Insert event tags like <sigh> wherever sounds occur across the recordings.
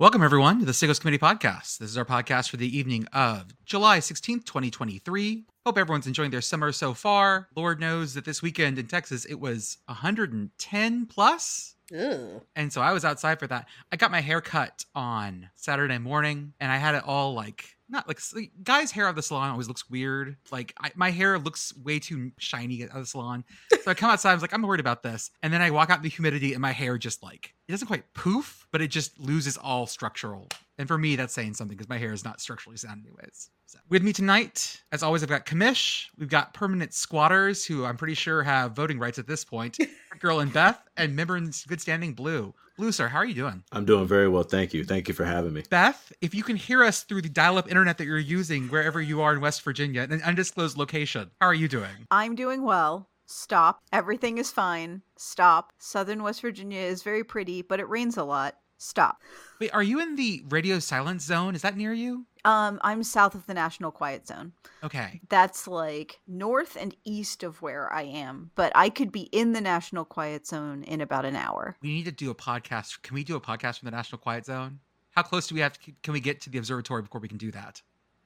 Welcome, everyone, to the Sickos Committee Podcast. This is our podcast for the evening of July 16th, 2023. Hope everyone's enjoying their summer so far. Lord knows that this weekend in Texas, it was 110 plus. Ugh. And so I was outside for that. I got my hair cut on Saturday morning and I had it all like, not like, like, guys' hair of the salon always looks weird. Like I, my hair looks way too shiny out of the salon. So I come outside, I was like, I'm worried about this. And then I walk out in the humidity and my hair just like, it doesn't quite poof, but it just loses all structural. And for me, that's saying something because my hair is not structurally sound anyways. So, with me tonight, as always, I've got Commish. We've got permanent squatters who I'm pretty sure have voting rights at this point. <laughs> Girl and Beth, and member in good standing Blu. Blu, sir, how are you doing? I'm doing very well, thank you. Thank you for having me. Beth, if you can hear us through the dial-up internet that you're using wherever you are in West Virginia, in an undisclosed location, how are you doing? I'm doing well. Stop. Everything is fine. Stop. Southern West Virginia is very pretty, but it rains a lot. Stop. Wait, are you in the radio silence zone? Is that near you? Um, I'm south of the National Quiet Zone. Okay. That's like north and east of where I am, but I could be in the National Quiet Zone in about an hour. We need to do a podcast. Can we do a podcast from the National Quiet Zone? How close do we have to, can we get to the observatory before we can do that?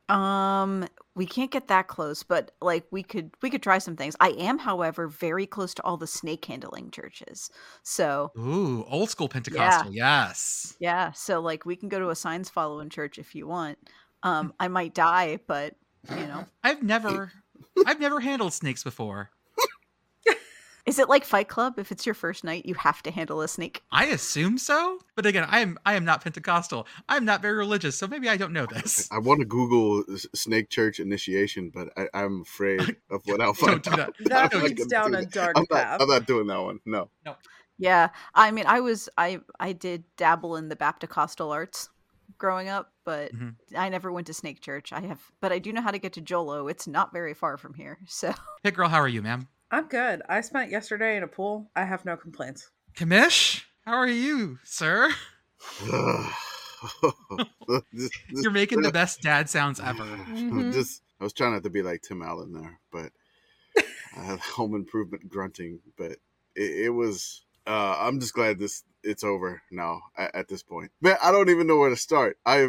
Um, we can't get that close, but like we could we could try some things. I am, however, very close to all the snake handling churches. So Ooh, old school Pentecostal. Yes. yeah, so like we can go to a signs following church if you want. Um, I might die, but you know. <laughs> I've never I've never handled snakes before. Is it like Fight Club? If it's your first night, you have to handle a snake. I assume so, but again, I am I am not Pentecostal. I'm not very religious, so maybe I don't know this. I want to Google snake church initiation, but I, I'm afraid <laughs> of what I'll find. Don't find do out. that. <laughs> That I'm not leads down do a dark I'm not, path. I'm not doing that one. No. No. Yeah, I mean, I was I I did dabble in the Baptist arts growing up, but Mhm. I never went to snake church. I have, but I do know how to get to Jolo. It's not very far from here, so hey, girl, how are you, ma'am? I'm good. I spent yesterday in a pool. I have no complaints. Commish, how are you, sir? This- <laughs> this- You're making the best dad sounds ever. <laughs> Mhm. Just, I was trying not to be like Tim Allen there, but I had <laughs> home improvement grunting, but it, it was. Uh, I'm just glad this it's over now at, at this point. Man, I don't even know where to start. I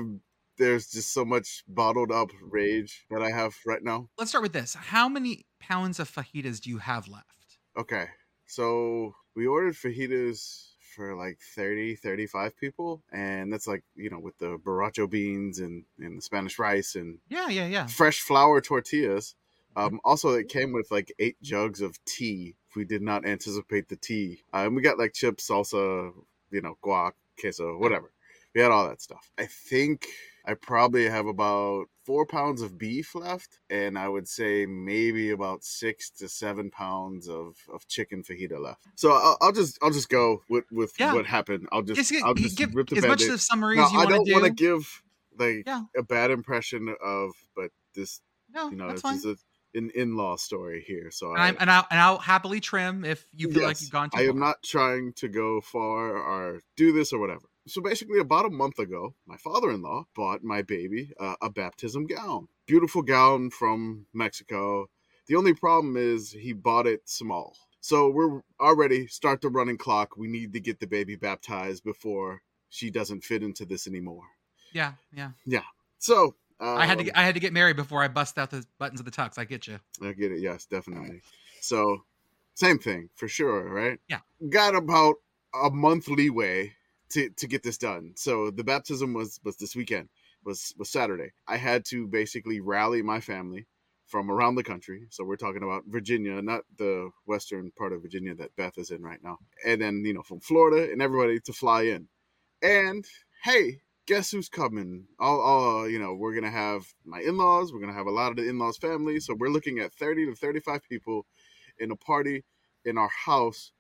there's just so much bottled up rage that I have right now. Let's start with this. How many pounds of fajitas do you have left? Okay. So we ordered fajitas for like 30, 35 people. And that's like, you know, with the borracho beans and, and the Spanish rice and Yeah, yeah, yeah. fresh flour tortillas. Um, also, it came with like eight jugs of tea. We did not anticipate the tea. Uh, and we got like chips, salsa, you know, guac, queso, whatever. We had all that stuff. I think I probably have about four pounds of beef left, and I would say maybe about six to seven pounds of, of chicken fajita left. So I'll, I'll just I'll just go with, with Yeah. what happened. I'll just Just, I'll just give rip the as much of summary No, as you I don't want to give like Yeah. a bad impression of, but this no, you know that's this fine. is a, an in-law story here. So and, I, I'm, and, I'll, and I'll happily trim if you feel like you've gone too I am far. not trying to go far or do this or whatever. So basically, about a month ago, my father-in-law bought my baby uh, a baptism gown. Beautiful gown from Mexico. The only problem is he bought it small. So we're already start the running clock. We need to get the baby baptized before she doesn't fit into this anymore. Yeah, yeah. Yeah. So um, I had to get, I had to get married before I bust out the buttons of the tux. I get you. I get it. Yes, definitely. So, same thing for sure, right? Yeah. Got about a month leeway to to get this done. So the baptism was was this weekend. Was was Saturday. I had to basically rally my family from around the country. So we're talking about Virginia, not the western part of Virginia that Beth is in right now. And then, you know, from Florida and everybody to fly in. And hey, guess who's coming? All, all uh, you know, we're gonna have my in-laws. We're gonna have a lot of the in-laws family. So we're looking at thirty to thirty-five people in a party in our house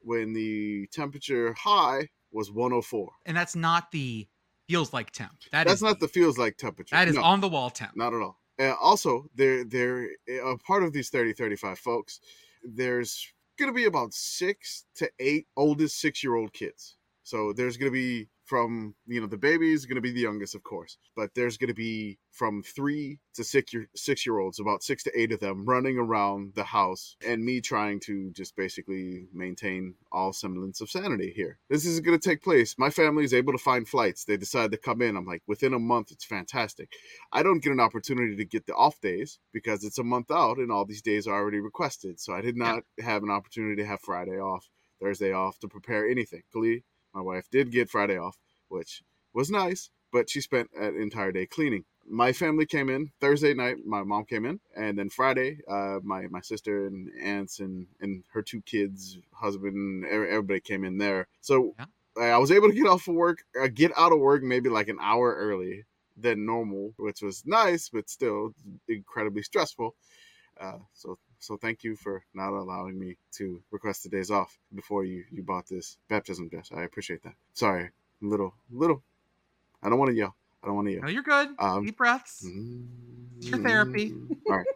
when the temperature high was 104. And that's not the feels like temp. That That's is not the feels like temperature. that is No, on the wall temp. not at all. Uh, also, there, there, a part of these 30, 35 folks, there's going to be about six to eight oldest six year old kids. So there's going to be from you know the baby is going to be the youngest of course but there's going to be from three to six year six year olds about six to eight of them running around the house and me trying to just basically maintain all semblance of sanity here. This is going to take place. My family is able to find flights. They decide to come in. I'm like within a month it's fantastic. I don't get an opportunity to get the off days because it's a month out and all these days are already requested. So i did not have an opportunity to have friday off thursday off to prepare anything. Glee, my wife did get Friday off, which was nice, but she spent an entire day cleaning. My family came in Thursday night. My mom came in, and then Friday, uh, my my sister and aunts and and her two kids, husband, everybody came in there. So Yeah. I was able to get off of work, uh, get out of work maybe like an hour early than normal, which was nice, but still incredibly stressful. Uh, so so thank you for not allowing me to request the days off before you you bought this baptism dress. I appreciate that. Sorry, little little. I don't want to yell. I don't want to yell. No, you're good. Um, Deep breaths. It's your therapy. <laughs> All right.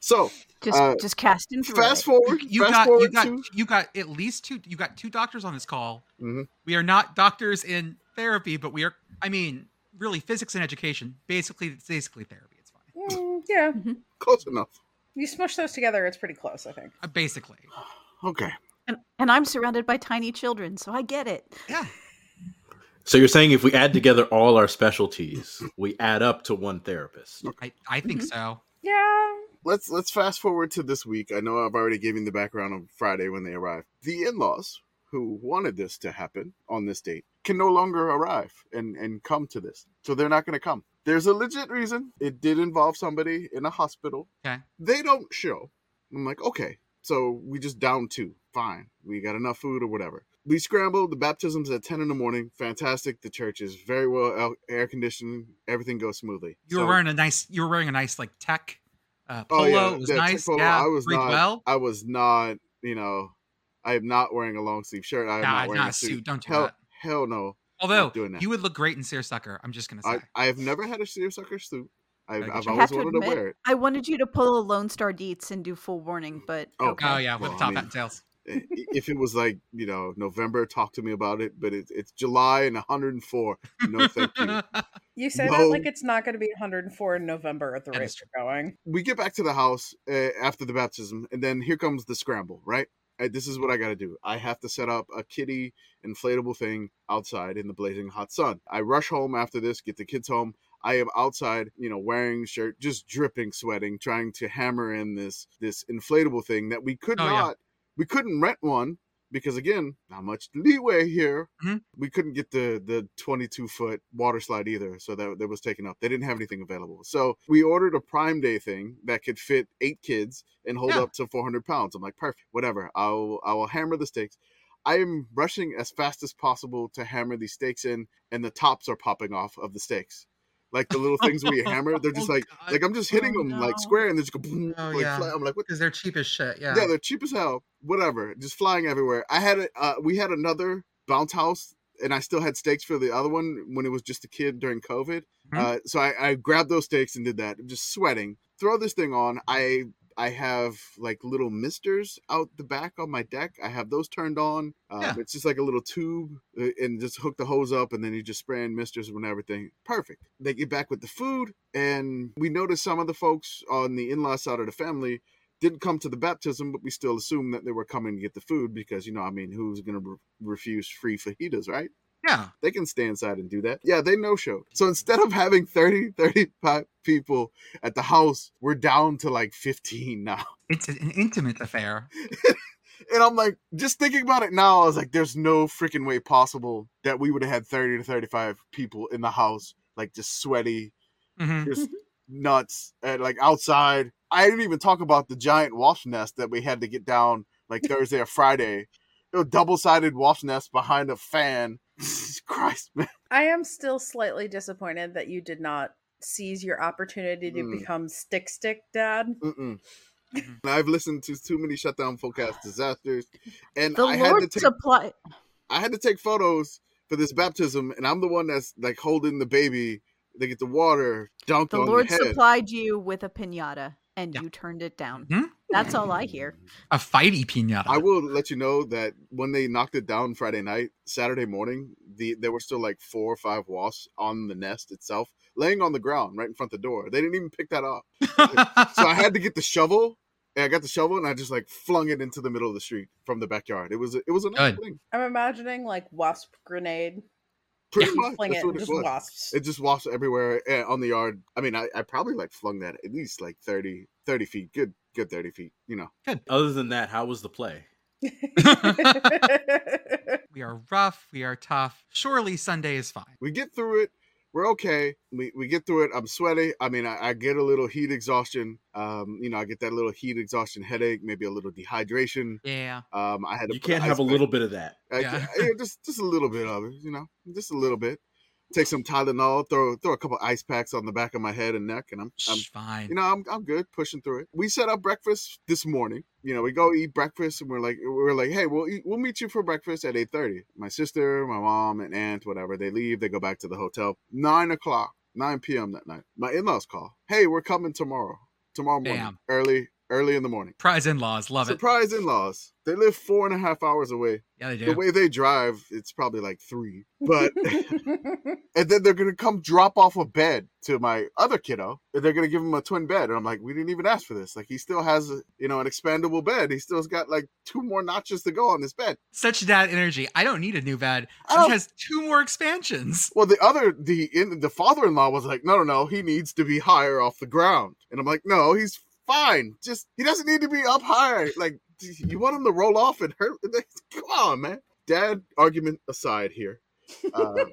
So Just Uh, just casting through fast it. forward. You fast got you got to you got at least two you got two doctors on this call. Mhm. We are not doctors in therapy, but we are I mean, really physics and education. Basically it's basically therapy. It's fine. Mm, yeah, close enough. You smush those together, it's pretty close, I think. Uh, basically. <sighs> Okay. And, and I'm surrounded by tiny children, so I get it. Yeah. So you're saying if we add together all our specialties, we add up to one therapist. I, I think Mhm. so. Yeah. Let's let's fast forward to this week. I know I've already given the background on Friday when they arrived. The in-laws who wanted this to happen on this date can no longer arrive and and come to this. So they're not going to come. There's a legit reason. It did involve somebody in a hospital. Okay. They don't show. I'm like, okay. So we just down two. Fine. We got enough food or whatever. We scrambled. The baptism's at 10 in the morning. Fantastic. The church is very well air conditioned. Everything goes smoothly. You were So- wearing a nice you were wearing a nice like tech uh, Oh, polo. yeah, it was tech nice. polo, yeah. I was not- well. I was not, you know, I am not wearing a long sleeve shirt. I am Nah, not wearing not a suit. Don't do hell, that. hell no. Although doing that. you would look great in seersucker. I'm just gonna say. I, I have never had a seersucker suit. I've, I've I always have to wanted to wear it. I wanted you to pull a Lone Star Deets and do full warning, but Oh, okay. oh yeah, with Well, the I top mean- hat and tails. If it was like you know November, talk to me about it. But it's it's July and 104. No, thank you. <laughs> You say that like it's not going to be 104 in November at the That rate we're going. we get back to the house uh, after the baptism, and then here comes the scramble. Right, Uh, this is what I got to do. I have to set up a kitty inflatable thing outside in the blazing hot sun. I rush home after this, get the kids home. I am outside, you know, wearing shirt, just dripping, sweating, trying to hammer in this this inflatable thing that we could Oh, yeah. not, we couldn't rent one because again, not much leeway here. Mhm. We couldn't get the the 22 foot water slide either, so that that was taken up. They didn't have anything available, so we ordered a Prime Day thing that could fit eight kids and hold Yeah. up to 400 pounds. I'm like, perfect, whatever. I'll I will hammer the stakes. I am rushing as fast as possible to hammer these stakes in, and the tops are popping off of the stakes. Like the little things where you hammer, they're just Oh, like God. like I'm just hitting Oh, them like square, and they just go boom, Oh, like yeah. flat. I'm like, what? Because they're cheap as shit. Yeah. Yeah, they're cheap as hell. Whatever, just flying everywhere. I had a, uh, we had another bounce house, and I still had stakes for the other one when it was just a kid during COVID. Mhm. Uh, so I, I grabbed those stakes and did that. I'm just sweating. Throw this thing on. I I have like little misters out the back on my deck. I have those turned on. Um, Yeah. It's just like a little tube, uh, and just hook the hose up, and then you just spray in misters and everything. Perfect. They get back with the food, and we noticed some of the folks on the in-law side of the family didn't come to the baptism, but we still assumed that they were coming to get the food because, you know, I mean, who's going to re- refuse free fajitas, right? Yeah. They can stay inside and do that. Yeah, they no showed. So instead of having 30, 35 people at the house, we're down to like 15 <laughs> now. It's an intimate affair. <laughs> And I'm like, just thinking about it now, I was like, there's no freaking way possible that we would have had 30 to 35 people in the house, like just sweaty, Mhm. just nuts, and like outside. I didn't even talk about the giant wasp nest that we had to get down like <laughs> Thursday or Friday. A double sided wasp nest behind a fan. Jesus Christ, man. I am still slightly disappointed that you did not seize your opportunity to Mm. become stick stick dad. Mm-mm. Mhm. I've listened to too many Shutdown Fullcast disasters, and The I had to take supply. I had to take photos for this baptism, and I'm the one that's like holding the baby. They get the water dunked The on Lord the head. supplied you with a pinata, and Yeah. you turned it down. Mhm. That's all I hear. A fighty pinata. I will let you know that when they knocked it down Friday night, Saturday morning, the there were still like four or five wasps on the nest itself, laying on the ground right in front of the door. They didn't even pick that up. <laughs> So I had to get the shovel. And I got the shovel and I just like flung it into the middle of the street from the backyard. It was it was a nice thing. I'm imagining like wasp grenade. Pretty You much. fling it, what it just was. wasps. It just wasps everywhere eh, on the yard. I mean, I, I probably like flung that at least like 30, 30 feet. Good, good 30 feet, you know. Good. Other than that, how was the play? <laughs> <laughs> we are rough. We are tough. Surely Sunday is fine. We get through it. We're okay. We, we get through it. I'm sweaty. I mean, I, I get a little heat exhaustion. Um, you know, I get that little heat exhaustion headache, maybe a little dehydration. Yeah. Um, I had to You can't have a little bit of that. I- Yeah. yeah, just just a little bit of it, you know, just a little bit. Take some Tylenol, throw throw a couple ice packs on the back of my head and neck, and I'm, I'm fine. you know, I'm I'm good pushing through it. We set up breakfast this morning. You know, we go eat breakfast, and we're like, we're like, hey, we'll eat, we'll meet you for breakfast at eight thirty. My sister, my mom, and aunt, whatever, they leave. They go back to the hotel. Nine o'clock, nine p.m. that night. My in-laws call. Hey, we're coming tomorrow. Tomorrow morning, Damn. early, early in the morning. Prize in laws. Love it. Surprise in-laws. They live four and a half hours away. Yeah, they do. The way they drive, it's probably like three. But <laughs> and then they're gonna come drop off a bed to my other kiddo and they're gonna give him a twin bed and i'm like we didn't even ask for this like he still has a, you know an expandable bed he still's got like two more notches to go on this bed Such dad energy. I don't need a new bed. She Oh. has two more expansions. well the other the in the father-in-law was like no no no he needs to be higher off the ground and i'm like no he's fine. Just he doesn't need to be up high. like you want him to roll off and hurt? <laughs> Come on man. Dad argument aside here. Uh,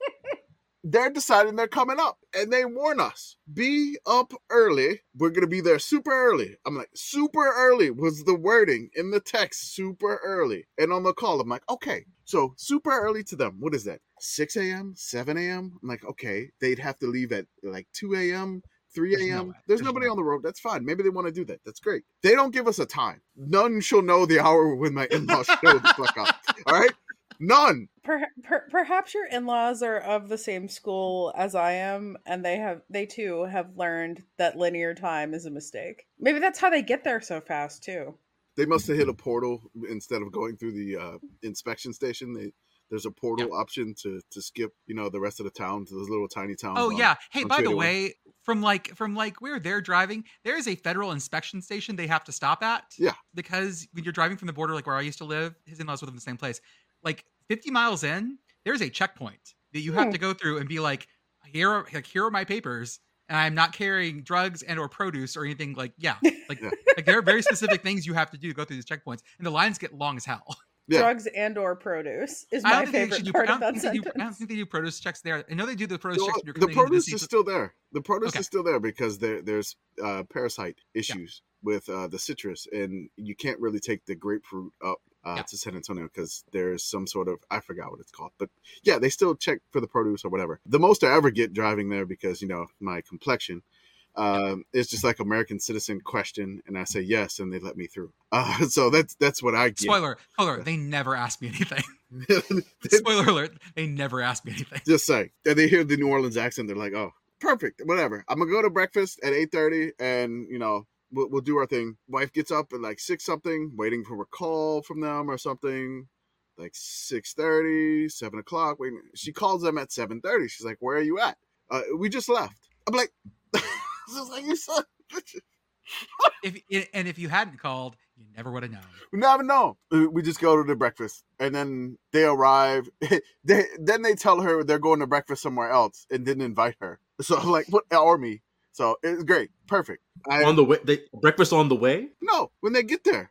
<laughs> they're deciding they're coming up and they warn us be up early. We're gonna be there super early. I'm like super early was the wording in the text super early and on the call i'm like okay so super early to them. What is that? 6 a.m 7 a.m i'm like okay they'd have to leave at like 2 a.m 3 There's no a.m. There's There's nobody no on the road. That's fine. Maybe they want to do that. That's great. They don't give us a time. None shall know the hour when my in-laws show the fuck up. <laughs> All right? None. Per- per- perhaps your in-laws are of the same school as I am, and they have they too have learned that linear time is a mistake. Maybe that's how they get there so fast too. They must have hit a portal instead of going through the uh, inspection station. They there's a portal option to to skip, you know, the rest of the town to those little tiny towns. Oh on- yeah. Hey, by the Trader way, from like from like where they're driving, there is a federal inspection station they have to stop at. Yeah. Because when you're driving from the border, like where I used to live, his in-laws live in the same place. Like 50 miles in, there's a checkpoint that you have Hmm. to go through and be like, here are like here are my papers. And I'm not carrying drugs and or produce or anything like yeah. <laughs> Like Yeah. like there are very specific things you have to do to go through these checkpoints. And the lines get long as hell. Yeah. Drugs and or produce is my don't think they favorite actually do, part I of don't that think they do. I don't think they do produce checks there. I know they do the produce Well, checks when you're the coming into the produce is still there. The produce Okay. is still there because there there's uh, parasite issues with uh, the citrus, and you can't really take the grapefruit up uh, Yeah. to San Antonio because there's some sort of I forgot what it's called, but yeah, they still check for the produce or whatever. The most I ever get driving there because you know my complexion. Um, it's just like American citizen question, and I say yes, and they let me through. Uh, <laughs> so that's that's what I get. Spoiler, spoiler, they never ask me anything. <laughs> <laughs> Spoiler alert, they never ask me anything. just say they hear the New Orleans accent, they're like, "Oh, perfect, whatever." I'm gonna go to breakfast at eight thirty, and you know we'll, we'll do our thing. Wife gets up at like six something, waiting for a call from them or something. Like 6.30, 7 o'clock. Waiting. She calls them at seven thirty. She's like, "Where are you at?" Uh, we just left. I'm like, "This is like you said." If and if you hadn't called, you never would have known. We never know. We just go to the breakfast, and then they arrive. <laughs> they then they tell her they're going to breakfast somewhere else, and didn't invite her. So I'm <laughs> like, what or me? So it's great, perfect. I, on the way, they breakfast on the way. no, when they get there,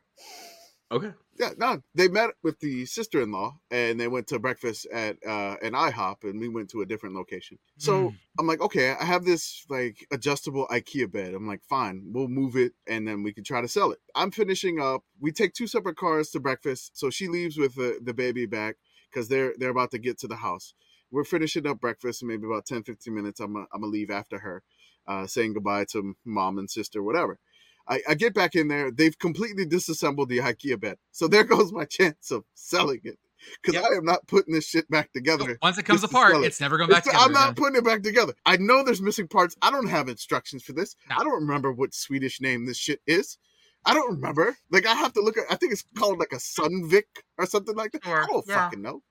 Okay. yeah, no, they met with the sister-in-law, and they went to breakfast at uh, an IHOP, and we went to a different location. So Hmm. I'm like, okay, I have this like adjustable IKEA bed. I'm like, fine, we'll move it and then we can try to sell it. I'm finishing up. We take two separate cars to breakfast. So she leaves with the, the baby back because they're they're about to get to the house. We're finishing up breakfast in maybe about 10, 15 minutes. I'm gonna, I'm gonna leave after her, uh, saying goodbye to mom and sister, whatever. I, I get back in there. They've completely disassembled the IKEA bed. So there goes my chance of selling it. because Yep. I am not putting this shit back together. Once it comes apart, it. it's never going back It's- together. I'm not again. putting it back together. I know there's missing parts. I don't have instructions for this. No. I don't remember what Swedish name this shit is. I don't remember. Like I have to look at. I think it's called like a Sundvik or something like that. Sure, I don't yeah. fucking know.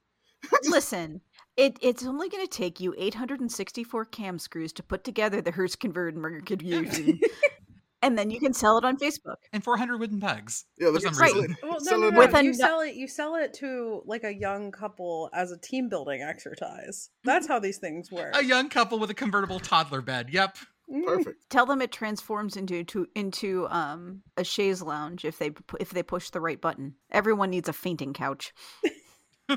<laughs> Listen, it, it's only going to take you 864 cam screws to put together the Hertz converter configuration, and then you can sell it on Facebook. and 400 wooden pegs. Yeah, let's some sell reason. Well, no, Sell no, no. With you a- sell it. You sell it to like a young couple as a team building exercise. That's how these things work. A young couple with a convertible toddler bed. Yep. Mm. Perfect. Tell them it transforms into to, into um a chaise lounge if they if they push the right button. Everyone needs a fainting couch. <laughs>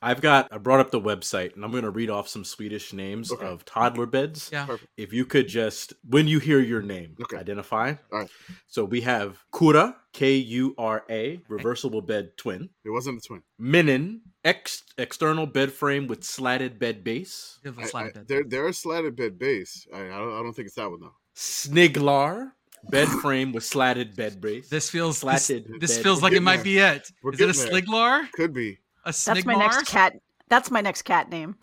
I've got. I brought up the website, and I'm going to read off some Swedish names Okay. of toddler beds. Yeah. Perfect. If you could just, when you hear your name, Okay. identify. All right. So we have Kura, K U R A, reversible bed twin. It wasn't a twin. Minnen, ex- external bed frame with slatted bed base. Give the I- I- slatted bed. There, there are slatted bed base. I, I, don't, I don't think it's that one though. Sniglar, bed frame with slatted bed base. This feels Slatted this bed. feels We're like it might be it. We're Is it a getting there. Sliglar? Could be. A That's my next cat. That's my next cat name.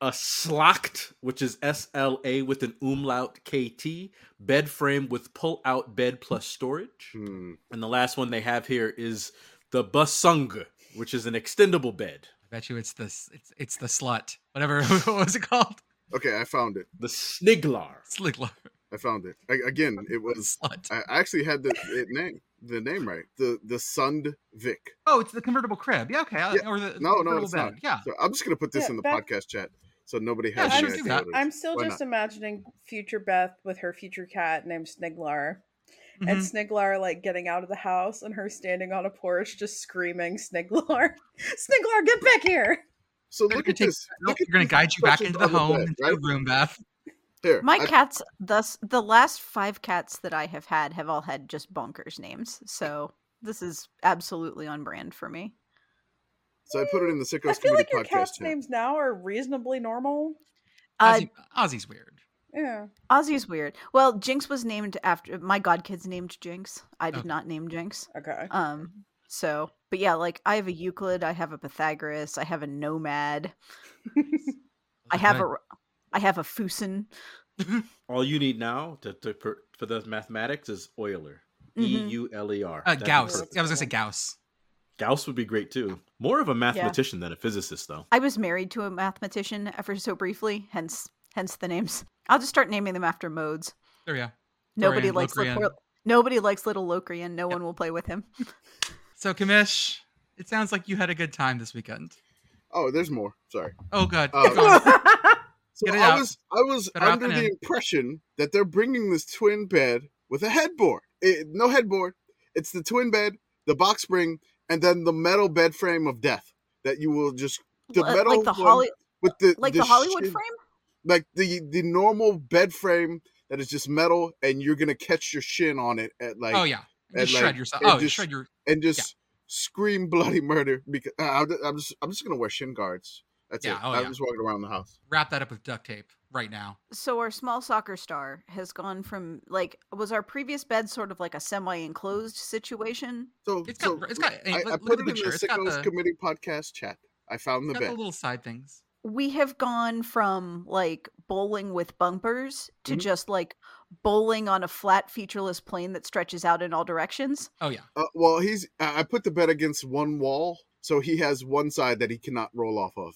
a Slakt, which is S L A with an umlaut K T, bed frame with pull out bed plus storage. Hmm. And the last one they have here is the Busunge, which is an extendable bed. I bet you it's this. It's it's the slut. Whatever. <laughs> what was it called? Okay, I found it. The Sniglar. Sliglar. I found it. I, again, it was. <laughs> Slut. I actually had the it name, the name right. The the Sund Vic. Oh, it's the convertible crib. Yeah. Okay. I- Yeah. Or the No, no, convertible it's bed. not. Yeah. So I'm just gonna put this Yeah, in the back- podcast chat so nobody has sure, any do idea that. what it is. I'm still Why just not? imagining future Beth with her future cat named Sniglar. Mhm. And Sniglar like getting out of the house and her standing on a porch just screaming Sniglar. <laughs> Sniglar, get back here. So look at take- this. Nope, Look at You're gonna guide you back into the home, bed, into right? the room, Beth. Here, My I- cats, thus the last five cats that I have had have all had just bonkers names. So this is absolutely on brand for me. So I put it in the I Sickos feel Committee like your podcast cat's chat. names now are reasonably normal. Uh, Ozzy, Ozzy's weird. Yeah. Ozzy's weird. Well, Jinx was named after my godkid's named Jinx. I did Okay. not name Jinx. Okay. Um. So, but yeah, like I have a Euclid, I have a Pythagoras, I have a Nomad, <laughs> I have a, I have a Fusen. <laughs> All you need now to, to per, for the mathematics is Euler. E Mhm. U L E R. Uh, Gauss. perfect. I was gonna say Gauss. Gauss would be great too. More of a mathematician than a physicist, though. I was married to a mathematician ever so briefly, hence hence the names. I'll just start naming them after modes. There we go. Nobody Dorian, likes Locrian. Locor- nobody likes little Locrian. No one will play with him. <laughs> So, Commish, it sounds like you had a good time this weekend. Oh, there's more. Sorry. Oh, good. Oh. <laughs> Keep going. So Get it I out. was I was Better out under the in. impression that they're bringing this twin bed with a headboard. It, no headboard. It's the twin bed, the box spring, and then the metal bed frame of death that you will just the L- metal like the Holly, with the like the, Hollywood shin- frame. like the the normal bed frame that is just metal, and you're gonna catch your shin on it at like oh yeah. and, Just like, shred yourself. and Oh, you just- shred your. and just scream bloody murder because uh, I'm I'm just I'm just gonna wear shin guards. That's Yeah, it. oh, I'm yeah. just walking around the house. Wrap that up with duct tape right now. So our small soccer star has gone from like was our previous bed sort of like a semi-enclosed situation. So It's so got- it's got- hey, I, look- I put at it the in the picture. It's got Sickos the- Committee podcast chat. I found the Got bed. the little side things. We have gone from like bowling with bumpers to Mhm. just like bowling on a flat featureless plane that stretches out in all directions. Oh yeah. Uh, well, he's I I put the bed against one wall, so he has one side that he cannot roll off of.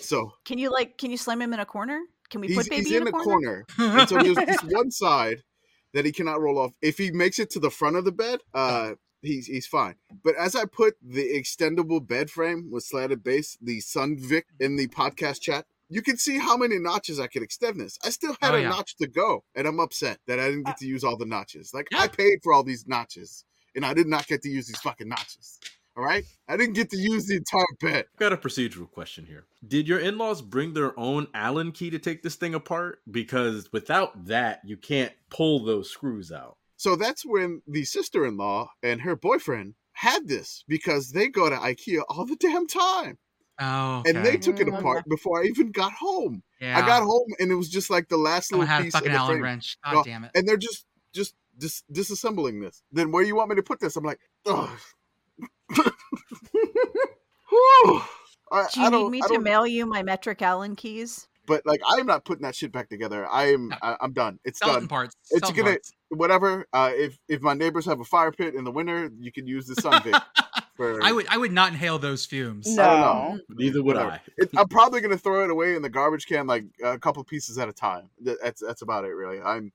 So Can you like can you slam him in a corner? Can we put baby he's in, in a corner? corner, and so there's this one side that he cannot roll off. If he makes it to the front of the bed, uh, he's he's fine. But as I put the extendable bed frame with slatted base, the Sundvik in the podcast chat, you can see how many notches I could extend this. I still had Oh, a yeah. notch to go, and I'm upset that I didn't get to use all the notches. Like I paid for all these notches, and I did not get to use these fucking notches. All right, I didn't get to use the entire bed. I've got a procedural question here. Did your in laws bring their own Allen key to take this thing apart? Because without that, you can't pull those screws out. So that's when the sister-in-law and her boyfriend had this because they go to IKEA all the damn time. Oh. and they took it Mm. apart before I even got home. Yeah. I got home and it was just like the last Someone little had a piece of the Allen frame. wrench. God Well, damn it. and they're just just dis- disassembling this. Then where do you want me to put this? I'm like, oh, Whew. <laughs> I, Do you I need me I to mail you my metric Allen keys? But like, I'm not putting that shit back together. I am. No. I, I'm done. It's Skeleton done. parts. It's skeleton gonna- parts. Whatever. Uh, if if my neighbors have a fire pit in the winter, you can use the Sundvik <laughs> for. I would I would not inhale those fumes. I don't know. No. Neither would Whatever. I. It, I'm probably gonna throw it away in the garbage can, like a couple pieces at a time. That's that's about it, really. I'm.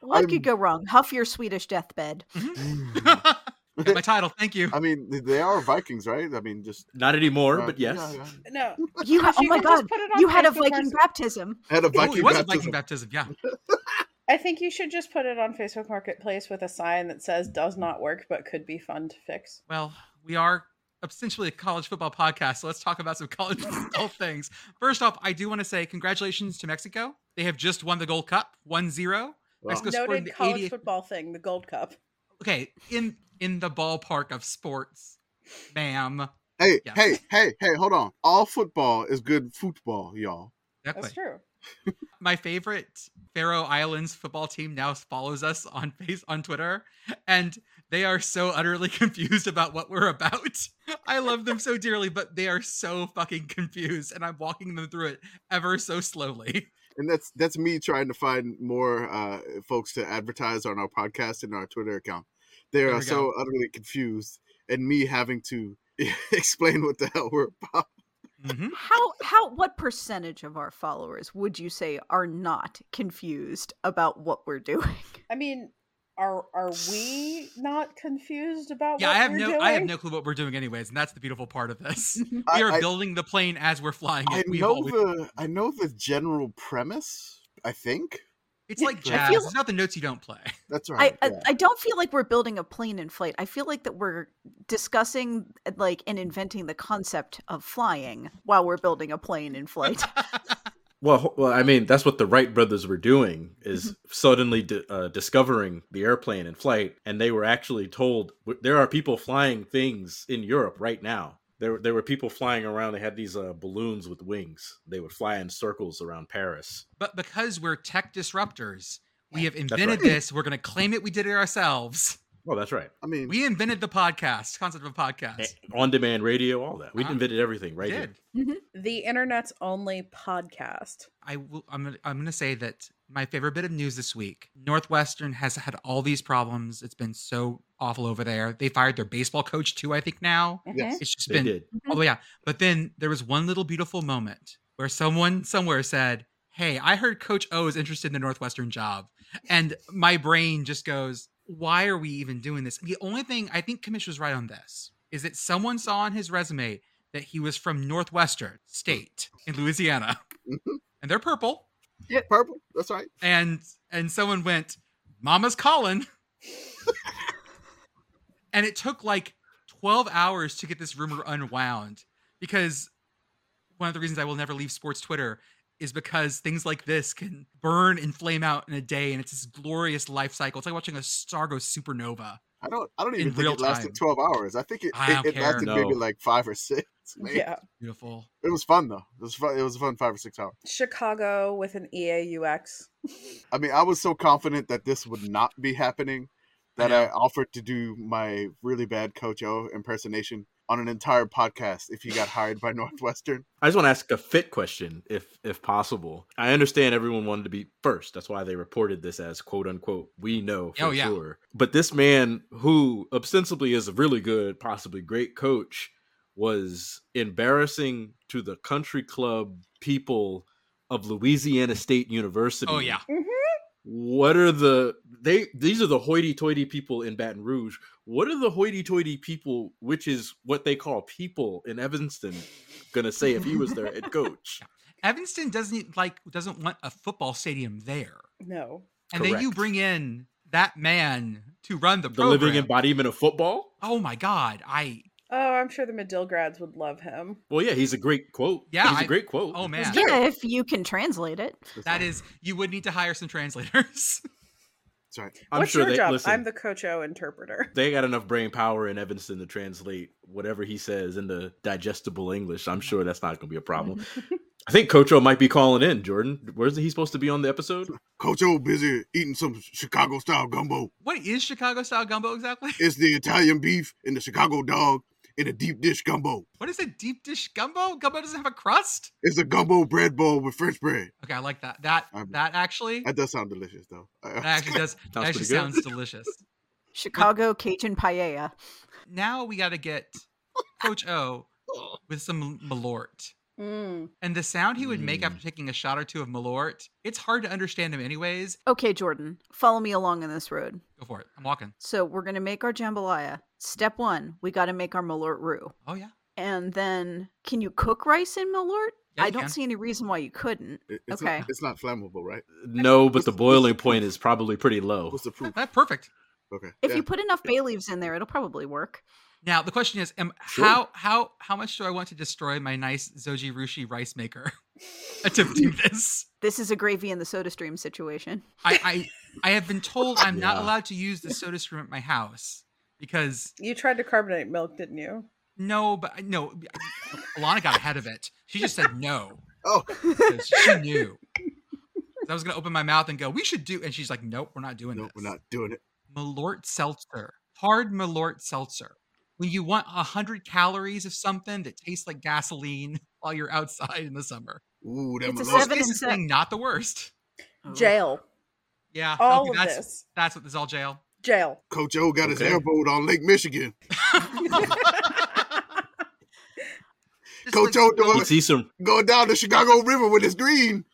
What I'm- could go wrong? Huff your Swedish deathbed. <laughs> Got my <laughs> title. Thank you. I mean, they- they are Vikings, right? I mean, just Not anymore, uh, but yes. yeah, yeah. No. <laughs> You ha- oh you my god! put it on You had a Viking Market- Had baptism. a Viking it was a baptism. Viking baptism. Yeah. <laughs> I think you should just put it on Facebook Marketplace with a sign that says "does not work but could be fun to fix." Well, we are essentially a college football podcast, so let's talk about some college football things. First off, I do want to say congratulations to Mexico. They have just won the Gold Cup, 1-0. Wow. Mexico scored in Noted the college 80th football thing, the Gold Cup. Okay, in in the ballpark of sports, ma'am. Hey, Yeah. hey, hey, hey! Hold on. All football is good football, y'all. Exactly. That's true. <laughs> my favorite Faroe Islands football team now follows us on face on Twitter, and they are so utterly <laughs> confused about what we're about. <laughs> I love them so dearly, but they are so fucking confused, and I'm walking them through it ever so slowly. And that's that's me trying to find more uh, folks to advertise on our podcast and our Twitter account. They are we so utterly confused, and me having to <laughs> explain what the hell we're about. Mhm. How how what percentage of our followers would you say are not confused about what we're doing? <laughs> I mean, are are we not confused about Yeah, what I have we're no, doing? I have no clue what we're doing, anyways, and that's the beautiful part of this. <laughs> We are I- building the plane as we're flying I it. We've know always- the I know the general premise. I think it's like jazz. feel- It's not the notes you don't play. <laughs> that's right. I yeah. I don't feel like we're building a plane in flight. I feel like that we're discussing like and inventing the concept of flying while we're building a plane in flight. <laughs> Well, well, I mean, that's what the Wright brothers were doing is suddenly di- uh, discovering the airplane in flight, and they were actually told there are people flying things in Europe right now. There, there were people flying around. They had these uh, balloons with wings. They would fly in circles around Paris. But because we're tech disruptors, we have invented right. this. We're going to claim it. We did it ourselves. Oh, that's right. I mean, We invented the podcast concept of a podcast. On demand radio, all that. We Uh-huh. invented everything right We here. did. The internet's only podcast. I will. I'm. Gonna, I'm going to say that my favorite bit of news this week: Northwestern has had all these problems. It's been so awful over there. They fired their baseball coach too. I think now Yes. it's just They been. did. Oh yeah. But then there was one little beautiful moment where someone somewhere said, "Hey, I heard Coach O is interested in the Northwestern job," and my brain just goes, "Why are we even doing this?" The only thing I think Commish was right on this is that someone saw on his resume that he was from Northwestern State in Louisiana, Mhm. and they're purple, purple. That's right. and and someone went, "Mama's calling," <laughs> and it took like 12 hours to get this rumor unwound because one of the reasons I will never leave sports Twitter is because things like this can burn and flame out in a day, and it's this glorious life cycle. It's like watching a star go supernova. I don't. I don't even think it lasted time. twelve hours. I think it. I it, it care. lasted maybe like five or six. <laughs> maybe. Yeah. Beautiful. It was fun though. It was fun. It was a fun five or six hours. Chicago with an EAUX. <laughs> I mean, I was so confident that this would not be happening that I I, offered to do my really bad Coach O impersonation on an entire podcast if he got hired by <laughs> Northwestern. I just want to ask a fit question, if if possible. I understand everyone wanted to be first. That's why they reported this as quote unquote. We know for Oh, yeah. sure. But this man, who ostensibly is a really good, possibly great coach, was embarrassing to the country club people of Louisiana State University. Oh yeah. Mm-hmm. What are the they? These are the hoity-toity people in Baton Rouge. What are the hoity-toity people, which is what they call people in Evanston, gonna say if he was their head coach? <laughs> Evanston doesn't like doesn't want a football stadium there, No. and then you bring in that man to run the The program. living embodiment of football. oh my god, I Oh, I'm sure the Medill grads would love him. Well, yeah, he's a great quote. Yeah, he's a I- great quote. oh man, yeah, if you can translate it. that is you would need to hire some translators. <laughs> That's right. I'm What's sure your they job? listen. I'm the Coach O interpreter. <laughs> They got enough brain power in Evanston to translate whatever he says into digestible English. I'm sure that's not going to be a problem. <laughs> I think Coach O might be calling in. Jordan, where's he supposed to be on the episode? Coach O busy eating some Chicago style gumbo. what is Chicago style gumbo exactly? It's the Italian beef and the Chicago dog in a deep dish gumbo. What is a deep dish gumbo? Gumbo doesn't have a crust. It's a gumbo bread bowl with French bread. Okay, I like that. That I'm- that actually That does sound delicious, though. <laughs> that actually does. <laughs> that Sounds actually good. sounds delicious. <laughs> Chicago Cajun paella. Now we got to get Coach O with some Malort. Mm. And the sound he would make Mm. after taking a shot or two of Malort, it's hard to understand him anyways. Okay, Jordan, follow me along on this road. Go for it. I'm walking. So we're gonna make our jambalaya. Step one, we got to make our malort roux. Oh yeah. And then, can you cook rice in malort? Yeah, I don't can. see any reason why you couldn't. It's Okay. Not, it's not flammable, right? No, but the boiling point is probably pretty low. What's the proof? That's perfect. Okay. If yeah. you put enough bay leaves in there, it'll probably work. Now the question is, am, Sure. how how how much do I want to destroy my nice Zojirushi rice maker <laughs> attempting <laughs> this? This is a gravy in the soda stream situation. I, I I have been told I'm not allowed to use the soda stream at my house because You tried to carbonate milk, didn't you? no, but no, Alana got ahead of it. She just said no <laughs> Oh, she knew. I was gonna open my mouth and go, "We should do," and she's like, "Nope, we're not doing no, this." we're not doing it. Malort seltzer, hard Malort seltzer. When you want a hundred calories of something that tastes like gasoline <laughs> while you're outside in the summer, Ooh, that It's a Malort. Most Seven and seven. not the worst. Jail. Oh. Yeah, All okay, of that's this. that's what this is all jail. Jail. Coach O got his Okay. airboat on Lake Michigan. <laughs> <laughs> Coach like- O doing He'd see some. going down the Chicago River with his green.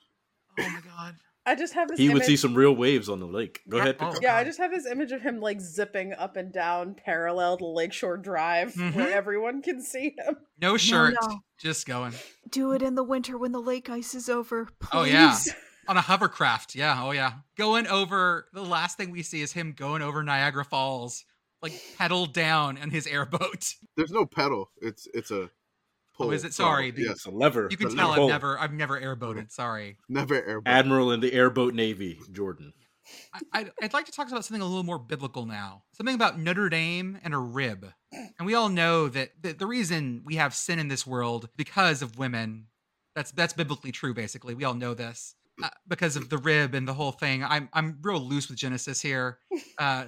Oh my god. I just have this He would image. see some real waves on the lake. Go ahead. Oh. yeah, I just have this image of him like zipping up and down parallel to Lakeshore Drive Mhm. where everyone can see him. No shirt, no. just going Do it in the winter when the lake ice is over. Please. Oh, yeah. <laughs> on a hovercraft. Yeah, oh yeah, going over. The last thing we see is him going over Niagara Falls, like pedal down in his airboat. There's no pedal. It's it's a. Oh, is it? throttle. Sorry, the- Yes, It's a lever. You can The tell I've never, I've never airboated. Sorry. never airboat. Admiral in the airboat navy, Jordan. I, I'd, I'd like to talk about something a little more biblical now. Something about Notre Dame and a rib. And we all know that the, the reason we have sin in this world because of women. That's that's biblically true. Basically, we all know this uh, because of the rib and the whole thing. I'm I'm real loose with Genesis here. Uh,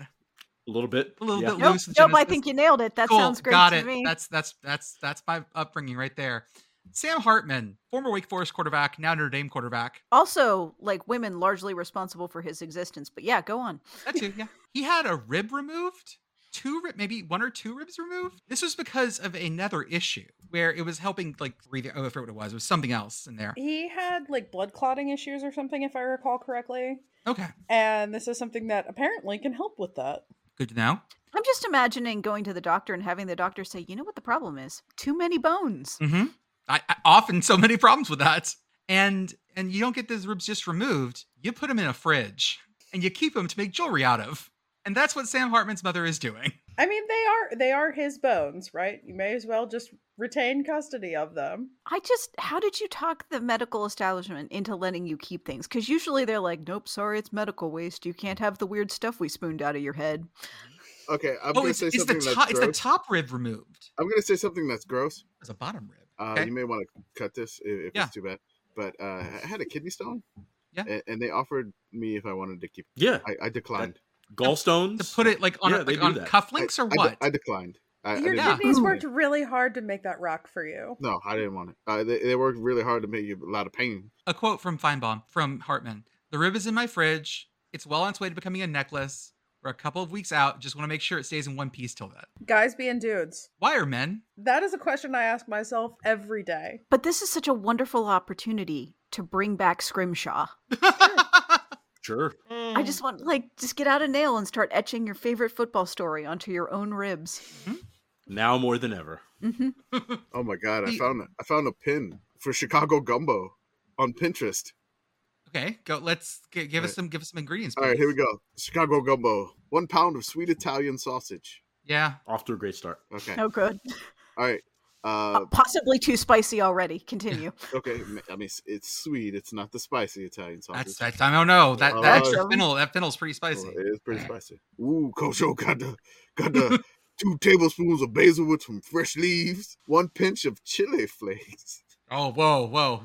A little bit. A little yeah. bit Nope, loose with nope, I think you nailed it. That Cool, sounds great got to it. me. That's that's that's that's my upbringing right there. Sam Hartman, former Wake Forest quarterback, now Notre Dame quarterback. also, like women largely responsible for his existence. But yeah, go on. That too, yeah. He had a rib removed, two rib, maybe one or two ribs removed. This was because of another issue where it was helping like breathe. Oh, I forget what it was. It was something else in there. He had like blood clotting issues or something, if I recall correctly. Okay, And this is something that apparently can help with that. Good to know. I'm just imagining going to the doctor and having the doctor say, "You know what the problem is? Too many bones." Mm-hmm. I, I often so many problems with that, and and you don't get those ribs just removed. You put them in a fridge and you keep them to make jewelry out of, and that's what Sam Hartman's mother is doing. I mean, they are they are his bones, right? You may as well just retain custody of them. I just, how did you talk the medical establishment into letting you keep things? Because usually they're like, "Nope, sorry, it's medical waste. You can't have the weird stuff we spooned out of your head." Okay, I'm oh, gonna it's, say it's the something that's top. It's the top rib removed. I'm gonna say something that's gross. It's a bottom rib. Uh, Okay. You may want to cut this if, if Yeah. it's too bad. But uh, I had a kidney stone. Yeah. And, and they offered me if I wanted to keep. Yeah. I, I declined. Gallstones. To put it like on Yeah, a, like on that. cufflinks I, or I de- what? I, declined. I, I Your didn't Yeah. kidneys worked really hard to make that rock for you. No, I didn't want it. Uh, they, they worked really hard to make you a lot of pain. a quote from Feinbaum from Hartman. The rib is in my fridge. It's well on its way to becoming a necklace. We're a couple of weeks out. Just want to make sure it stays in one piece till then. Guys being dudes. Why are men? That is a question I ask myself every day. But this is such a wonderful opportunity to bring back Scrimshaw. <laughs> Sure. I just want, like, just get out a nail and start etching your favorite football story onto your own ribs. Now more than ever. hmm <laughs> Oh my god! I found I found a pin for Chicago gumbo on Pinterest. okay, go. Let's g- give us Alright. some. Give us some ingredients. All right, here we go. Chicago gumbo. One pound of sweet Italian sausage. Yeah. Off to a great start. Okay. Oh, good. All right. Uh, Uh, possibly too spicy already. Continue. <laughs> okay. I mean, it's- it's sweet. It's not the spicy Italian sausage. That's that's. I don't know. That Oh, that extra that's- fennel. That fennel's pretty Oh, spicy. it is pretty spicy. Ooh, Coach O got the got the <laughs> two tablespoons of basil with some fresh leaves, one pinch of chili flakes. Oh, whoa, whoa.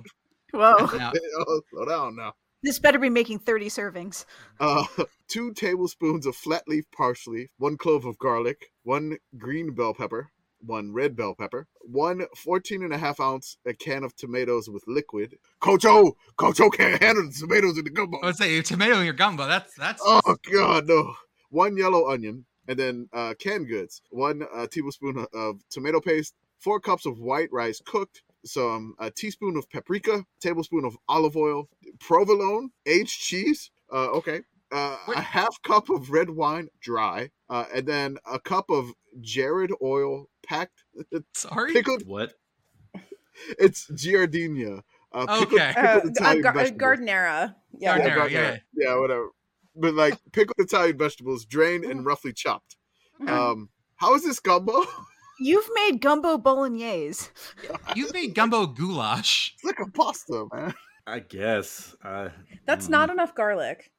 Whoa. Now, <laughs> oh, slow down now. This better be making 30 servings. Uh, two tablespoons of flat leaf parsley, one clove of garlic, one green bell pepper, one red bell pepper, one 14 and a half ounce a can of tomatoes with liquid. Coach O, Coach O can't handle the tomatoes in the gumbo. I would say tomato in your gumbo. That's that's. Oh God, no! One yellow onion, and then uh, canned goods. One uh, tablespoon of, of tomato paste. Four cups of white rice cooked. Some a teaspoon of paprika. Tablespoon of olive oil. Provolone, aged cheese. Uh, okay. Uh, a half cup of red wine, dry, uh, and then a cup of Jared oil packed. <laughs> Sorry. Pickled. What? <laughs> It's giardina. Uh, pickled, Okay. Uh, pickled uh, Italian gar- uh, vegetables. Gardnera. Yeah. Gardnera. Yeah, yeah, yeah, yeah, whatever. But like pickled Italian vegetables, drained and roughly chopped. Mhm. Um, how is this gumbo? You've made gumbo bolognese. <laughs> You've made gumbo goulash. It's like a pasta, man. I guess. Uh, That's mm. not enough garlic.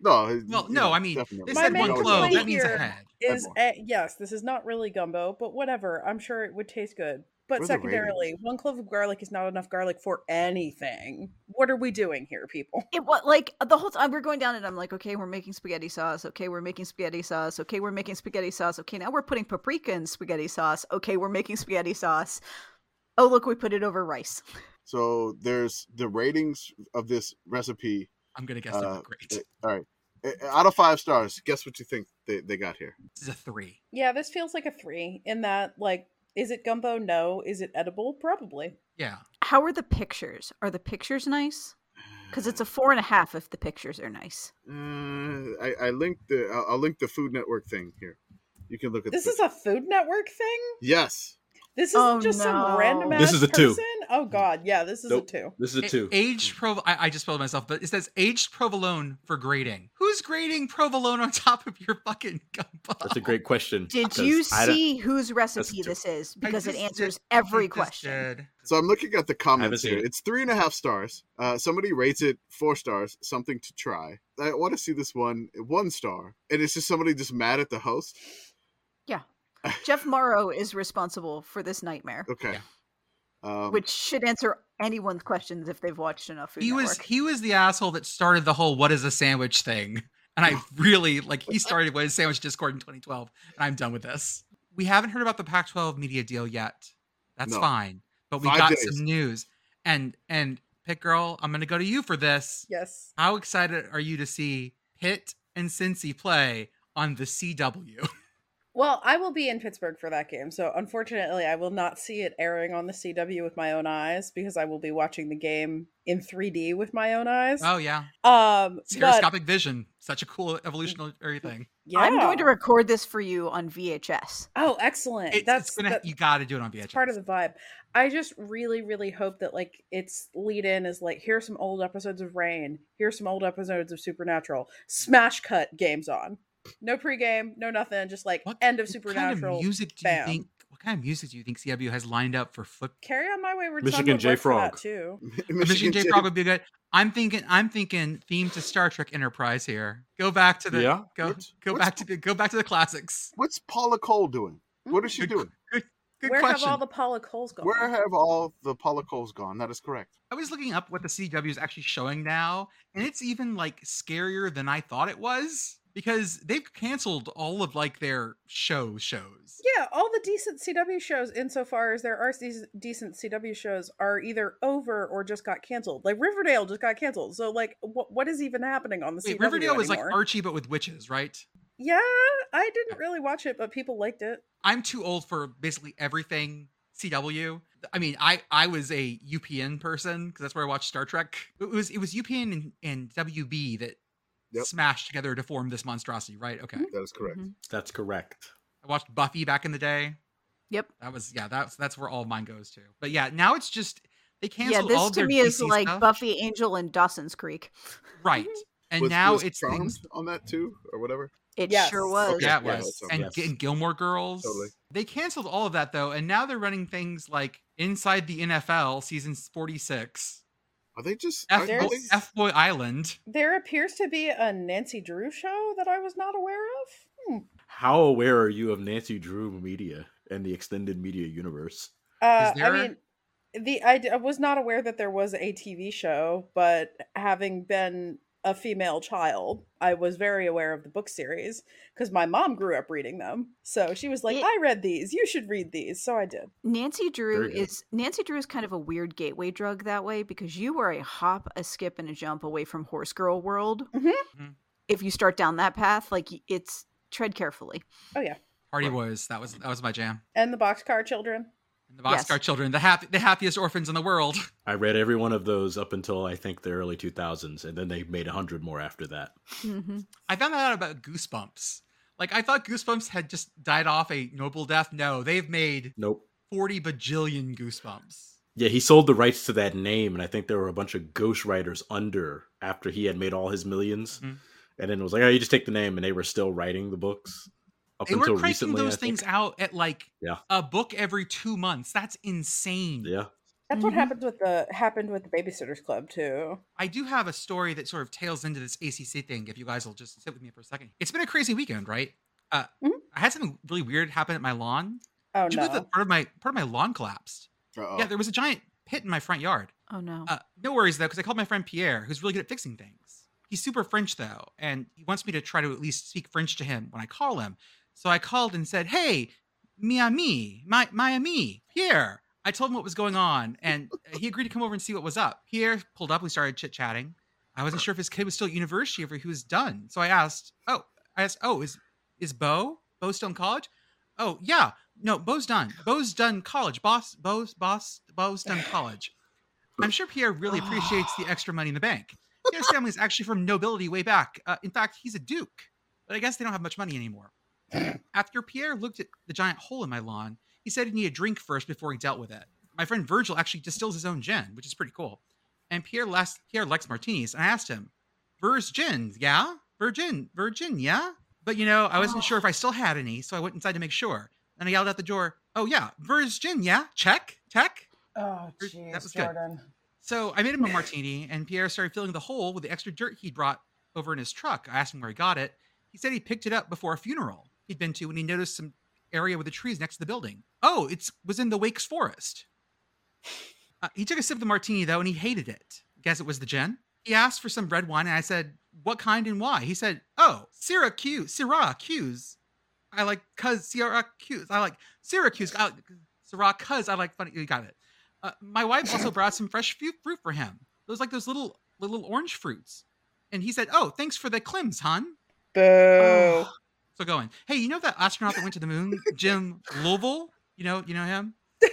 No, it- Well, no, I mean, definitely. They said one clove. That means here a head. Is a, yes, this is not really gumbo, but whatever. I'm sure it would taste good. But Where are secondarily, one clove of garlic is not enough garlic for anything. What are we doing here, people? It was like the whole time we're going down and I'm like, okay, we're making spaghetti sauce. Okay, we're making spaghetti sauce. Okay, we're making spaghetti sauce. Okay, now we're putting paprika in spaghetti sauce. Okay, we're making spaghetti sauce. Oh, look, we put it over rice. So there's the ratings of this recipe. I'm gonna guess they're Uh, great. All right, out of five stars, guess what you think they, they got here? This is a three. Yeah, this feels like a three in that, like, is it gumbo? No. Is it edible? Probably. Yeah. How are the pictures? Are the pictures nice? Because it's a <sighs> four and a half if the pictures are nice. Uh, I, I linked the. I'll, I'll link the Food Network thing here. You can look at This the, is a Food Network thing? yes. This is Oh, just no. some random ass This is a two. Person? Oh, God. Yeah, this is Nope. a two. This is a A- two. Aged prov. I, I just spelled myself, but it says aged provolone for grating. Who's grating provolone on top of your fucking gumbo? That's a great question. Did you see whose recipe this is? Because it answers did- every question. did. So I'm looking at the comments here. it. It's three and a half stars. Uh, somebody rates it four stars. Something to try. I want to see this one one star, and it's just somebody just mad at the host. Yeah. <laughs> Jeff Mauro is responsible for this nightmare, Okay. Um, which should answer anyone's questions if they've watched enough Food he was he was the asshole that started the whole "what is a sandwich" thing, <laughs> and I <laughs> really like he started what is sandwich Discord in 2012, and I'm done with this. We haven't heard about the Pac-12 media deal yet. That's No. fine, but we Five got days. some news, and and PittGirl, I'm gonna go to you for this. Yes. How excited are you to see Pitt and Cincy play on the CW? <laughs> Well, I will be in Pittsburgh for that game, so unfortunately, I will not see it airing on the CW with my own eyes because I will be watching the game in 3D with my own eyes. oh yeah, um, but stereoscopic vision, such a cool evolutionary thing. yeah. I'm going to record this for you on VHS. Oh, excellent! It's, that's it's gonna that- you got to do it on VHS. it's part of the vibe. I just really, really hope that like its lead in is like here's some old episodes of Reign, here's some old episodes of Supernatural. Smash cut games on. No pregame, no nothing, just like What- end of What kind of music do bam. you think? What kind of music do you think CW has lined up for foot? Carry on my wayward Michigan Son would work that J-Frog. too. <laughs> Michigan J Frog would be good. I'm thinking. I'm thinking theme to Star Trek Enterprise here. Go back to the. Yeah? Go What's- go what's- back to the go back to the classics. What's Paula Cole doing? Hmm? What is she Good- doing? Good Where question. have all the Paula Coles gone? Where have all the Paula Coles gone? That is correct. I was looking up what the CW is actually showing now, and it's even like scarier than I thought it was because they've canceled all of like their show shows. yeah, all the decent CW shows, insofar as there are these decent CW shows, are either over or just got canceled. Like Riverdale just got canceled. So, like, what what is even happening on the Wait, CW Riverdale was like? Archie but with witches, right? Yeah, I didn't really watch it, but people liked it. I'm too old for basically everything CW. I mean, I I was a UPN person because that's where I watched Star Trek. It was it was UPN and, and WB that Yep. smashed together to form this monstrosity, right? Okay. That is correct. Mhm. That's correct. I watched Buffy back in the day. Yep. That was yeah, that's that's where all of mine goes to. But yeah, now it's just they Yeah, canceled all this of to their me is DC like stuff. Buffy, Angel, and Dawson's Creek. right? <laughs> And Was- now was it's Charmed things on that too, or whatever. It Yes. sure was. Okay. yeah, it was. that's and, okay. G- and Gilmore Girls. Totally. They canceled all of that though, and now they're running things like Inside the NFL season 46, Are they just? F, are- There's- are they- F Boy Island. There appears to be a Nancy Drew show that I was not aware of. Hmm. How aware are you of Nancy Drew Media and the extended media universe? Uh, Is I there- mean, the I, d- I was not aware that there was a TV show, but having been a female child, I was very aware of the book series because my mom grew up reading them. So she was like, It- "I read these. You should read these." So I did. Nancy Drew is Nancy Drew is kind of a weird gateway drug that way because you were a hop, a skip, and a jump away from horse girl world. Mhm. Mhm. If you start down that path, like it's tread carefully. Oh yeah, Hardy Boys. That was that was my jam. and the Boxcar Children. And the Boxcar Children, the happy, the happiest orphans in the world. <laughs> I read every one of those up until I think the early 2000s, and then they made a hundred more after that. hmm I found that out about Goosebumps. Like I thought Goosebumps had just died off a noble death. No, they've made Nope. forty bajillion Goosebumps. Yeah, he sold the rights to that name, and I think there were a bunch of ghostwriters under after he had made all his 1000000s Mhm. and then it was like, oh, you just take the name, and they were still writing the books up They until were cranking recently. those I think. things out at like Yeah. a book every two months. That's insane. Yeah, That's what Mhm. happened with the happened with the Babysitters Club too. I do have a story that sort of tails into this ACC thing. If you guys will just sit with me for a second, it's been a crazy weekend, right? Uh, Mhm. I had something really weird happen at my lawn. Oh Did you know no! that part of my part of my lawn collapsed? Uh-oh. Yeah, there was a giant pit in my front yard. Oh no. Uh, no worries though, because I called my friend Pierre, who's really good at fixing things. He's super French though, and he wants me to try to at least speak French to him when I call him. So I called and said, "Hey, mi ami, my my ami, Pierre." I told him what was going on, and he agreed to come over and see what was up. Pierre pulled up. We started chit chatting. I wasn't sure if his kid was still at university or if he was done. So I asked, "Oh, I asked, oh, is is Bo Bo still in college?" Oh yeah, no, Bo's done. Bo's done college. Boss, Bo's boss, Bo's done college. I'm sure Pierre really appreciates the extra money in the bank. Pierre's family is actually from nobility way back. Uh, in fact, he's a duke, but I guess they don't have much money anymore. After Pierre looked at the giant hole in my lawn, he said he needed a drink first before he dealt with it. My friend Virgil actually distills his own gin, which is pretty cool. And Pierre, last, Pierre likes martinis, and I asked him, "Ver's gin, yeah? Virgin, Virgin, yeah?" But you know, I wasn't sure if I still had any, so I went inside to make sure. And I yelled out the door, "Oh yeah, Ver's gin, yeah? Check, check." oh That jeez, was good. So I made him a martini, and Pierre started filling the hole with the extra dirt he'd brought over in his truck. I asked him where he got it. He said he picked it up before a funeral he'd been to when he noticed some area with the trees next to the building. Oh, it was in the Wakes Forest. Uh, he took a sip of the martini though, and he hated it. Guess it was the gin. He asked for some red wine, and I said, "What kind and why?" He said, "Oh, Syracuse, Syracuse. I like cuz Syracuse. I like Syracuse. I like Syracuse. I like funny. You got it." Uh, my wife also brought some fresh fruit for him. Those like those little little orange fruits. And he said, "Oh, thanks for the clims, hon." Boo. So going, hey, you know that astronaut that went to the moon, Jim Lovell? You know, you know him. <laughs>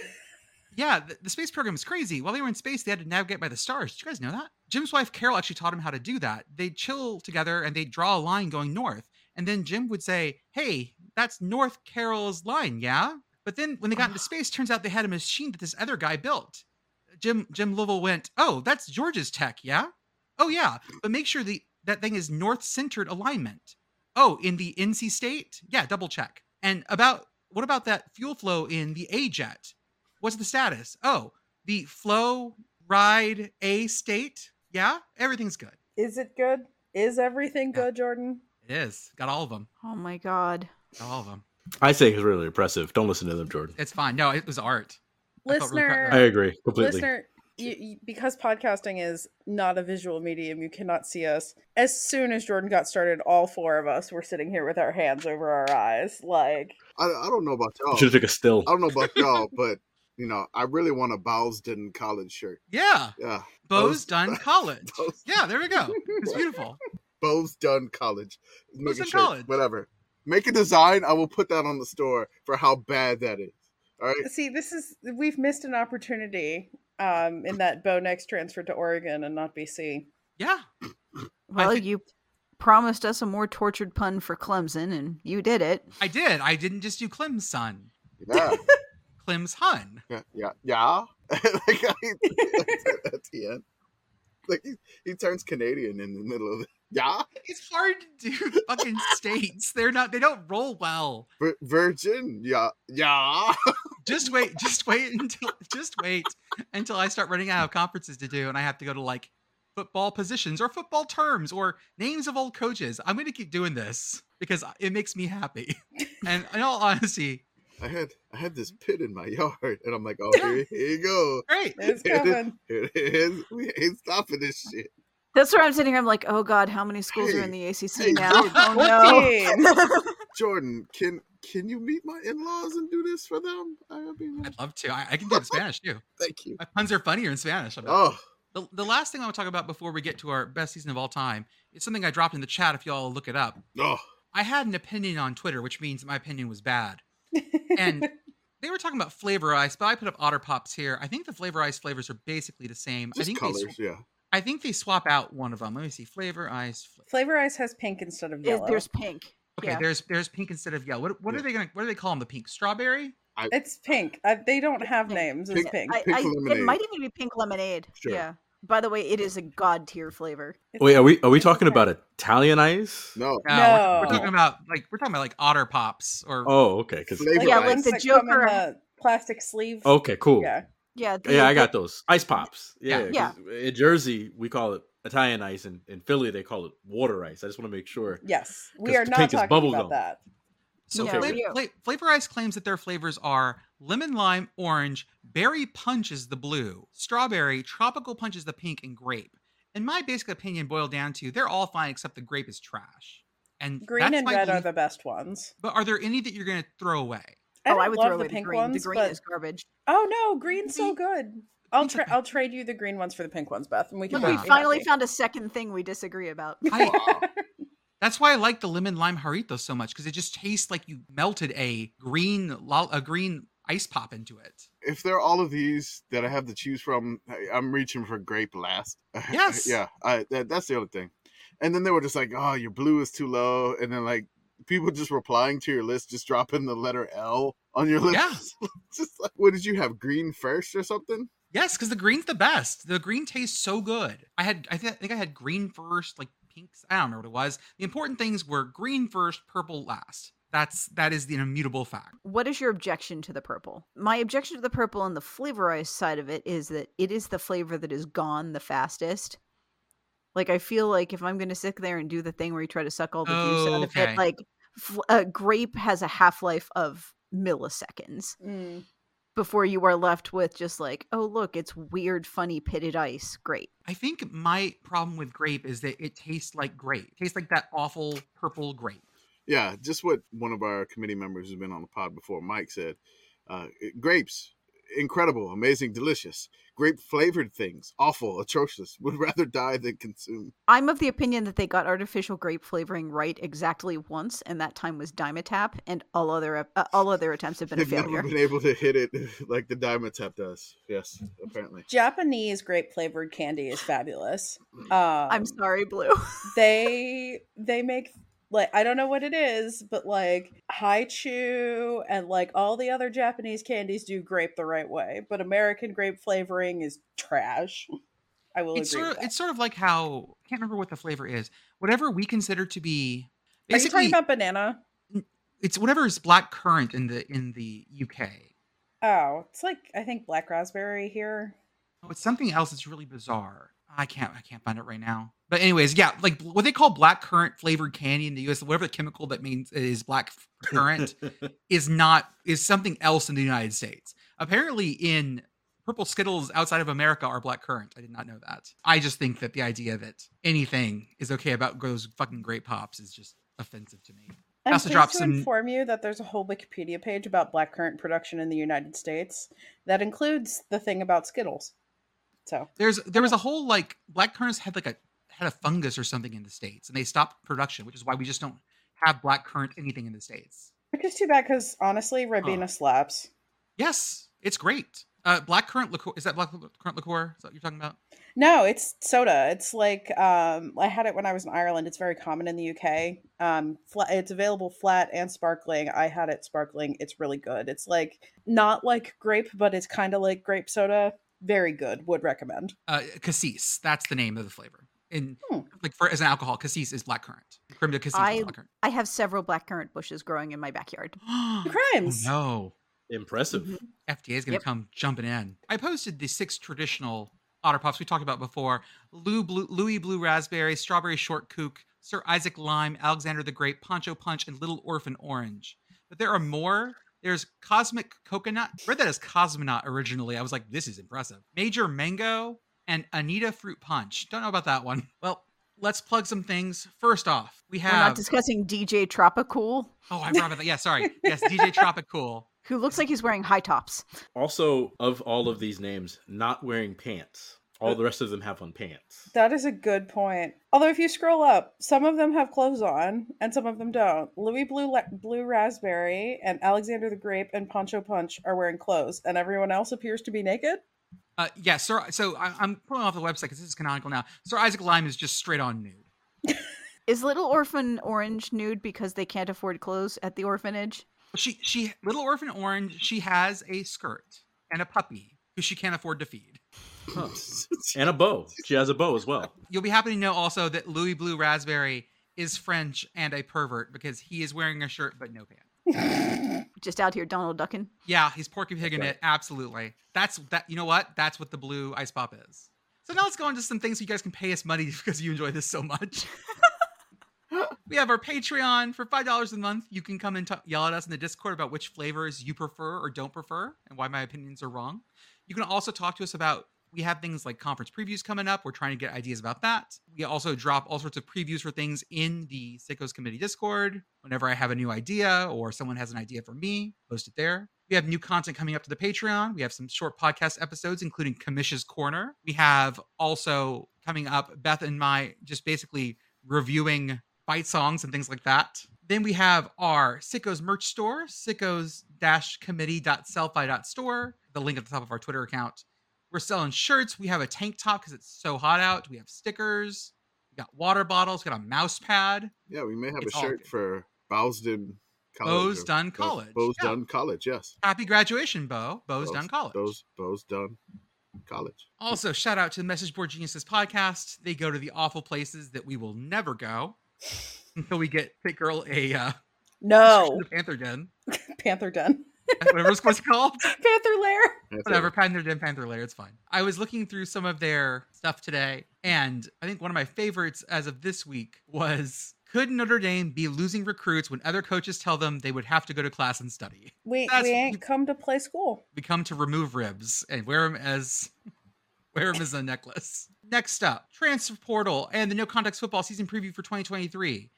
Yeah, the, the space program is crazy. While they were in space, they had to navigate by the stars. Did you guys know that? Jim's wife Carol actually taught him how to do that. They'd chill together and they'd draw a line going north. And then Jim would say, Hey, that's North Carol's line, yeah? But then when they got into <sighs> space, turns out they had a machine that this other guy built. Jim Jim Lovell went, Oh, that's George's tech, yeah? Oh yeah. But make sure the that thing is north centered alignment. Oh, in the NC state? Yeah, double check. And about what about that fuel flow in the A jet? What's the status? Oh, the flow ride A state? Yeah, everything's good. Is it good? Is everything Yeah. good, Jordan? It is. Got all of them. Oh my god. Got all of them. I say it's really impressive. Don't listen to them, Jordan. It's fine. No, it was art. I really Listener, I agree completely. listener, you, you, because podcasting is not a visual medium, you cannot see us. As soon as Jordan got started, all four of us were sitting here with our hands over our eyes, like I, I don't know about y'all. Should have took a still. I don't know about y'all, <laughs> but you know, I really want a Bowsden College shirt. Yeah. Yeah, Bo's Bo's- done <laughs> college. Bo's- Yeah, there we go. It's <laughs> beautiful. Bo's done college. Make Bo's a done college. Whatever. Make a design. I will put that on the store for how bad that is. All right. see, this is we've missed an opportunity um in that Bo next transferred to Oregon and not BC. Yeah. Well, think- you promised us a more tortured pun for Clemson, and you did it. I did. I didn't just do Clem's son. Yeah. <laughs> Clem's hun. Yeah. Yeah. yeah. <laughs> like, I, at the end, like he, he turns Canadian in the middle of it. Yeah. It's hard to do fucking <laughs> states. They're not they don't roll well. Vir- Virgin. Yeah. Yeah. Just wait, just wait until just wait until I start running out of conferences to do and I have to go to like football positions or football terms or names of old coaches. I'm going to keep doing this because it makes me happy. <laughs> And in all honesty, I had I had this pit in my <laughs> yard, and I'm like, oh, Yeah. here, <laughs> here you go. great. It's coming. Here it is. We ain't stopping this shit. That's where I'm sitting here. I'm like, oh god, how many schools are in the ACC hey, now? Jordan. Oh no. Jordan, can can you meet my in-laws and do this for them? I mean, I'd love to. I, I can do it in Spanish too. <laughs> thank you. My puns are funnier in Spanish. I bet. Oh, The, the last thing I want to talk about before we get to our best season of all time is something I dropped in the chat if y'all look it up. oh, I had an opinion on Twitter, which means my opinion was bad. <laughs> And they were talking about flavor ice, but I put up Otter Pops here. I think the flavor ice flavors are basically the same. I just think they colors, sw- yeah. I think they swap out one of them. Let me see. Flavor ice. fla- Flavor Ice has pink instead of There- yellow. There's pink. Okay, Yeah. there's there's pink instead of yellow. What what are they gonna what do they call them? The pink strawberry? It's pink. Uh, they don't have Pink. names. It's Pink- pink. I, Pink I, it might even be pink lemonade. Sure. Yeah. By the way, it is a god tier flavor. It's- Wait, are we are we talking about Italian ice? No, No, We're, we're talking about like we're talking about like Otter Pops or Oh, okay, because Like Yeah, the like ones the that come in Joker- the plastic sleeve. okay, cool. Yeah. Yeah. the- Yeah, I got those ice pops. Yeah, Yeah. Yeah. 'cause In Jersey, we call it Italian ice, and in Philly, they call it water ice. I just want to make sure. Yes. we are not pink is talking bubble about gum. that. So Yeah, Fla- we- Fla- Flavor Ice claims that their flavors are lemon lime orange, berry punch is the blue, strawberry, tropical punch is the pink, and grape. And my basic opinion boiled down to they're all fine except the grape is trash. And Green that's and my red are the best ones. But are there any that you're going to throw away? I oh, I would love throw away the the pink green. ones, the green but is garbage. oh no, green's so good. I'll tra- I'll trade you the green ones for the pink ones, Beth, and we can. Look, we finally happy. found a second thing we disagree about. I, <laughs> <laughs> that's why I like the lemon lime Jarritos so much because it just tastes like you melted a green lo- a green ice pop into it. if there are all of these that I have to choose from, I- I'm reaching for grape last. <laughs> Yes. yeah, I, that, that's the only thing. And then they were just like, "Oh, your blue is too low," and then like people just replying to your list, just dropping the letter L on your list. Yeah. just like, what did you have? Green first or something? Yes, because the green's the best. The green tastes so good. I had, I, th- I think I had green first, like pinks. I don't remember what it was. The important things were green first, purple last. That's that is the immutable fact. What is your objection to the purple? My objection to the purple and the flavorized side of it is that it is the flavor that is gone the fastest. Like I feel like if I'm going to sit there and do the thing where you try to suck all the juice out of Okay. it, like f- uh, grape has a half life of milliseconds Mm. Before you are left with just like, oh look, it's weird, funny pitted ice. Great. I think my problem with grape is that it tastes like grape. It tastes like that awful purple grape. Yeah, just what one of our committee members who's been on the pod before, Mike said. Uh, grapes, incredible, amazing, delicious. Grape flavored things, awful, atrocious. <laughs> Would rather die than consume. I'm of the opinion that they got artificial grape flavoring right exactly once, and that time was Dimetapp, and all other uh, all other attempts have been a failure. They've failure. never been able to hit it <laughs> like the Dimetapp does. Yes, apparently. Japanese grape flavored candy is fabulous. Um, I'm sorry, Blu. <laughs> they they make like I don't know what it is, but like Hi-Chew and like all the other Japanese candies do grape the right way, but American grape flavoring is trash. I will It's agree. sort of, it's sort of like how I can't remember what the flavor is. Whatever we consider to be Are you basically talking about banana? it's whatever is black currant in the in the UK. Oh, it's like I think black raspberry here. Oh, it's something else that's really bizarre. I can't I can't find it right now. But anyways, yeah, like what they call black currant flavored candy in the US, whatever the chemical that means is black currant <laughs> is not is something else in the United States. Apparently in purple skittles outside of America are black currant. I did not know that. I just think that the idea that anything is okay about those fucking grape pops is just offensive to me. I'm also pleased to some- inform you that there's a whole Wikipedia page about black currant production in the United States that includes the thing about Skittles. So There's there was a whole like black currants had like a had a fungus or something in the states and they stopped production, which is why we just don't have black currant anything in the states. which is too bad because honestly, Ribena slaps. Yes, it's great. Uh, black currant liqueur is that black currant liqueur? Is that what you're talking about? No, it's soda. It's like um, I had it when I was in Ireland. It's very common in the UK. Um, fla- it's available flat and sparkling. I had it sparkling. It's really good. It's like not like grape, but it's kind of like grape soda. Very good. Would recommend. Uh, cassis. That's the name of the flavor. In Hmm. like for as an alcohol, cassis is black currant. Creme de cassis I- is black currant. I have several blackcurrant bushes growing in my backyard. <gasps> crimes. Oh, no. Impressive. Mhm. FDA is going to Yep. come jumping in. I posted the six traditional otter pops we talked about before: Lou Blue, Louis Blue Raspberry, Strawberry Short Kook, Sir Isaac Lime, Alexander the Great, Poncho Punch, and Little Orphan Orange. But there are more. There's Cosmic Coconut. I read that as Cosmonaut originally. I was like, this is impressive. Major Mango, and Anita Fruit Punch. Don't know about that one. <laughs> Well, let's plug some things. First off, we We're have. not discussing DJ Tropicool, oh, I forgot about that. Yeah, sorry. Yes, DJ <laughs> Tropicool. who looks like he's wearing high tops. Also, of all of these names, not wearing pants. All the rest of them have on pants. That is a good point. Although if you scroll up, some of them have clothes on and some of them don't. Louis Blue La- Blue Raspberry and Alexander the Grape and Poncho Punch are wearing clothes, and everyone else appears to be naked. Uh, yeah, Sir. So I, I'm pulling off the website because this is canonical now. Sir Isaac Lime is just straight on nude. <laughs> Is Little Orphan Orange nude because they can't afford clothes at the orphanage? She, she, Little Orphan Orange. She has a skirt and a puppy who she can't afford to feed. Huh. And a bow. She has a bow as well. You'll be happy to know also that Louis Blue Raspberry is French and a pervert because he is wearing a shirt but no pants. Just out here Donald Ducking. Yeah, he's Porky Pigging right. it. Absolutely. That's that. You know what? That's what the blue ice pop is. So now let's go into some things so you guys can pay us money <laughs> because you enjoy this so much. <laughs> we have our Patreon for five dollars a month. You can come and t- yell at us in the Discord about which flavors you prefer or don't prefer and why my opinions are wrong. You can also talk to us about. We have things like conference previews coming up. We're trying to get ideas about that. We also drop all sorts of previews for things in the Sickos Committee Discord. Whenever I have a new idea or someone has an idea for me, post it there. We have new content coming up to the Patreon. We have some short podcast episodes, including Commish's Corner. We have also coming up Beth and my just basically reviewing fight songs and things like that. Then we have our Sickos merch store, sickos-committee.sellfy.store, the link at the top of our Twitter account. We're selling shirts. We have a tank top because it's so hot out. We have stickers. We got water bottles. We got a mouse pad. Yeah, we may have It's a shirt good. for Bowsden College. Bo's or done college. Bo's Yeah. done college, yes. Happy graduation, Bo. Bo's done college. Bo's, Bo's done college. Also, shout out to the Message Board Geniuses podcast. They go to the awful places that we will never go <laughs> until we get PittGirl a uh, No, Panther Den, <laughs> Panther Den, whatever it's what's called. <laughs> Panther Lair. Whatever. Panther Den, Panther Lair, it's fine. I was looking through some of their stuff today, and I think one of my favorites as of this week was Could Notre Dame be losing recruits when other coaches tell them they would have to go to class and study? We That's- we ain't come to play school. We come to remove ribs and wear them as <laughs> wear them as a necklace. Next up, transfer portal and the no context football season preview for 2023.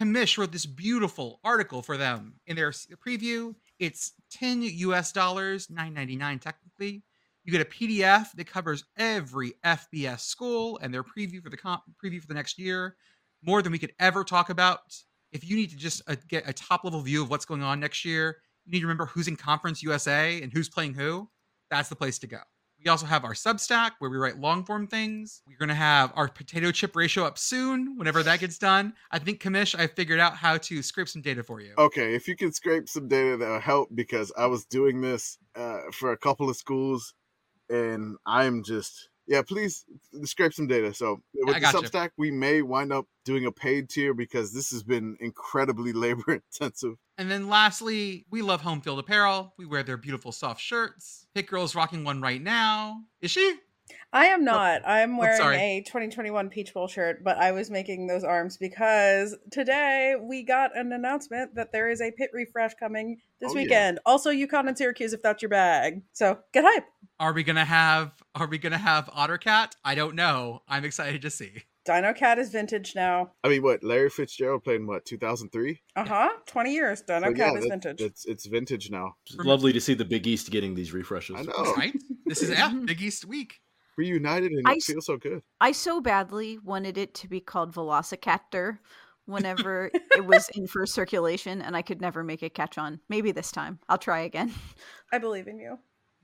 Commish wrote this beautiful article for them in their preview. It's 10 US dollars, 9.99 technically. You get a PDF that covers every FBS school and their preview for the comp- preview for the next year, more than we could ever talk about. If you need to just uh, get a top level view of what's going on next year, you need to remember who's in Conference USA and who's playing who. That's the place to go. We also have our Substack where we write long form things. We're going to have our potato chip ratio up soon whenever that gets done. I think, Commish, I figured out how to scrape some data for you. Okay, if you can scrape some data, that'll help because I was doing this uh, for a couple of schools, and I'm just yeah. Please scrape some data. So with the. Substack, we may wind up doing a paid tier because this has been incredibly <laughs> labor intensive. And then lastly, we love home field apparel. We wear their beautiful soft shirts. PittGirl's rocking one right now. Is she? I am not. I'm wearing sorry. a 2021 Peach Bowl shirt, but I was making those arms because today we got an announcement that there is a pit refresh coming this Oh, yeah. weekend. Also, UConn and Syracuse, if that's your bag. So get hype. Are we gonna have are we gonna have Ottercat? I don't know. I'm excited to see. Dino Cat is vintage now. I mean, what Larry Fitzgerald played in what 2003? Uh huh. 20 years. Dino So, Cat yeah, is that- vintage. It's it's vintage now. It's lovely to see the Big East getting these refreshes. I know. Right? This is yeah, Big East week. Reunited and I it feels so good. I so badly wanted it to be called Velocicaptor whenever it was in first circulation, and I could never make it catch on. Maybe this time. I'll try again. I believe in you.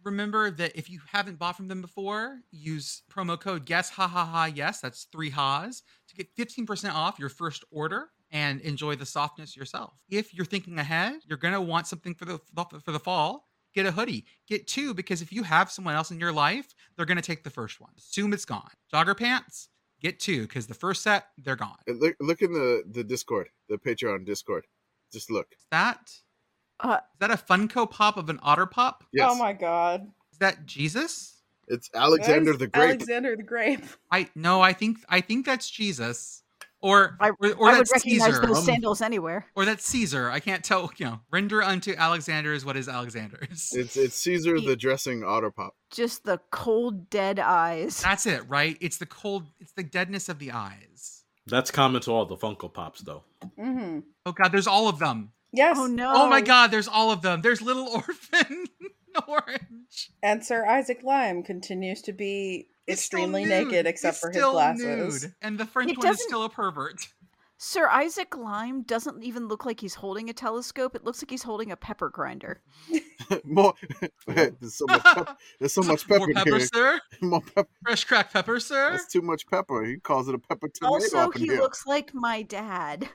Remember that if you haven't bought from them before, use promo code guess ha ha ha yes, that's three ha's to get 15% off your first order and enjoy the softness yourself. If you're thinking ahead, you're gonna want something for the for the fall. Get a hoodie. Get two because if you have someone else in your life, they're gonna take the first one. Assume it's gone. Jogger pants. Get two because the first set they're gone. Look look in the the Discord, the Patreon Discord. Just look. Is that Uh, is that a Funko Pop of an otter pop? Yes, Oh my god. Is that Jesus? it's Alexander That is the Great. Alexander the Grape. I no, I think I think that's Jesus. Or I- or, or I that would recognize Caesar. those Um, sandals anywhere. Or that Caesar. I can't tell. You know, render unto Alexander is what is Alexander's. <laughs> It's it's Caesar He- the dressing otter pop. Just the cold, dead eyes. That's it, right? It's the cold. It's the deadness of the eyes. That's common to all the Funko Pops, though. Mm-hmm. Oh God, there's all of them. Yes. Oh no! Oh my God, there's all of them. There's Little <laughs> Orphan <laughs> Orange. And Sir Isaac Lime continues to be He's extremely nude. naked except He's for his glasses. nude. And the French It one is still a pervert. Sir Isaac Lime doesn't even look like he's holding a telescope. It looks like he's holding a pepper grinder. <laughs> More, <laughs> there's so much pepper. <laughs> There's so much pepper More pepper, here. sir. More pepper. Fresh cracked pepper, sir. That's too much pepper. He calls it a pepper tomato Also, up in he here. looks like my dad.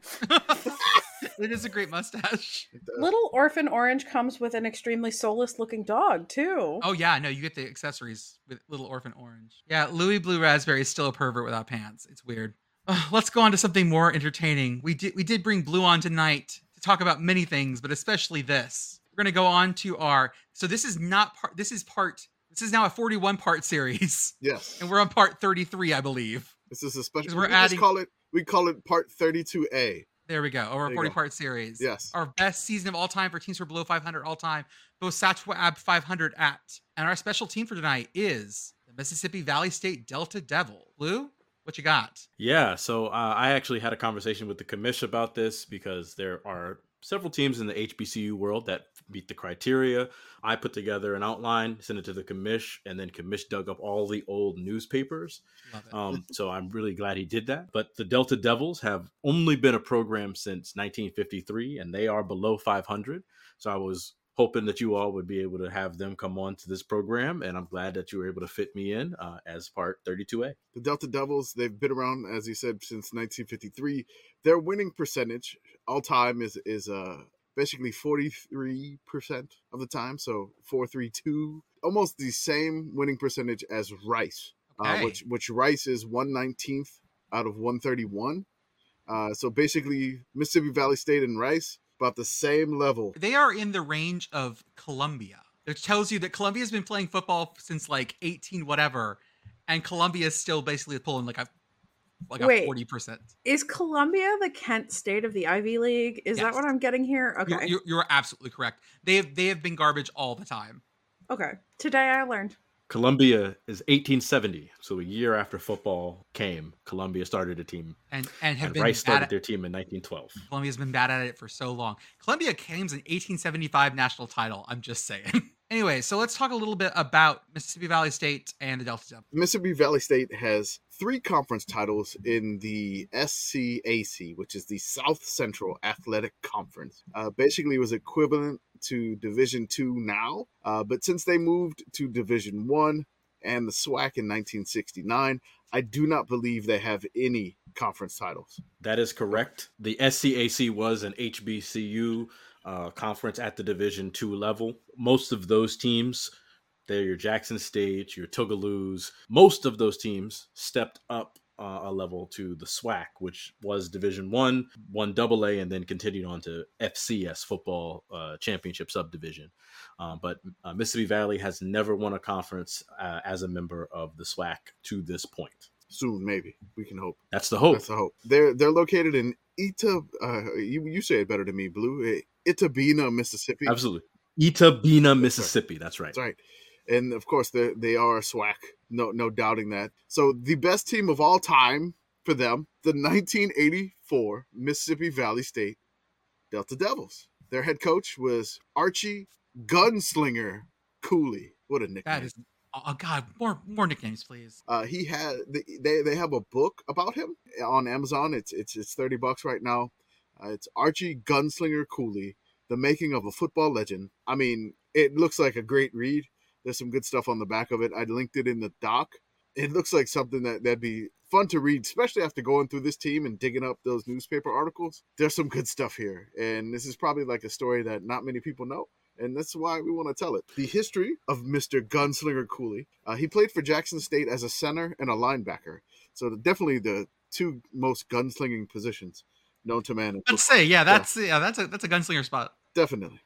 it is a great mustache. Little Orphan Orange comes with an extremely soulless looking dog, too. Oh yeah, no, you get the accessories with Little Orphan Orange. Yeah, Louis Blue Raspberry is still a pervert without pants. It's weird. Let's go on to something more entertaining. We did we did bring Blu on tonight to talk about many things, but especially this. We're gonna go on to our. So this is not part. This is part. This is now a 41 part series, <laughs> Yes. and we're on part 33, I believe. This is a special. we're we adding- just call it. We call it part 32A. There we go. Over a 40 go. part series. Yes. Our best season of all time for teams who are below 500 all time. Both Satchwab 500 at. And our special team for tonight is the Mississippi Valley State Delta Devil. Blu, what you got? Yeah, so uh, I actually had a conversation with the commish about this because there are several teams in the HBCU world that meet the criteria. I put together an outline, sent it to the commish, and then commish dug up all the old newspapers. Um, so I'm really glad he did that. But the Delta Devils have only been a program since 1953, and they are below 500. So I was hoping that you all would be able to have them come on to this program, and I'm glad that you were able to fit me in uh, as part 32A. The Delta Devils, they've been around, as you said, since 1953. Their winning percentage all time is is uh basically 43% of the time, so 432. Almost the same winning percentage as Rice, Okay. uh, which which Rice is 119th out of 131. Uh, so basically, Mississippi Valley State and Rice about the same level. They are in the range of Columbia, which tells you that Columbia has been playing football since like 18 whatever, and Columbia is still basically pulling like a like a 40%. Is Columbia the Kent State of the Ivy League? Is Yes. that what I'm getting here? Okay. You're, you're, you're absolutely correct. They have they have been garbage all the time. okay. Today I learned. Columbia is 1870, so a year after football came, Columbia started a team, And and have and been Rice started at, their team in 1912. Columbia's been bad at it for so long. Columbia claims an 1875 national title. I'm just saying. <laughs> anyway, so let's talk a little bit about Mississippi Valley State and the Delta Devils. Mississippi Valley State has three conference titles in the SCAC, which is the South Central Athletic Conference. Uh, basically, it was equivalent to Division Two now, uh, but since they moved to Division One and the SWAC in 1969, I do not believe they have any conference titles. That is correct. The SCAC was an HBCU uh, conference at the Division two level. Most of those teams, they're your Jackson State, your Tougaloos. Most of those teams stepped up uh, a level to the SWAC, which was Division one, one double A, and then continued on to FCS football uh, championship subdivision. Um, but uh, Mississippi Valley has never won a conference uh, as a member of the SWAC to this point. Soon, maybe we can hope. That's the hope. That's the hope. They're they're located in Itta. Uh, you you say it better than me, Blu. Itta Bena, Mississippi. Absolutely. Itta Bena, Mississippi. That's right. That's right. And of course, they they are a SWAC. No no doubting that. So the best team of all time for them, the 1984 Mississippi Valley State Delta Devils. Their head coach was Archie Gunslinger Cooley. What a nickname! That is oh god, more more nicknames, please. Uh, he had they they have a book about him on Amazon. It's it's it's thirty bucks right now. Uh, it's Archie Gunslinger Cooley, the making of a football legend. I mean, it looks like a great read. There's some good stuff on the back of it. I linked it in the doc. It looks like something that that'd be fun to read, especially after going through this team and digging up those newspaper articles. There's some good stuff here, and this is probably like a story that not many people know and that's why we want to tell it. The history of Mr. Gunslinger Cooley. Uh, he played for Jackson State as a center and a linebacker, so definitely the two most gunslinging positions known to man. Let's say, yeah, that's yeah, that's a that's a gunslinger spot. Definitely.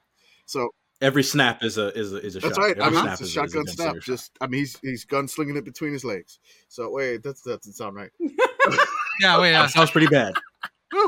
So Every snap is a is a is a that's shot. right. I Every mean, it's a is shotgun gunslinger snap. shot. Just, I mean, he's he's gunslinging it between his legs. So wait, that's that doesn't sound right. <laughs> Yeah, wait. Uh, That sounds pretty bad. <laughs>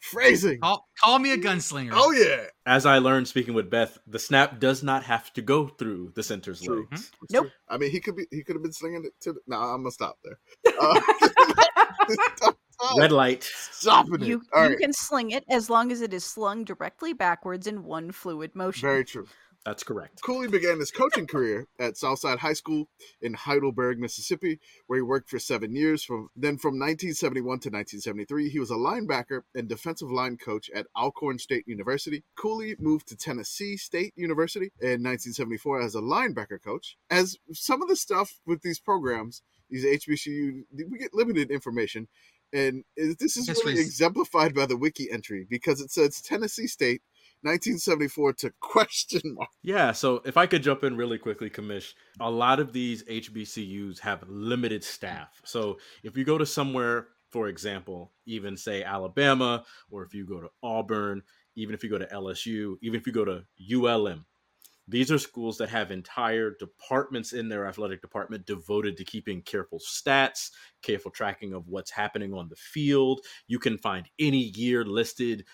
Phrasing. call, call me a gunslinger. Oh yeah. As I learned speaking with Beth, the snap does not have to go through the center's True. legs. It's Nope. true. I mean, he could be. He could have been slinging it to. The, no, I'm gonna stop there. <laughs> Uh, stop, Red light. stopping it. You, All you right. can sling it as long as it is slung directly backwards in one fluid motion. Very true. That's correct. Cooley began his coaching career at Southside High School in Heidelberg, Mississippi, where he worked for seven years. From then, from 1971 to 1973, he was a linebacker and defensive line coach at Alcorn State University. Cooley moved to Tennessee State University in 1974 as a linebacker coach. As some of the stuff with these programs, these HBCU, we get limited information. And this is really History's- exemplified by the wiki entry because it says Tennessee State 1974 to <laughs> question mark. Yeah, so if I could jump in really quickly, Commish, a lot of these HBCUs have limited staff. So if you go to somewhere, for example, even say Alabama, or if you go to Auburn, even if you go to LSU, even if you go to ULM, these are schools that have entire departments in their athletic department devoted to keeping careful stats, careful tracking of what's happening on the field. You can find any year listed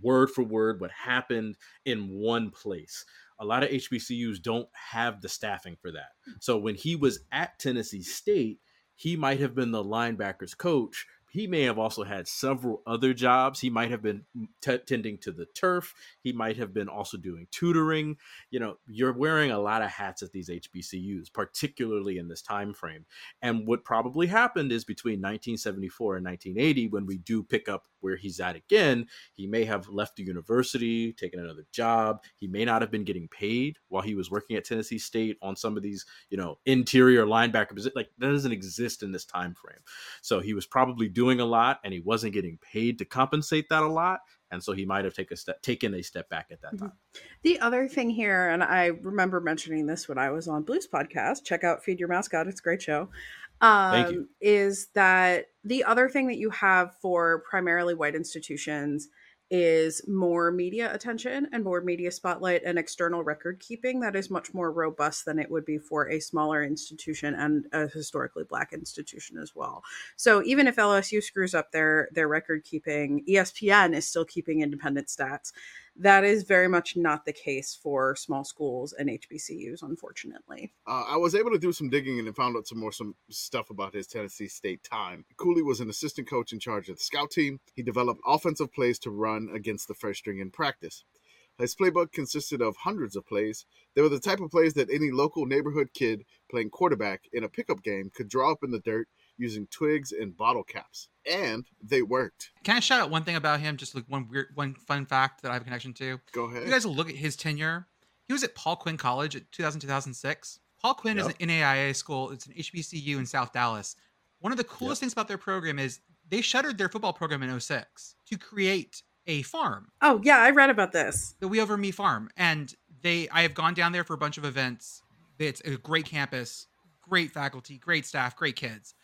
word for word what happened in one place. A lot of HBCUs don't have the staffing for that. Hmm. So when he was at Tennessee State, he might have been the linebackers coach. He may have also had several other jobs. He might have been t- tending to the turf. He might have been also doing tutoring. You know, you're wearing a lot of hats at these HBCUs, particularly in this time frame. And what probably happened is between 1974 and 1980, when we do pick up where he's at again, he may have left the university, taken another job. He may not have been getting paid while he was working at Tennessee State on some of these, you know, interior linebacker positions. Like that doesn't exist in this time frame. So he was probably doing a lot, and he wasn't getting paid to compensate that a lot. And so he might have take a step, taken a step back at that Mhm. time. The other thing here, and I remember mentioning this when I was on Blu's podcast. Check out Feed Your Mascot; it's a great show. Um. Is that the other thing that you have for primarily white institutions is more media attention and more media spotlight and external record keeping that is much more robust than it would be for a smaller institution and a historically black institution as well. So even if LSU screws up their their record keeping, ESPN is still keeping independent stats. That is very much not the case for small schools and HBCUs, unfortunately. Uh, I was able to do some digging and found out some more some stuff about his Tennessee State time. Cooley was an assistant coach in charge of the scout team. He developed offensive plays to run against the first string in practice. His playbook consisted of hundreds of plays. They were the type of plays that any local neighborhood kid playing quarterback in a pickup game could draw up in the dirt using twigs and bottle caps. And they worked. Can I shout out one thing about him? Just like one weird, one fun fact that I have a connection to. Go ahead. You guys will look at his tenure. He was at Paul Quinn College at 2000 2006. Paul Quinn is an NAIA school. It's an HBCU in South Dallas. One of the coolest things about their program is they shuttered their football program in 06 to create a farm, Oh, yeah, I read about this. the We Over Me farm. And they I have gone down there for a bunch of events. It's a great campus, great faculty, great staff, great kids.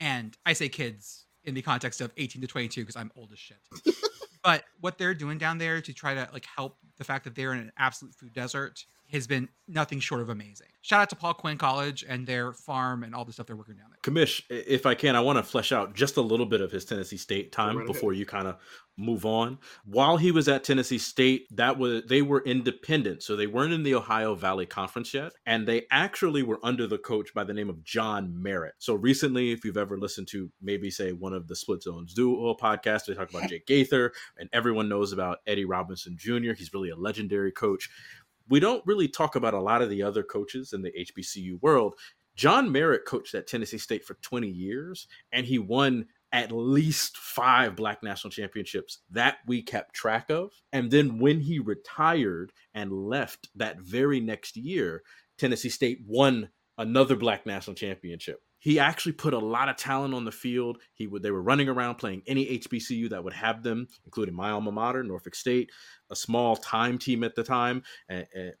And I say kids in the context of 18 to 22 because I'm old as shit. <laughs> but what they're doing down there to try to like help the fact that they're in an absolute food desert has been nothing short of amazing. Shout out to Paul Quinn College and their farm and all the stuff they're working down there. Commish, if I can, I want to flesh out just a little bit of his Tennessee State time right before you kind of move on. While he was at Tennessee State, that was they were independent, so they weren't in the Ohio Valley Conference yet, and they actually were under the coach by the name of John Merritt. So recently, if you've ever listened to maybe say one of the Split Zones Duo podcasts, they talk about <laughs> Jake Gaither, and everyone knows about Eddie Robinson Jr. He's really a legendary coach. We don't really talk about a lot of the other coaches in the HBCU world. John Merritt coached at Tennessee State for 20 years, and he won at least five Black National Championships that we kept track of. And then when he retired and left that very next year, Tennessee State won another Black National Championship. He actually put a lot of talent on the field. He would they were running around playing any HBCU that would have them, including my alma mater, Norfolk State, a small time team at the time.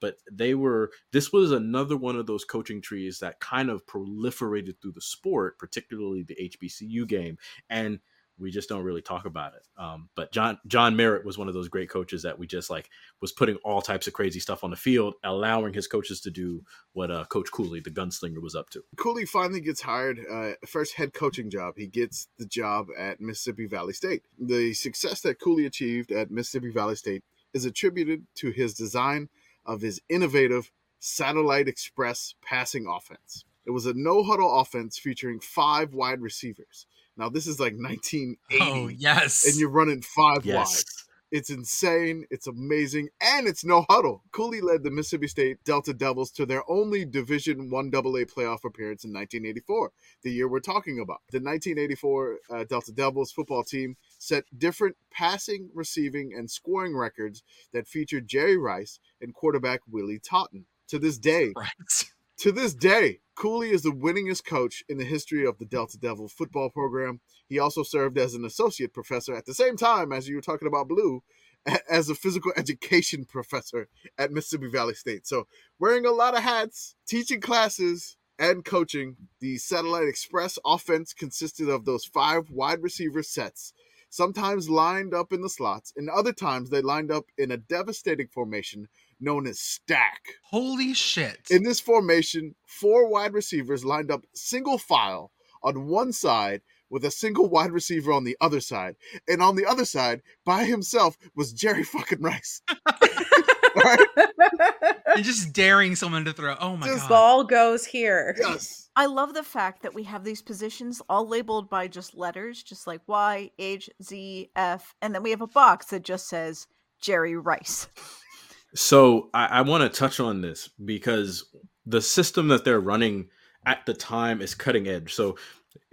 But they were this was another one of those coaching trees that kind of proliferated through the sport, particularly the HBCU game. And we just don't really talk about it. Um, but John John Merritt was one of those great coaches that we just like was putting all types of crazy stuff on the field, allowing his coaches to do what uh, Coach Cooley, the gunslinger, was up to. Cooley finally gets hired, uh, first head coaching job. He gets the job at Mississippi Valley State. The success that Cooley achieved at Mississippi Valley State is attributed to his design of his innovative satellite express passing offense. It was a no huddle offense featuring five wide receivers. Now this is like 1980, Oh yes. and you're running five Yes. wide. It's insane. It's amazing, and it's no huddle. Cooley led the Mississippi State Delta Devils to their only Division One AA playoff appearance in 1984, the year we're talking about. The 1984 uh, Delta Devils football team set different passing, receiving, and scoring records that featured Jerry Rice and quarterback Willie Totten. To this day, right. <laughs> to this day, Cooley is the winningest coach in the history of the Delta Devil football program. He also served as an associate professor at the same time as you were talking about Blu, as a physical education <laughs> professor at Mississippi Valley State. So, wearing a lot of hats, teaching classes, and coaching, the Satellite Express offense consisted of those five wide receiver sets, sometimes lined up in the slots, and other times they lined up in a devastating formation known as stack. Holy shit. In this formation, four wide receivers lined up single file on one side with a single wide receiver on the other side. And on the other side, by himself, was Jerry fucking Rice. All <laughs> right? and just daring someone to throw. Oh my Just god. Ball goes here. Yes. I love the fact that we have these positions all labeled by just letters, just like Y, H, Z, F, and then we have a box that just says Jerry Rice. So I, I want to touch on this because the system that they're running at the time is cutting edge. So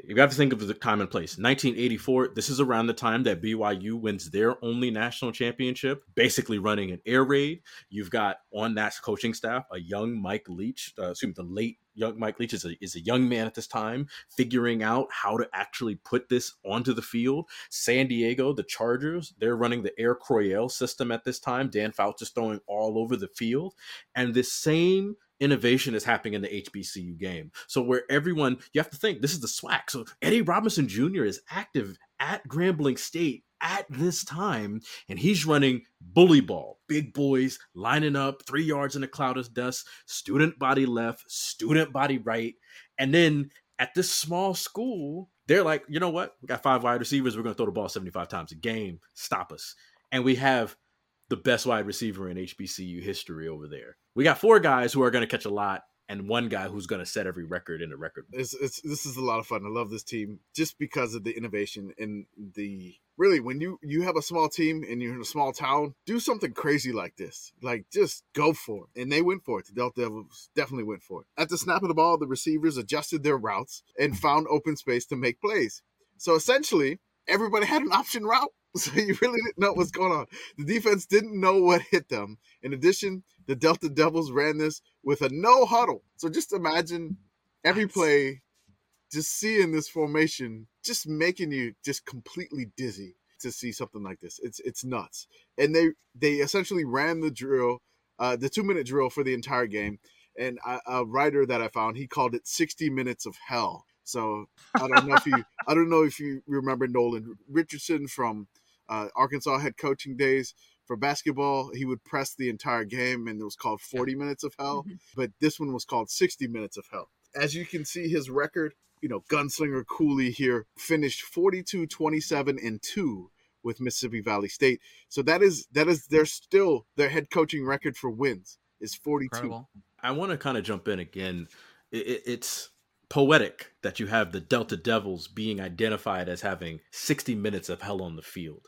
you have to think of the time and place. 1984, this is around the time that BYU wins their only national championship, basically running an air raid. You've got on that coaching staff a young Mike Leach, uh, excuse me, the late young Mike Leach is a, is a young man at this time, figuring out how to actually put this onto the field. San Diego, the Chargers, they're running the Air Coryell system at this time. Dan Fouts is throwing all over the field. And this same innovation is happening in the HBCU game. So where everyone, you have to think, this is the SWAC. So Eddie Robinson Jr. is active at Grambling State at this time, and he's running bully ball. Big boys lining up three yards in a cloud of dust, student body left, student body right. And then at this small school, they're like, you know what? We got five wide receivers. We're going to throw the ball 75 times a game. Stop us. And we have the best wide receiver in HBCU history over there. We got four guys who are going to catch a lot and one guy who's going to set every record in the record. It's, it's this is a lot of fun. I love this team just because of the innovation and the really when you you have a small team and you're in a small town, do something crazy like this. Like just go for it. And they went for it. The Delta Devils definitely went for it. At the snap of the ball, the receivers adjusted their routes and found open space to make plays. So essentially, everybody had an option route. <laughs> So you really didn't know what's going on. The defense didn't know what hit them. In addition, the Delta Devils ran this with a no huddle. So just imagine every play, just seeing this formation, just making you just completely dizzy to see something like this. It's it's nuts. And they they essentially ran the drill, uh, the two minute drill for the entire game. And a, a writer that I found, he called it 60 minutes of hell. So I don't know if you <laughs> I don't know if you remember Nolan Richardson from uh, Arkansas head coaching days for basketball. He would press the entire game, and it was called 40 minutes of hell. But this one was called 60 minutes of hell. As you can see, his record, you know, Gunslinger Cooley here finished 42, 27, and two with Mississippi Valley State. So that is that is their still their head coaching record for wins is 42. Incredible. I want to kind of jump in again. It, it, it's poetic that you have the Delta Devils being identified as having 60 minutes of hell on the field.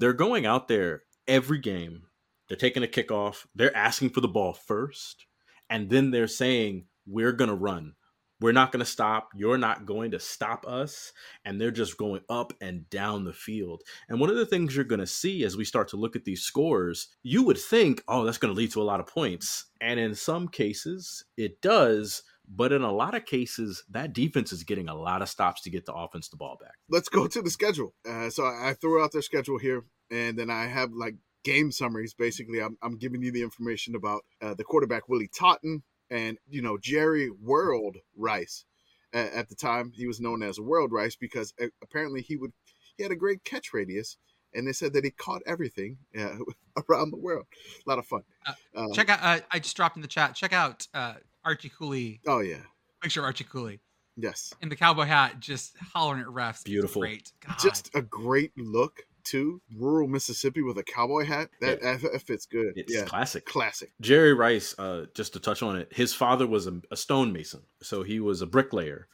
They're going out there every game. They're taking a kickoff. They're asking for the ball first. And then they're saying, We're going to run. We're not going to stop. You're not going to stop us. And they're just going up and down the field. And one of the things you're going to see as we start to look at these scores, you would think, oh, that's going to lead to a lot of points. And in some cases, it does. But in a lot of cases, that defense is getting a lot of stops to get the offense the ball back. let's go to the schedule. Uh, so I I threw out their schedule here, and then I have like game summaries. Basically, I'm, I'm giving you the information about uh, the quarterback Willie Totten and you know Jerry World Rice. A- at the time, he was known as World Rice because uh, apparently he would he had a great catch radius, and they said that he caught everything uh, <laughs> around the world. A lot of fun. Uh, Uh, Check out. Uh, I just dropped in the chat. Check out uh, Archie Cooley. Oh yeah, Picture of Archie Cooley yes, in the cowboy hat, just hollering at refs. Beautiful. Great. God. just a great look too. Rural Mississippi with a cowboy hat. That, that, that fits good. It's yeah, classic. classic. Jerry Rice, uh, just to touch on it, his father was a, a stonemason, so he was a bricklayer,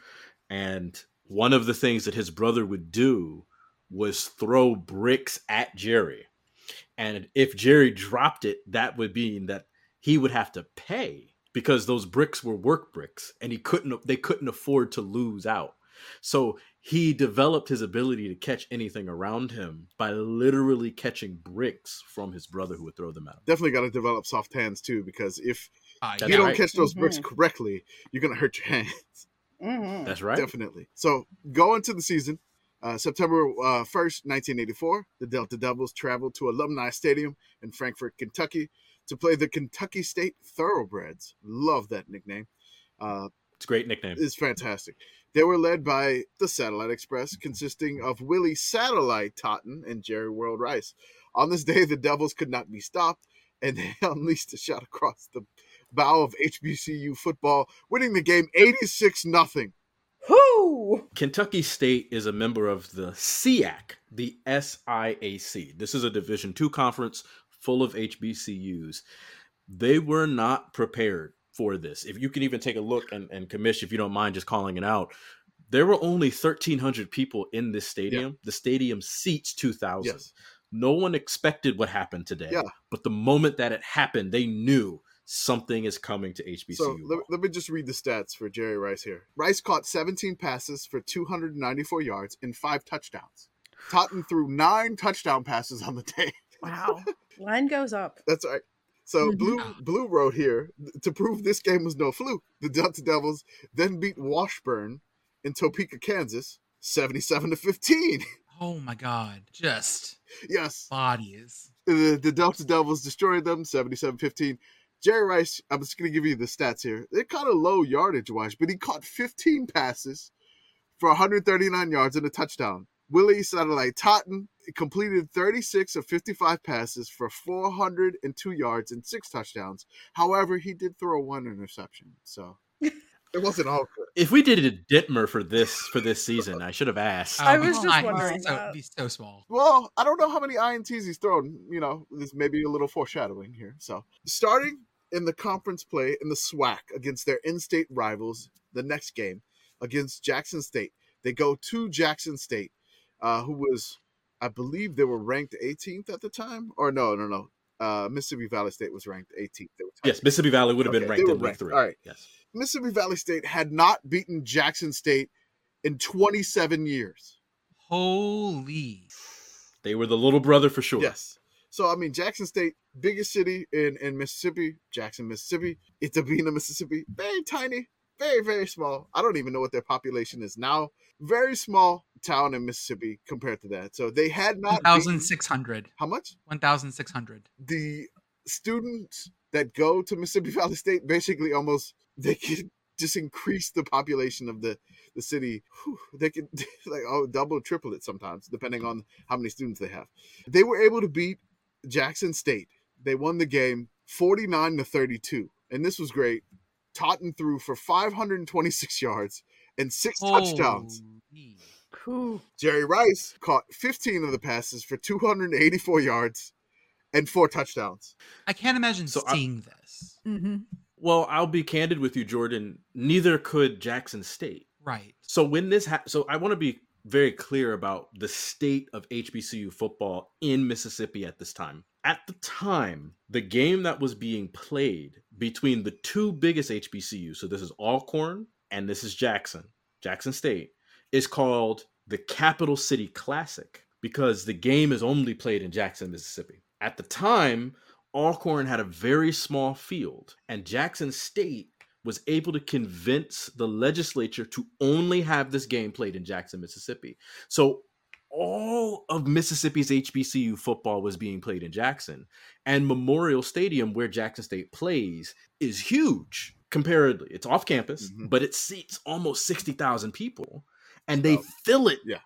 and one of the things that his brother would do was throw bricks at Jerry, and if Jerry dropped it, that would mean that he would have to pay because those bricks were work bricks, and he couldn't. They couldn't afford to lose out. So he developed his ability to catch anything around him by literally catching bricks from his brother who would throw them at him. Definitely got to develop soft hands too, because if Uh, you don't right. catch those bricks Mhm. correctly, you're gonna hurt your hands. Mhm. That's right. Definitely. So going to the season, uh, September uh, 1st, 1984, the Delta Devils traveled to Alumni Stadium in Frankfort, Kentucky to play the Kentucky State Thoroughbreds. Love that nickname. Uh, It's a great nickname. It's fantastic. They were led by the Satellite Express, consisting of Willie Satellite Totten and Jerry World Rice. On this day, the Devils could not be stopped, and they <laughs> unleashed a shot across the bow of HBCU football, winning the game 86 0 Whoo! Kentucky State is a member of the SEAC, the SIAC. This is a Division two conference full of HBCUs. They were not prepared for this. If you can even take a look and, and commish, if you don't mind just calling it out, there were only 1,300 people in this stadium. The stadium seats 2,000. Yes. No one expected what happened today. Yeah. But the moment that it happened, they knew something is coming to HBCU. So let, let me just read the stats for Jerry Rice here. Rice caught 17 passes for 294 yards and five touchdowns. Totten threw nine touchdown passes on the day. Wow. <laughs> Line goes up. That's right. So Mhm. Blu Blu wrote here to prove this game was no fluke. The Delta Devils then beat Washburn in Topeka, Kansas, 77 to 15. Oh my God. Just yes. bodies. The, the Delta Devils destroyed them 77 15. Jerry Rice, I'm just going to give you the stats here. They're kind of low yardage wise, but he caught 15 passes for 139 yards and a touchdown. Willie Satellite Totten completed 36 of 55 passes for 402 yards and six touchdowns. However, he did throw one interception, so it wasn't all good. if we did a Ditmer for this for this season, I should have asked. I Oh, was just not- wondering He's so, he's so small. Well, I don't know how many INTs he's thrown. You know, there's maybe a little foreshadowing here. So, starting in the conference play in the SWAC against their in-state rivals, the next game against Jackson State, they go to Jackson State, uh, who was, I believe, they were ranked 18th at the time, or no, no, no. Uh, Mississippi Valley State was ranked 18th. They were tied. yes, Mississippi Valley would have been Okay, they ranked were in week three. All right. Yes. Mississippi Valley State had not beaten Jackson State in 27 years. Holy. They were the little brother for sure. Yes. So I mean, Jackson State, biggest city in in Mississippi, Jackson, Mississippi. Itta Bena, Mississippi, very tiny, very very small. I don't even know what their population is now. Very small town in Mississippi compared to that. So they had not. beaten- 1,600. How much? 1,600. The students that go to Mississippi Valley State basically almost they can just increase the population of the the city. Whew, they can <laughs> like oh double triple it sometimes depending on how many students they have. They were able to beat Jackson State. They won the game 49 to 32. And this was great. Totten threw for 526 yards and six touchdowns. Holy. Whew. Jerry Rice caught 15 of the passes for 284 yards and four touchdowns. I can't imagine So I- seeing this. hmm Well, I'll be candid with you, Jordan. Neither could Jackson State. Right. So when this ha- so I want to be very clear about the state of HBCU football in Mississippi at this time. At the time, the game that was being played between the two biggest HBCUs, so this is Alcorn and this is Jackson, Jackson State, is called the Capital City Classic because the game is only played in Jackson, Mississippi. At the time, Alcorn had a very small field, and Jackson State was able to convince the legislature to only have this game played in Jackson, Mississippi. So all of Mississippi's HBCU football was being played in Jackson, and Memorial Stadium, where Jackson State plays, is huge comparatively. It's off campus, Mhm. but it seats almost 60,000 people, and they Oh, fill it yeah.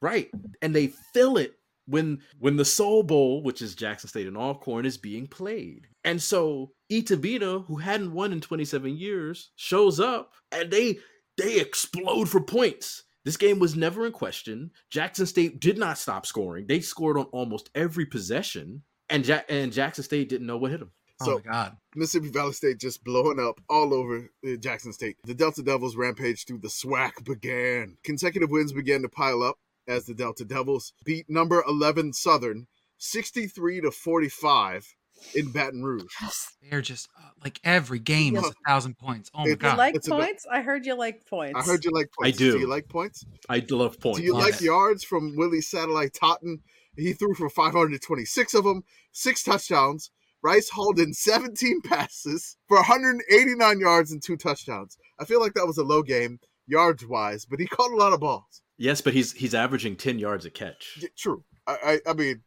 Right. And they fill it when when the Soul Bowl, which is Jackson State and Alcorn, is being played. And so Itta Bena, who hadn't won in 27 years, shows up and they they explode for points. This game was never in question. Jackson State did not stop scoring. They scored on almost every possession, and ja- and Jackson State didn't know what hit them. Oh So my god. Mississippi Valley State just blowing up all over uh, Jackson State. The Delta Devils rampage through the SWAC began. Consecutive wins began to pile up as the Delta Devils beat number 11 Southern 63 to 45 in Baton Rouge. Yes, They're just uh, like every game is a thousand points. Oh my God! You like It's points? I heard you like points. I heard you like points. I do. Do you like points? I love points. Do you Love like it. yards from Willie Satellite Totten? He threw for 526 of them, six touchdowns. Rice hauled in 17 passes for 189 yards and two touchdowns. I feel like that was a low game yards wise, but he caught a lot of balls. yes, but he's he's averaging 10 yards a catch. Yeah, true. I, I I mean,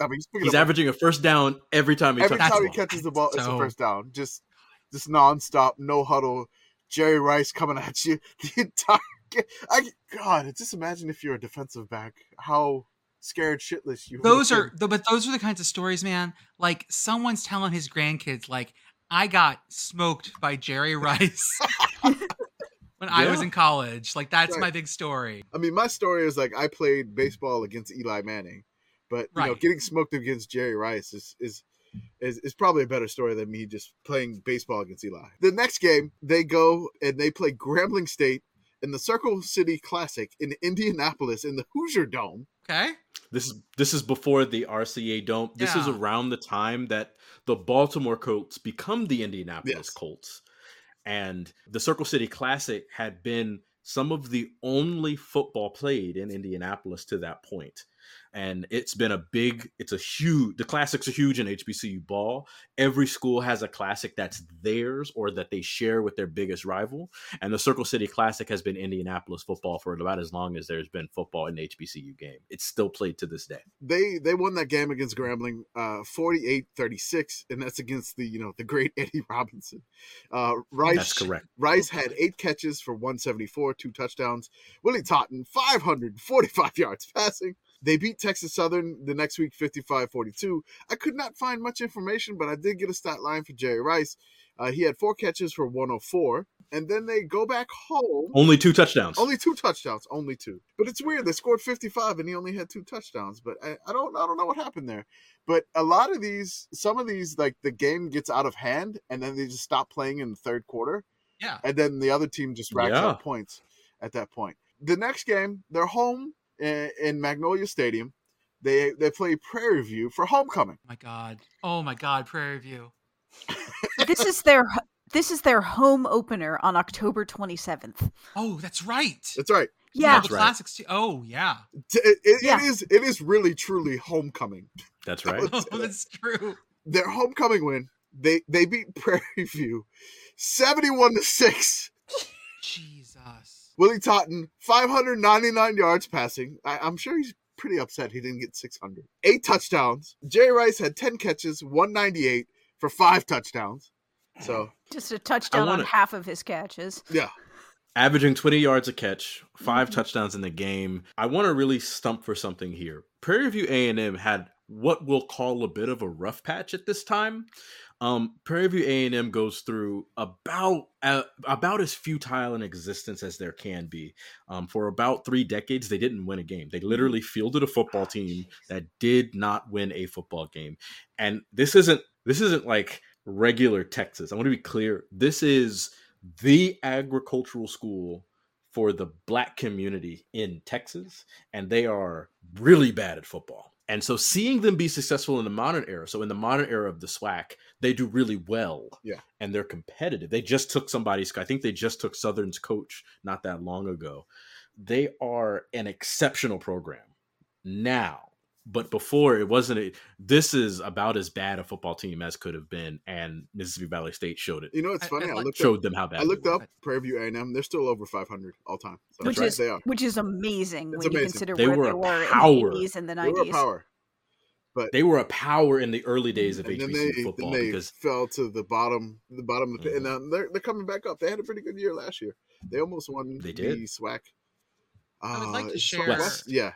I mean, speaking He's of averaging a first down every time he every touches time the he catches the ball, it's a first down. Just just nonstop, no huddle. Jerry Rice coming at you <laughs> the entire. Game. I God, just imagine if you're a defensive back, how scared shitless you. those are the, but those are the kinds of stories, man. Like someone's telling his grandkids, like, I got smoked by Jerry Rice <laughs> when I was in college. Like that's Right. my big story. I mean, my story is like I played baseball against Eli Manning, but you know, getting smoked against Jerry Rice is is. Is, is probably a better story than me just playing baseball against Eli. The next game, they go and they play Grambling State in the Circle City Classic in Indianapolis in the Hoosier Dome. Okay. This is this is before the RCA Dome. This is around the time that the Baltimore Colts become the Indianapolis Yes. Colts. And the Circle City Classic had been some of the only football played in Indianapolis to that point. And it's been a big, it's a huge, the classics are huge in HBCU ball. Every school has a classic that's theirs or that they share with their biggest rival. And the Circle City Classic has been Indianapolis football for about as long as there's been football in HBCU game. It's still played to this day. They they won that game against Grambling uh 48-36 and that's against the, you know, the great <laughs> Eddie Robinson. Uh Rice That's correct. Rice had 8 catches for 174, two touchdowns. Willie Totten 545 <laughs> yards passing. They beat Texas Southern the next week 55-42. I could not find much information, but I did get a stat line for Jerry Rice. Uh, he had four catches for 104, and then they go back home. Only two touchdowns. Only two touchdowns, only two. But it's weird. They scored 55 and he only had two touchdowns. But I, I don't I don't know what happened there. But a lot of these, some of these, like the game gets out of hand and then they just stop playing in the third quarter. Yeah. And then the other team just racks Yeah. up points at that point. The next game, they're home in, in Magnolia Stadium. They they play Prairie View for homecoming. Oh my god. Oh my god. Prairie View. this is their this is their home opener on October 27th. Oh, that's right. That's right. Yeah. the right. classics too. Oh yeah. It, it- Yeah. it is it is really truly homecoming. That's <laughs> right. would Oh, <laughs> that's true. their homecoming win. They they beat Prairie View, seventy-one to six. Jesus. Willie Totten, five hundred ninety-nine yards passing. I, I'm sure he's pretty upset he didn't get six hundred. Eight touchdowns. Jay Rice had ten catches, one ninety-eight for five touchdowns. So Just a touchdown wanna- on half of his catches. yeah, Averaging 20 yards a catch, 5 Mhm. touchdowns in the game. I want to really stump for something here. Prairie View A&M had what we'll call a bit of a rough patch at this time. Um, Prairie View A&M goes through about uh, about as futile an existence as there can be. Um, for about three decades, they didn't win a game. They literally fielded a football team that did not win a football game. And this isn't this isn't like regular Texas. I want to be clear. This is the agricultural school for the black community in Texas, and they are really bad at football. And so seeing them be successful in the modern era, so in the modern era of the SWAC, they do really well. Yeah. And they're competitive. They just took somebody's I think they just took Southern's coach not that long ago. They are an exceptional program now. But before it wasn't a, this is about as bad a football team as could have been, and Mississippi Valley State showed it. you know it's funny. I I, like- looked Showed up, them how bad I looked they were. up Prairie View A&M. They're still over 500 all time. So Which is they are. which is amazing It's when you consider They where were they a were power. in the 80s and the They were a 90s. power. But They were a power in the early days of and then HBCU they football then they because fell to the bottom the bottom of the pit. Mhm. and um, they're they're coming back up. They had a pretty good year last year. They almost won They the did. SWAC. I would like to share- West- Yeah,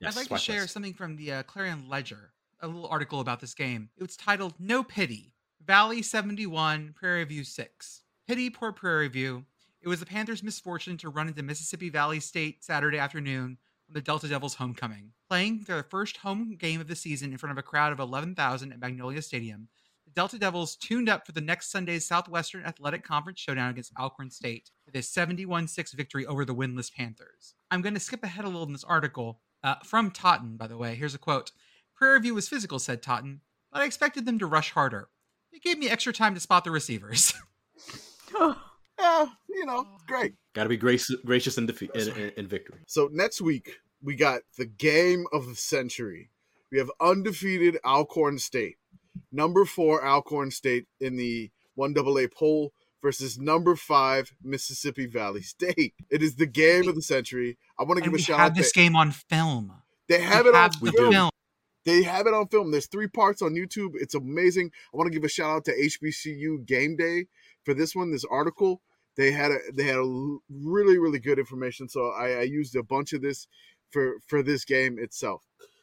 Yes, I'd like to share West. something from the uh, Clarion Ledger, a little article about this game. It was titled No Pity Valley 71, Prairie View 6. Pity, poor Prairie View. It was the Panthers' misfortune to run into Mississippi Valley State Saturday afternoon on the Delta Devils' homecoming. Playing their first home game of the season in front of a crowd of 11,000 at Magnolia Stadium, the Delta Devils tuned up for the next Sunday's Southwestern Athletic Conference showdown against Alcorn State with a 71 6 victory over the winless Panthers. I'm going to skip ahead a little in this article. Uh, from Totten, by the way. Here's a quote Prairie View was physical, said Totten, but I expected them to rush harder. It gave me extra time to spot the receivers. <laughs> <laughs> yeah, you know, great. Got to be gracious, gracious in defeat in, in, in victory. So next week we got the game of the century. We have undefeated Alcorn State, number four Alcorn State in the one AA poll versus number five Mississippi Valley State. <laughs> It is the game of the century. I want to give a we shout have out. this game on film. they have we it on have the film. film. They have it on film. There's three parts on YouTube. It's amazing. I want to give a shout out to HBCU Game Day for this one. This article they had a they had a l- really really good information. So I, I used a bunch of this for for this game itself.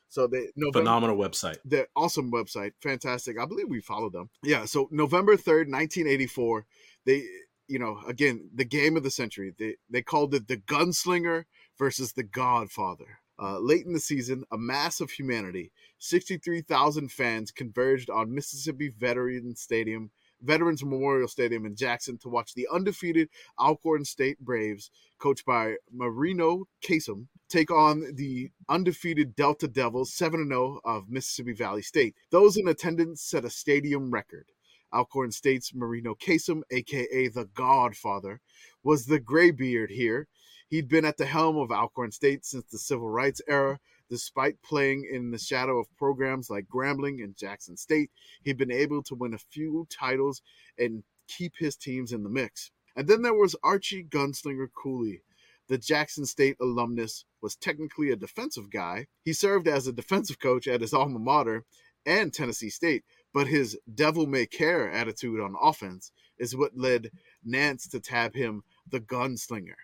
So they November, Phenomenal website. the awesome website, fantastic. I believe we followed them. Yeah. So November third, nineteen eighty four. They you know again the game of the century. They they called it the Gunslinger versus the Godfather. Uh, late in the season, a mass of humanity, 63,000 fans converged on Mississippi Veteran Stadium, Veterans Memorial Stadium in Jackson to watch the undefeated Alcorn State Braves, coached by Marino Casem, take on the undefeated Delta Devils, 7 0 of Mississippi Valley State. Those in attendance set a stadium record. Alcorn State's Marino Casem, aka the Godfather, was the graybeard here. He'd been at the helm of Alcorn State since the civil rights era. Despite playing in the shadow of programs like Grambling and Jackson State, he'd been able to win a few titles and keep his teams in the mix. And then there was Archie Gunslinger Cooley. The Jackson State alumnus was technically a defensive guy. He served as a defensive coach at his alma mater and Tennessee State, but his devil may care attitude on offense is what led Nance to tab him the gunslinger.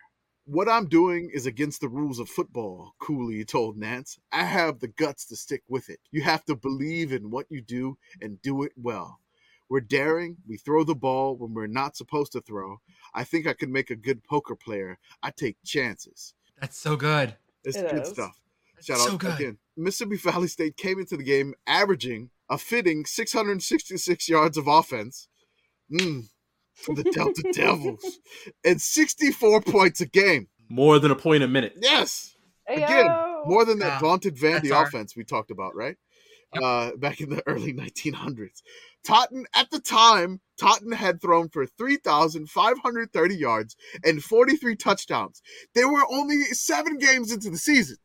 What I'm doing is against the rules of football, Cooley told Nance. I have the guts to stick with it. You have to believe in what you do and do it well. We're daring, we throw the ball when we're not supposed to throw. I think I could make a good poker player. I take chances. That's so good. It's It good is. stuff. Shout so out good. again. Mississippi Valley State came into the game averaging a fitting 666 yards of offense. Mm, for the Delta <laughs> Devils. And 64 points a game. More than a point a minute. Yes. Again, more than that Yeah, vaunted Vandy that's our- offense we talked about, right? Yep. Uh, back in the <laughs> early 1900s. Totten, at the time, Totten had thrown for 3,530 yards and 43 touchdowns. They were only seven games into the season.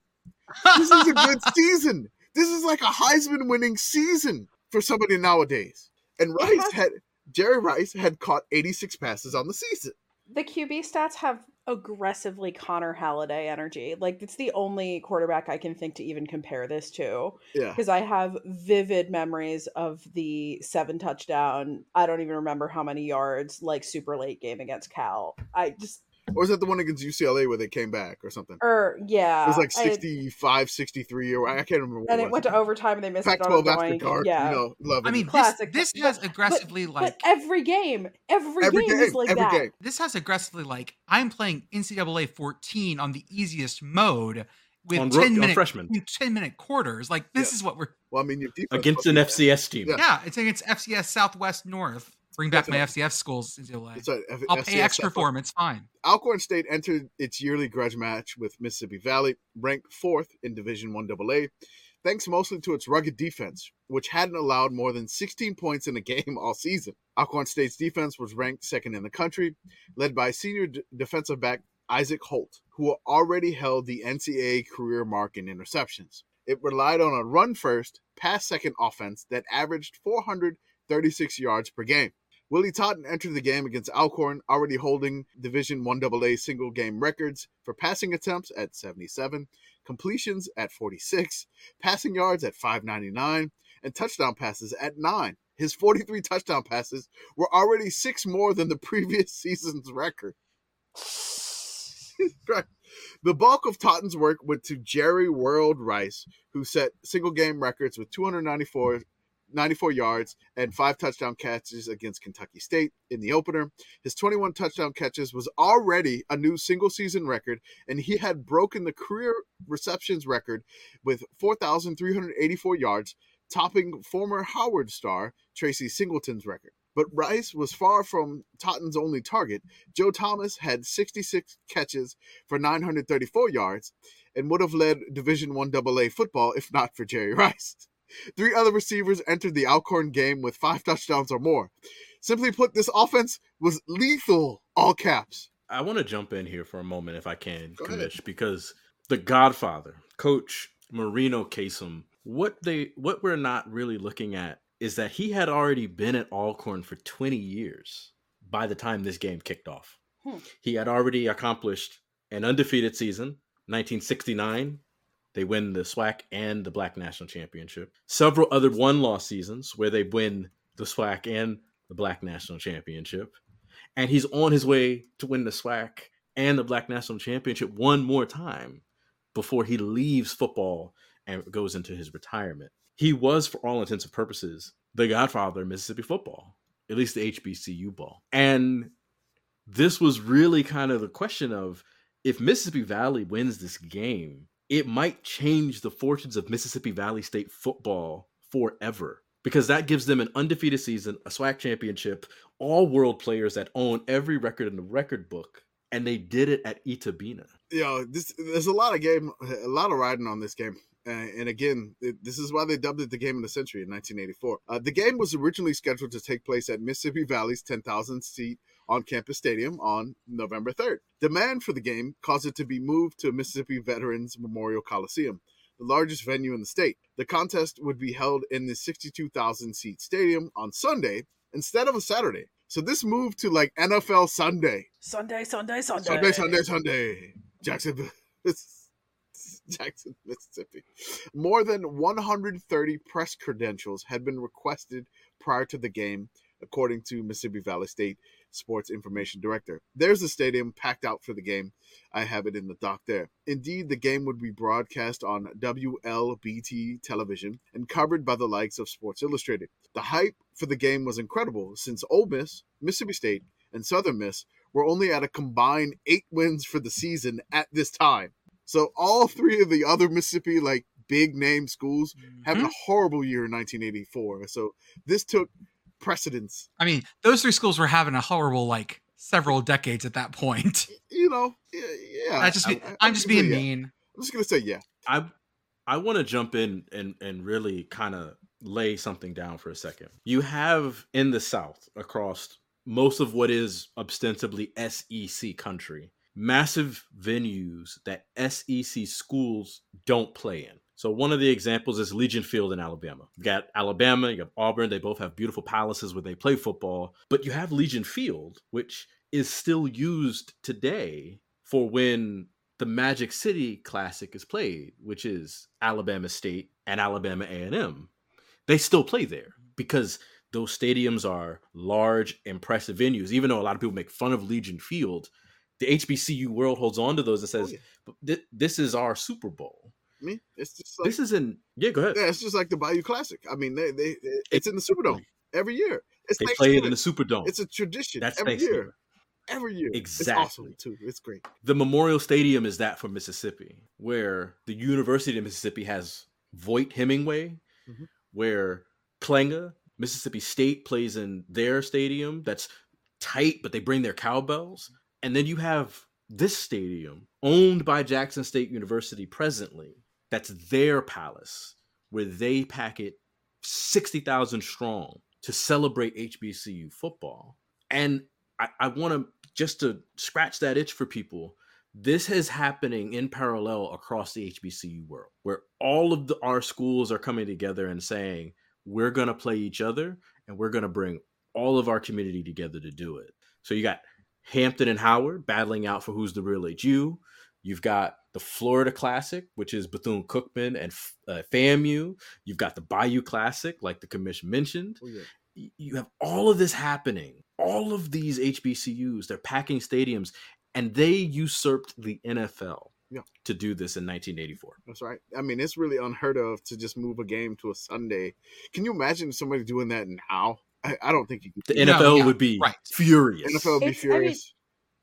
This is a good <laughs> season. This is like a Heisman winning season for somebody nowadays. And Rice had Jerry Rice had caught 86 passes on the season. the QB stats have aggressively Connor Halliday energy. Like it's the only quarterback I can think to even compare this to Yeah. because I have vivid memories of the seven touchdown. I don't even remember how many yards like super late game against Cal. I just Or was that the one against UCLA where they came back or something? or yeah, It was like I- 65, 63, or I can't remember. And it it was. went to overtime and they missed it on a Pac-12 after doink. dark. Yeah, You know, love I mean, this, Classic, this but- has but- aggressively like but every game, every, every game, game, is like every that. game. this has aggressively like I'm playing NCAA 14 on the easiest mode with On 10 rook- on minute freshmen. 10 minute quarters. Like this Yeah. is what we're Well, I mean, your defense Against an FCS team. Yeah. yeah. It's against FCS Southwest North. Bring back That's my. FCS schools NCAA. That's right, F- I'll pay FCS extra for them. It's fine. Alcorn State entered its yearly grudge match with Mississippi Valley, ranked fourth in Division One AA, thanks mostly to its rugged defense, which hadn't allowed more than 16 points in a <laughs> game all season. Alcorn State's defense was ranked second in the country, led by senior d- defensive back Isaac Holt, who already held the NCAA career mark in interceptions. It relied on a run first, pass second offense that averaged 436 yards per game. Willie Totten entered the game against Alcorn, already holding Division 1 AA single game records for passing attempts at 77, completions at 46, passing yards at 599, and touchdown passes at 9. His 43 touchdown passes were already six more than the <laughs> previous season's record. <laughs> Right. The bulk of Totten's work went to Jerry World Rice, who set single game records with 294 94 yards and five touchdown catches against Kentucky State in the opener. His 21 touchdown catches was already a new single season record, and he had broken the career receptions record with 4,384 yards, topping former Howard star Tracy Singleton's record. But Rice was far from Totten's only target. Joe Thomas had 66 catches for 934 yards and would have led Division 1 AA football if not for Jerry Rice. Three other receivers entered the Alcorn game with five touchdowns or more. Simply put, this offense was lethal, all caps. I want to jump in here for a moment, if I can, Commish, because the Godfather, Coach Marino Casem, what they what we're not really looking at is that he had already been at Alcorn for 20 years by the time this game kicked off. Hmm. He had already accomplished an undefeated season, 1969. They win the SWAC and the Black National Championship. Several other one-loss seasons where they win the SWAC and the Black National Championship and he's on his way to win the SWAC and the Black National Championship one more time before he leaves football and goes into his retirement. He was, for all intents and purposes, the godfather of Mississippi football, at least the HBCU ball. And this was really kind of the question of if Mississippi Valley wins this game, it might change the fortunes of Mississippi Valley State football forever because that gives them an undefeated season, a SWAC championship, all world players that own every record in the record book, and they did it at Itta Bena. Yeah, this there's a lot of game, a lot of riding on this game. And again, this is why they dubbed it the game of the century in 1984. Uh, the game was originally scheduled to take place at Mississippi Valley's 10,000 seat on campus stadium on November 3rd. Demand for the game caused it to be moved to Mississippi Veterans Memorial Coliseum, the largest venue in the state. The contest would be held in the 62,000 seat stadium on Sunday instead of a Saturday. So this moved to like NFL Sunday. Sunday, Sunday, Sunday. Sunday, Sunday, Sunday. Jacksonville. <laughs> Jackson, Mississippi. More than 130 press credentials had been requested prior to the game, according to Mississippi Valley State Sports Information Director. There's the stadium packed out for the game. I have it in the dock there. Indeed, the game would be broadcast on WLBT television and covered by the likes of Sports Illustrated. The hype for the game was incredible since Ole Miss, Mississippi State, and Southern Miss were only at a combined eight wins for the season at this time. So all three of the other Mississippi like big name schools having a mm-hmm. horrible year in 1984. So this took precedence. I mean, those three schools were having a horrible like several decades at that point. You know, yeah. yeah I just, be, I- I- I'm just being yeah. mean. I'm just gonna say yeah. I I want to jump in and and really kind of lay something down for a second. You have in the South across most of what is ostensibly SEC country, massive venues that SEC schools don't play in. So one of the examples is Legion Field in Alabama. You got Alabama, you have Auburn, they both have beautiful palaces where they play football, but you have Legion Field, which is still used today for when the Magic City Classic is played, which is Alabama State and Alabama A&M. They still play there because those stadiums are large, impressive venues. Even though a lot of people make fun of Legion Field, the HBCU world holds on to those and Oh, says, yeah. "This is our Super Bowl. I mean, it's just like this isn't." Yeah, go ahead. yeah, it's just like the Bayou Classic. I mean, they they it's in the Superdome every year. It's They play it in the Superdome. It's a tradition That's every year. Every year. It's Exactly. awesome too. It's great. the Memorial Stadium is that for Mississippi, where the University of Mississippi has Vaught-Hemingway, Mhm. where Klenga, Mississippi State plays in their stadium that's tight, but they bring their cowbells. And then you have this stadium owned by Jackson State University presently, that's their palace, where they pack it 60,000 strong to celebrate HBCU football. And I, I want to just to scratch that itch for people. This is happening in parallel across the HBCU world, where all of the, our schools are coming together and saying, we're going to play each other and we're going to bring all of our community together to do it. So you got Hampton and Howard battling out for who's the real HU. You've got the Florida Classic, which is Bethune Cookman and uh, FAMU. You've got the Bayou Classic, like the commission mentioned Oh yeah. you have all of this happening. All of these HBCUs, they're packing stadiums, and they usurped the NFL. Yeah. to do this in 1984. That's right. I mean, it's really unheard of to just move a game to a Sunday. Can you imagine somebody doing that now? I, I don't think you could. The do No, NFL yeah, would be right. furious. NFL would be It's- I mean, furious.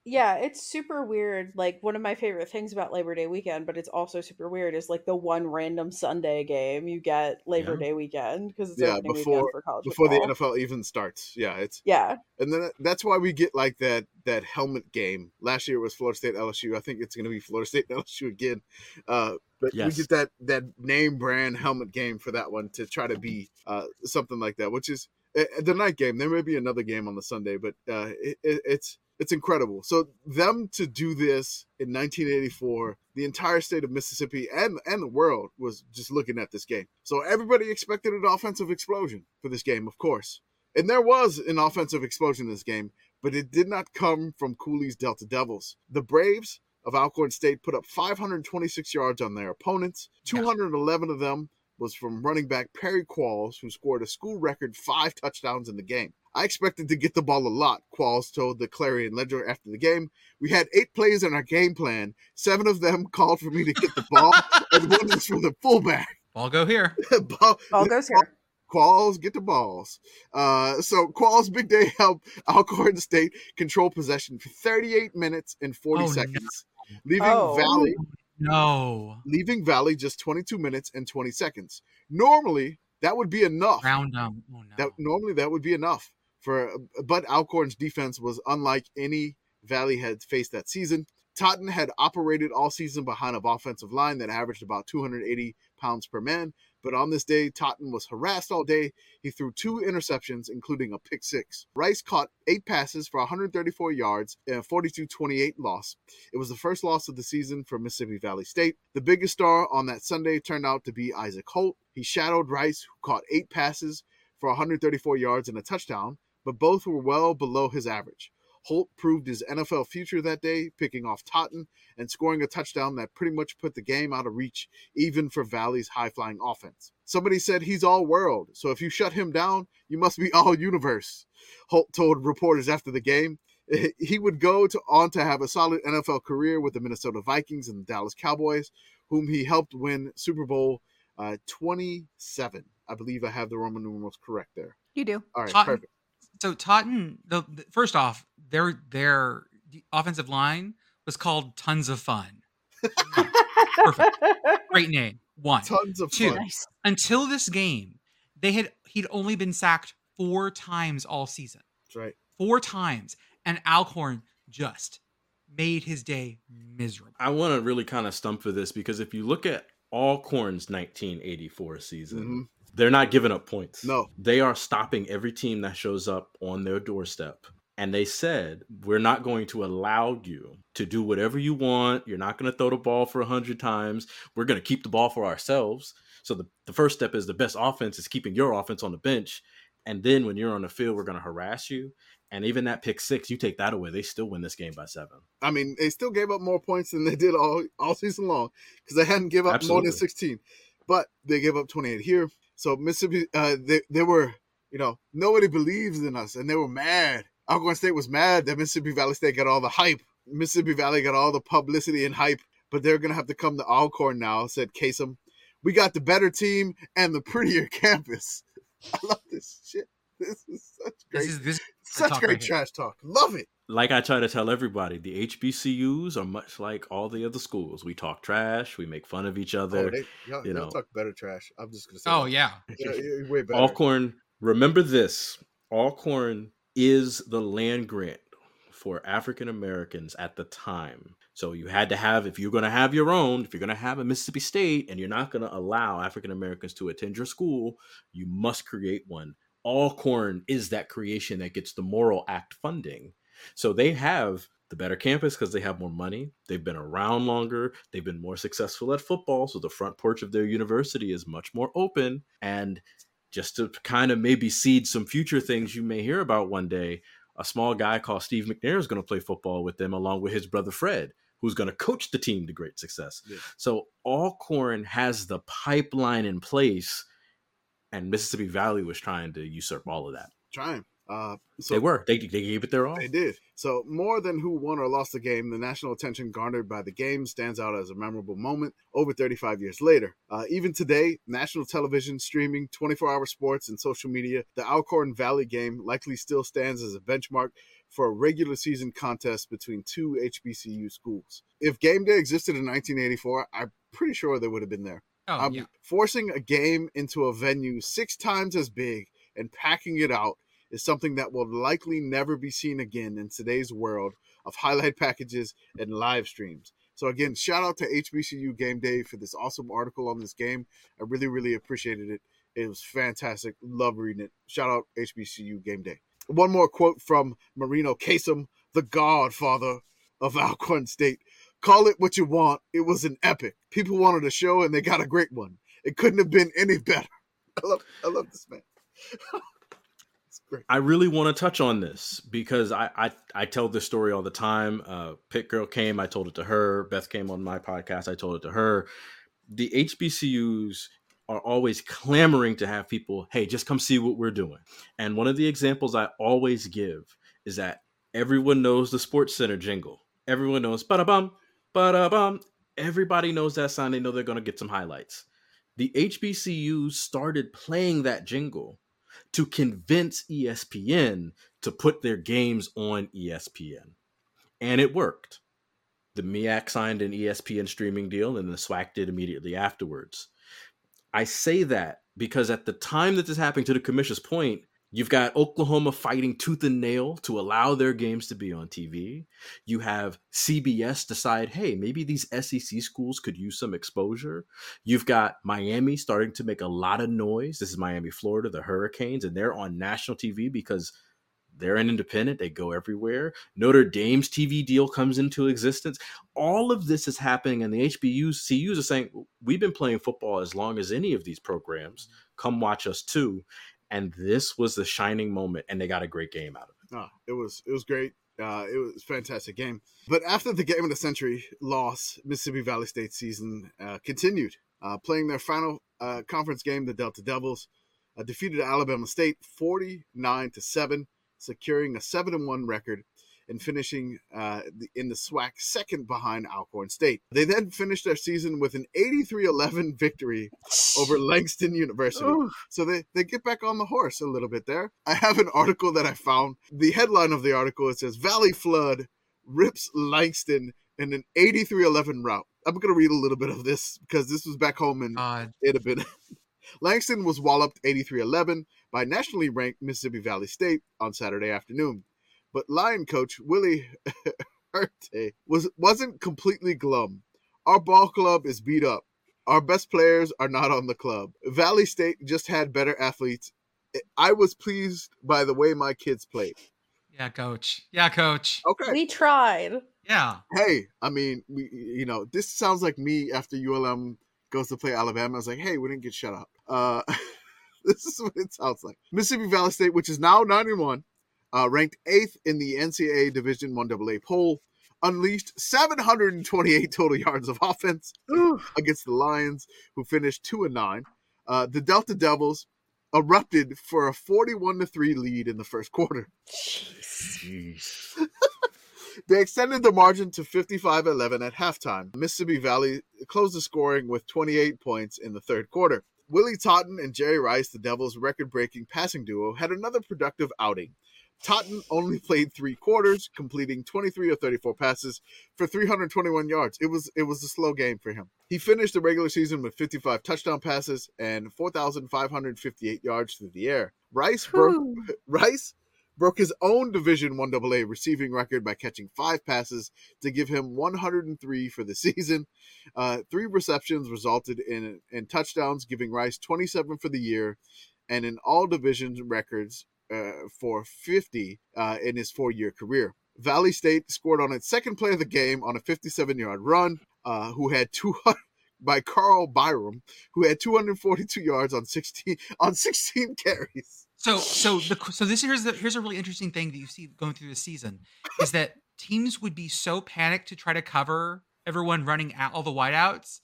Yeah, it's super weird. Like one of my favorite things about Labor Day weekend, but it's also super weird is like the one random Sunday game you get Labor Yeah. Day weekend because it's Yeah, opening before- weekend for college before the. NFL even starts. Yeah, it's Yeah, and then that's why we get like that that helmet game. Last year was Florida State LSU. I think it's going to be Florida State <laughs> LSU again. Uh, but Yes. we get that that name brand helmet game for that one to try to be uh, something like that, which is uh, the night game. There may be another game on the Sunday, but uh, it, it, it's it's incredible. So them to do this in 1984, the entire state of Mississippi and and the world was just looking at this game. So everybody expected an offensive explosion for this game, of course. And there was an offensive explosion in this game, but it did not come from Cooley's Delta Devils. The Braves of Alcorn State put up 526 yards on their opponents. 211 of them was from running back Perry Qualls, who scored a school record five touchdowns in the game. I expected to get the ball a lot, Qualls told the Clarion Ledger after the game. We had eight plays in our game plan. Seven of them <laughs> called for me to get the ball, and one was for the fullback. <laughs> Ball go here. Ball- all goes here. Qualls get the balls. Uh, so Qualls' big day helped Alcorn State control possession for 38 minutes and 40 Oh, no. seconds, leaving Oh. Valley No. leaving Valley just 22 minutes and 20 seconds. Normally, that would be enough. Round them. Oh no. That normally that would be enough for, but Alcorn's defense was unlike any Valley had faced that season. Totten had operated all season behind an offensive line that averaged about 280 pounds per man. But on this day, Totten was harassed all day. He threw two interceptions, including a pick six. Rice caught eight passes for 134 yards and a 42 28 loss. It was the first loss of the season for Mississippi Valley State. The biggest star on that Sunday turned out to be Isaac Holt. He shadowed Rice, who caught eight passes for 134 yards and a touchdown, but both were well below his average. Holt proved his NFL future that day, picking off Totten and scoring a touchdown that pretty much put the game out of reach, even for Valley's high flying offense. Somebody said he's all world, so if you shut him down, you must be <laughs> all universe. Holt told reporters after the game. <laughs> He would go to, on to have a solid NFL career with the Minnesota Vikings and the Dallas Cowboys, whom he helped win Super Bowl uh, 27. I believe I have the Roman numerals correct there. You do. All right, Totten- perfect. So Totten, the, the first off, their their offensive line was called Tons of Fun. <laughs> Perfect. Great name. One. Tons of Two. fun. Until this game, they had he'd only been sacked four times all season. That's right. Four times. And Alcorn just made his day miserable. I want to really kind of stump for this because if you look at Alcorn's 1984 season, Mhm. They're not giving up points. No. They are stopping every team that shows up on their doorstep. And they said, We're not going to allow you to do whatever you want. You're not going to throw the ball for 100 times. We're going to keep the ball for ourselves. So the, the first step is the best offense is keeping your offense on the bench. And then when you're on the field, we're going to harass you. And even that pick six, you take that away, they still win this game by seven. I mean, they still gave up more points than they did all all season long because they hadn't give up more than 16, but they gave up 28 here. So Mississippi, uh, they they were, you know, nobody believes in us, and they were mad. Alcorn State was mad that Mississippi Valley State got all the hype. Mississippi Valley got all the publicity and hype, but they're gonna have to come to Alcorn now," said Casem. We got the better team and the prettier <laughs> campus. I love this shit. This is such great, This is this such great right here. trash talk. Love it. like I try to tell everybody, the HBCUs are much like all the other schools. We talk trash, we make fun of each other. Oh, they, y'all, you y'all know. talk better trash. I'm just gonna say. Oh that. yeah. <laughs> yeah, yeah, way better. Alcorn, remember this Alcorn is the land grant for African Americans at the time. So you had to have, if you're going to have your own, if you're going to have a Mississippi State and you're not going to allow African Americans to attend your school, you must create one. Alcorn is that creation that gets the Morrill Act funding. So they have the better campus because they have more money. They've been around longer. They've been more successful at football. So the front porch of their university is much more open. And just to kind of maybe seed some future things you may hear about one day, a small guy called Steve McNair is going to play football with them along with his brother Fred, who's going to coach the team to great success. Yeah. So Alcorn has the pipeline in place, and Mississippi Valley was trying to usurp all of that. trying. Uh, so they were. They, they gave it their all. They did. So, more than who won or lost the game, the national attention garnered by the game stands out as a memorable moment over 35 years later. Uh, even today, national television, streaming, 24 hour sports, and social media, the Alcorn Valley game likely still stands as a benchmark for a regular season contest between two HBCU schools. If game day existed in 1984, I'm pretty sure they would have been there. Oh, Um, yeah. Forcing a game into a venue six times as big and packing it out is something that will likely never be seen again in today's world of highlight <laughs> packages and live streams. So again, shout out to HBCU Game Day for this awesome article on this game. I really, really appreciated it. It was fantastic. Love reading it. Shout out HBCU Game Day. One more quote from Marino Casem, the godfather of <laughs> Alcorn State. Call it what you want. It was an epic. People wanted a show and they got a great one. It couldn't have been any <laughs> better. I love I love this man. <laughs> I really want to touch on this because I I, I tell this story all the time. Uh, PittGirl came, I told it to her. Beth came on my podcast, I told it to her. The HBCUs are always clamoring to have people, hey, just come see what we're doing. And one of the examples I always give is that everyone knows the SportsCenter jingle. Everyone knows ba bum, ba bum. Everybody knows that sound. They know they're to get some highlights. The HBCUs started playing that jingle to convince ESPN to put their games on ESPN. And it worked. The MEAC signed an ESPN streaming deal, and the SWAC did immediately afterwards. I say that because at the time that this happened, to the commissioner's point, you've got Oklahoma fighting tooth and nail to allow their games to be on TV. You have CBS decide, hey, maybe these SEC schools could use some exposure. You've got Miami starting to make a lot of noise. This is Miami, Florida, the Hurricanes, and they're on national TV because they're an independent. They go everywhere. Notre Dame's TV deal comes into existence. All of this is happening, and the HBUs, CUs are saying, We've been playing football as long as any of these programs. Come watch us too. And this was the shining moment, and they got a great game out of it. Oh, it was it was great. Uh, it was fantastic game. But after the game of the century loss, Mississippi Valley State season uh, continued, uh, playing their final uh, conference game. The Delta Devils uh, defeated Alabama State forty nine to seven, securing a seven and one record and finishing uh, in the SWAC second behind Alcorn State. They then finished their season with an 83-11 victory over Langston University. Ooh. So they, they get back on the horse a little bit there. I have an article that I found. The headline of the article it says Valley Flood rips Langston in an 83-11 route. I'm going to read a little bit of this because this was back home and God. it'd have been. Langston was walloped 83-11 by nationally ranked Mississippi Valley State on Saturday afternoon. But Lion coach Willie <laughs> Herte was wasn't completely glum. Our ball club is beat up. Our best players are not on the club. Valley State just had better athletes. I was pleased by the way my kids played. Yeah, coach. Yeah, coach. Okay. We tried. Yeah. hey, I mean, we, you know, this sounds like me after ULM goes to play Alabama. I was like, hey, we didn't get shut out. Uh, <laughs> this is what it sounds like. Mississippi Valley State, which is now 91, uh, ranked eighth in the NCAA Division 1AA poll, unleashed 728 total yards of offense against the Lions, who finished 2 and 9. Uh, the Delta Devils erupted for a 41 to 3 lead in the first quarter. Jeez. <laughs> They extended the margin to 55 11 at halftime. Mississippi Valley closed the scoring with 28 points in the third quarter. Willie Totten and Jerry Rice, the Devils' record breaking passing duo, had another productive outing. Totten only played three quarters, completing 23 or 34 passes for 321 yards. It was it was a slow game for him. He finished the regular season with 55 touchdown passes and 4,558 yards through the air. Rice broke <laughs> Rice broke his own Division 1 AA receiving record by catching five passes to give him 103 for the <laughs> season. Uh, three receptions resulted in, in touchdowns, giving Rice 27 for the year and in all divisions records uh, for 50 uh, in his four year career. Valley State scored on its second play of the game on a 57 yard run, uh, who had 200 <laughs> by Carl Byrum, who had 242 yards on 16 <laughs> on 16 carries. So so the so this here's the here's a really interesting thing that you see going through the season is that teams would be so panicked to try to cover everyone running out all the wideouts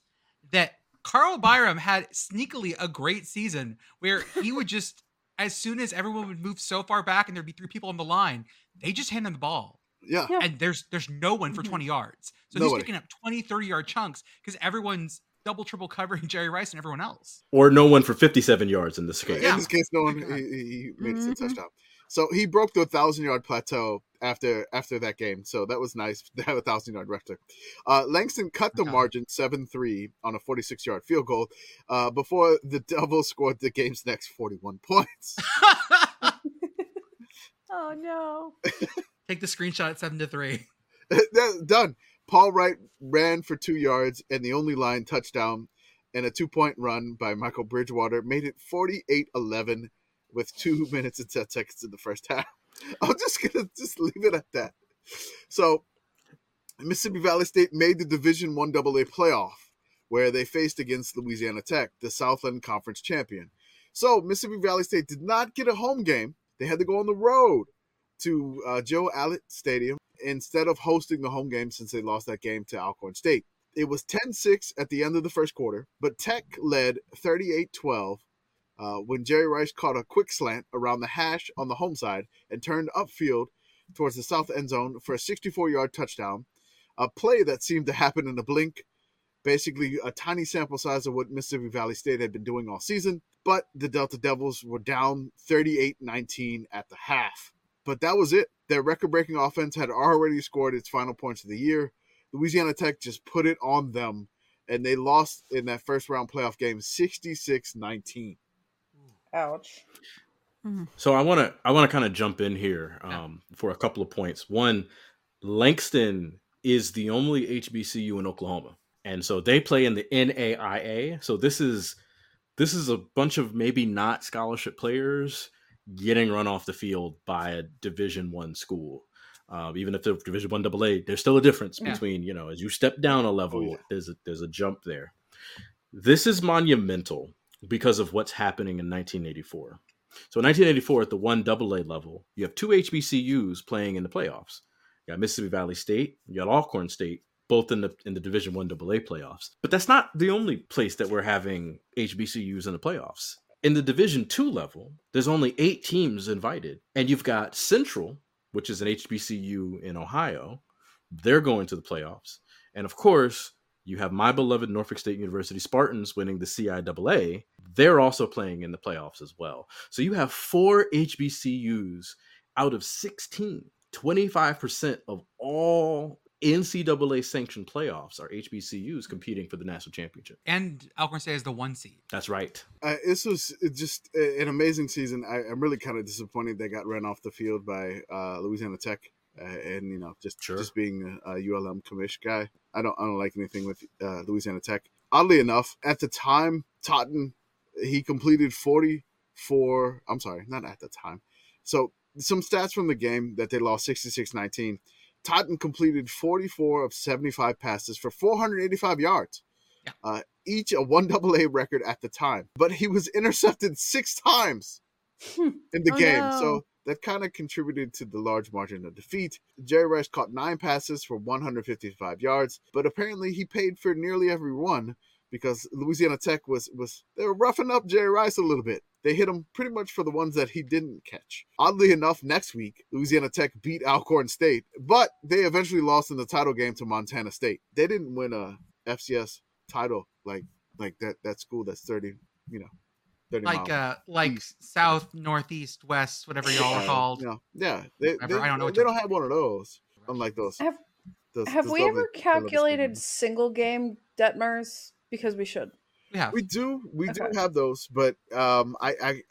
that Carl Byrum had sneakily a great season where he would just as soon as everyone would move so far back and there'd be three people on the line, they just hand him the ball. Yeah. Yeah. And there's there's no one for Mhm. 20 yards. So Nobody. he's picking up 20, 30 yard chunks because everyone's double, triple covering <laughs> Jerry Rice and everyone else. Or no one for 57 yards in this case. Yeah. In this case, no one Yeah. he, he he made it Mhm. a touchdown. So he broke the thousand yard plateau after after that game. So that was nice <laughs> to have a thousand yard record. Uh, Langston cut the Okay. margin seven three on a forty six yard field goal uh, before the <laughs> Devils scored the game's next forty one points. <laughs> Oh no. Take the screenshot at seven to three. That's done. Paul Wright ran for two yards and the only line touchdown and a two point run by Michael Bridgewater made it 48 11 with two minutes and 10 seconds in the first half. <laughs> I'm just to just leave it at that. So, Mississippi Valley State made the Division One AA playoff where they faced against Louisiana Tech, the Southland Conference champion. So, Mississippi Valley State did not get a home game. They had to go on the road to uh, Joe Aillet Stadium instead of hosting the home game since they lost that game to Alcorn State. It was 10 6 at the end of the first quarter, but Tech led 38 12 uh, when Jerry Rice caught a quick slant around the hash on the home side and turned upfield towards the south end zone for a 64 yard touchdown. A play that seemed to happen in a blink, basically a tiny sample size of what Mississippi Valley State had been doing all season. But the Delta Devils were down 38 19 at the half. But that was it. Their record breaking offense had already scored its final points of the year. Louisiana Tech just put it on them, and they lost in that first round playoff game 66 19. Ouch. So I want to I want to kind of jump in here um, for a couple of points. One, Langston is the only HBCU in Oklahoma, and so they play in the NAIA. So this is this is a bunch of maybe not scholarship players getting run off the field by a Division One school. Uh, even if they're Division One AA, there's still a difference Yeah. between you know as you step down a level, yeah. there's a, there's a jump there. This is monumental because of what's happening in 1984. So in 1984, at the one AA level, you have two HBCUs playing in the playoffs. You got Mississippi Valley State, you got Alcorn State, both in the in the Division One AA playoffs. But that's not the only place that we're having HBCUs in the playoffs. In the Division Two level, there's only eight teams invited, and you've got Central, which is an HBCU in Ohio. They're going to the playoffs, and of course, you have my beloved Norfolk State University Spartans winning the CIAA. They're also playing in the playoffs as well. So you have four HBCUs out of 16. 25% of all NCAA sanctioned playoffs are HBCUs competing for the national championship. And Alcorn State is the one seed. That's right. Uh, this was just an amazing season. I, I'm really kind of disappointed they got run off the field by uh, Louisiana Tech, uh, and you know, just Sure. just being a, ULM commish guy, I don't I don't like anything with uh, Louisiana Tech. Oddly enough, at the time, Totten he completed 44. I'm sorry, not at the time. So some stats from the game that they lost 66-19. Totten completed 44 of 75 passes for 485 yards. Yeah. Uh, each a one double A record at the time. But he was intercepted six times in the Oh, game. no. So that kind of contributed to the large margin of defeat. Jerry Rice caught nine passes for 155 yards, but apparently he paid for nearly every one because Louisiana Tech was was they were roughing up Jerry Rice a little bit. They hit him pretty much for the ones that he didn't catch. Oddly enough, next week Louisiana Tech beat Alcorn State, but they eventually lost in the title game to Montana State. They didn't win a FCS title like like that that school that's 30, you know, 30 Like miles. uh like East. south, northeast, west, whatever y'all are called. you know, yeah, they, they, I don't know they don't have one of those. Unlike those. Have- those- Have those we lovely- ever calculated single game Detmers? Because we should. Yeah. We do, we do have those, but um, I, I,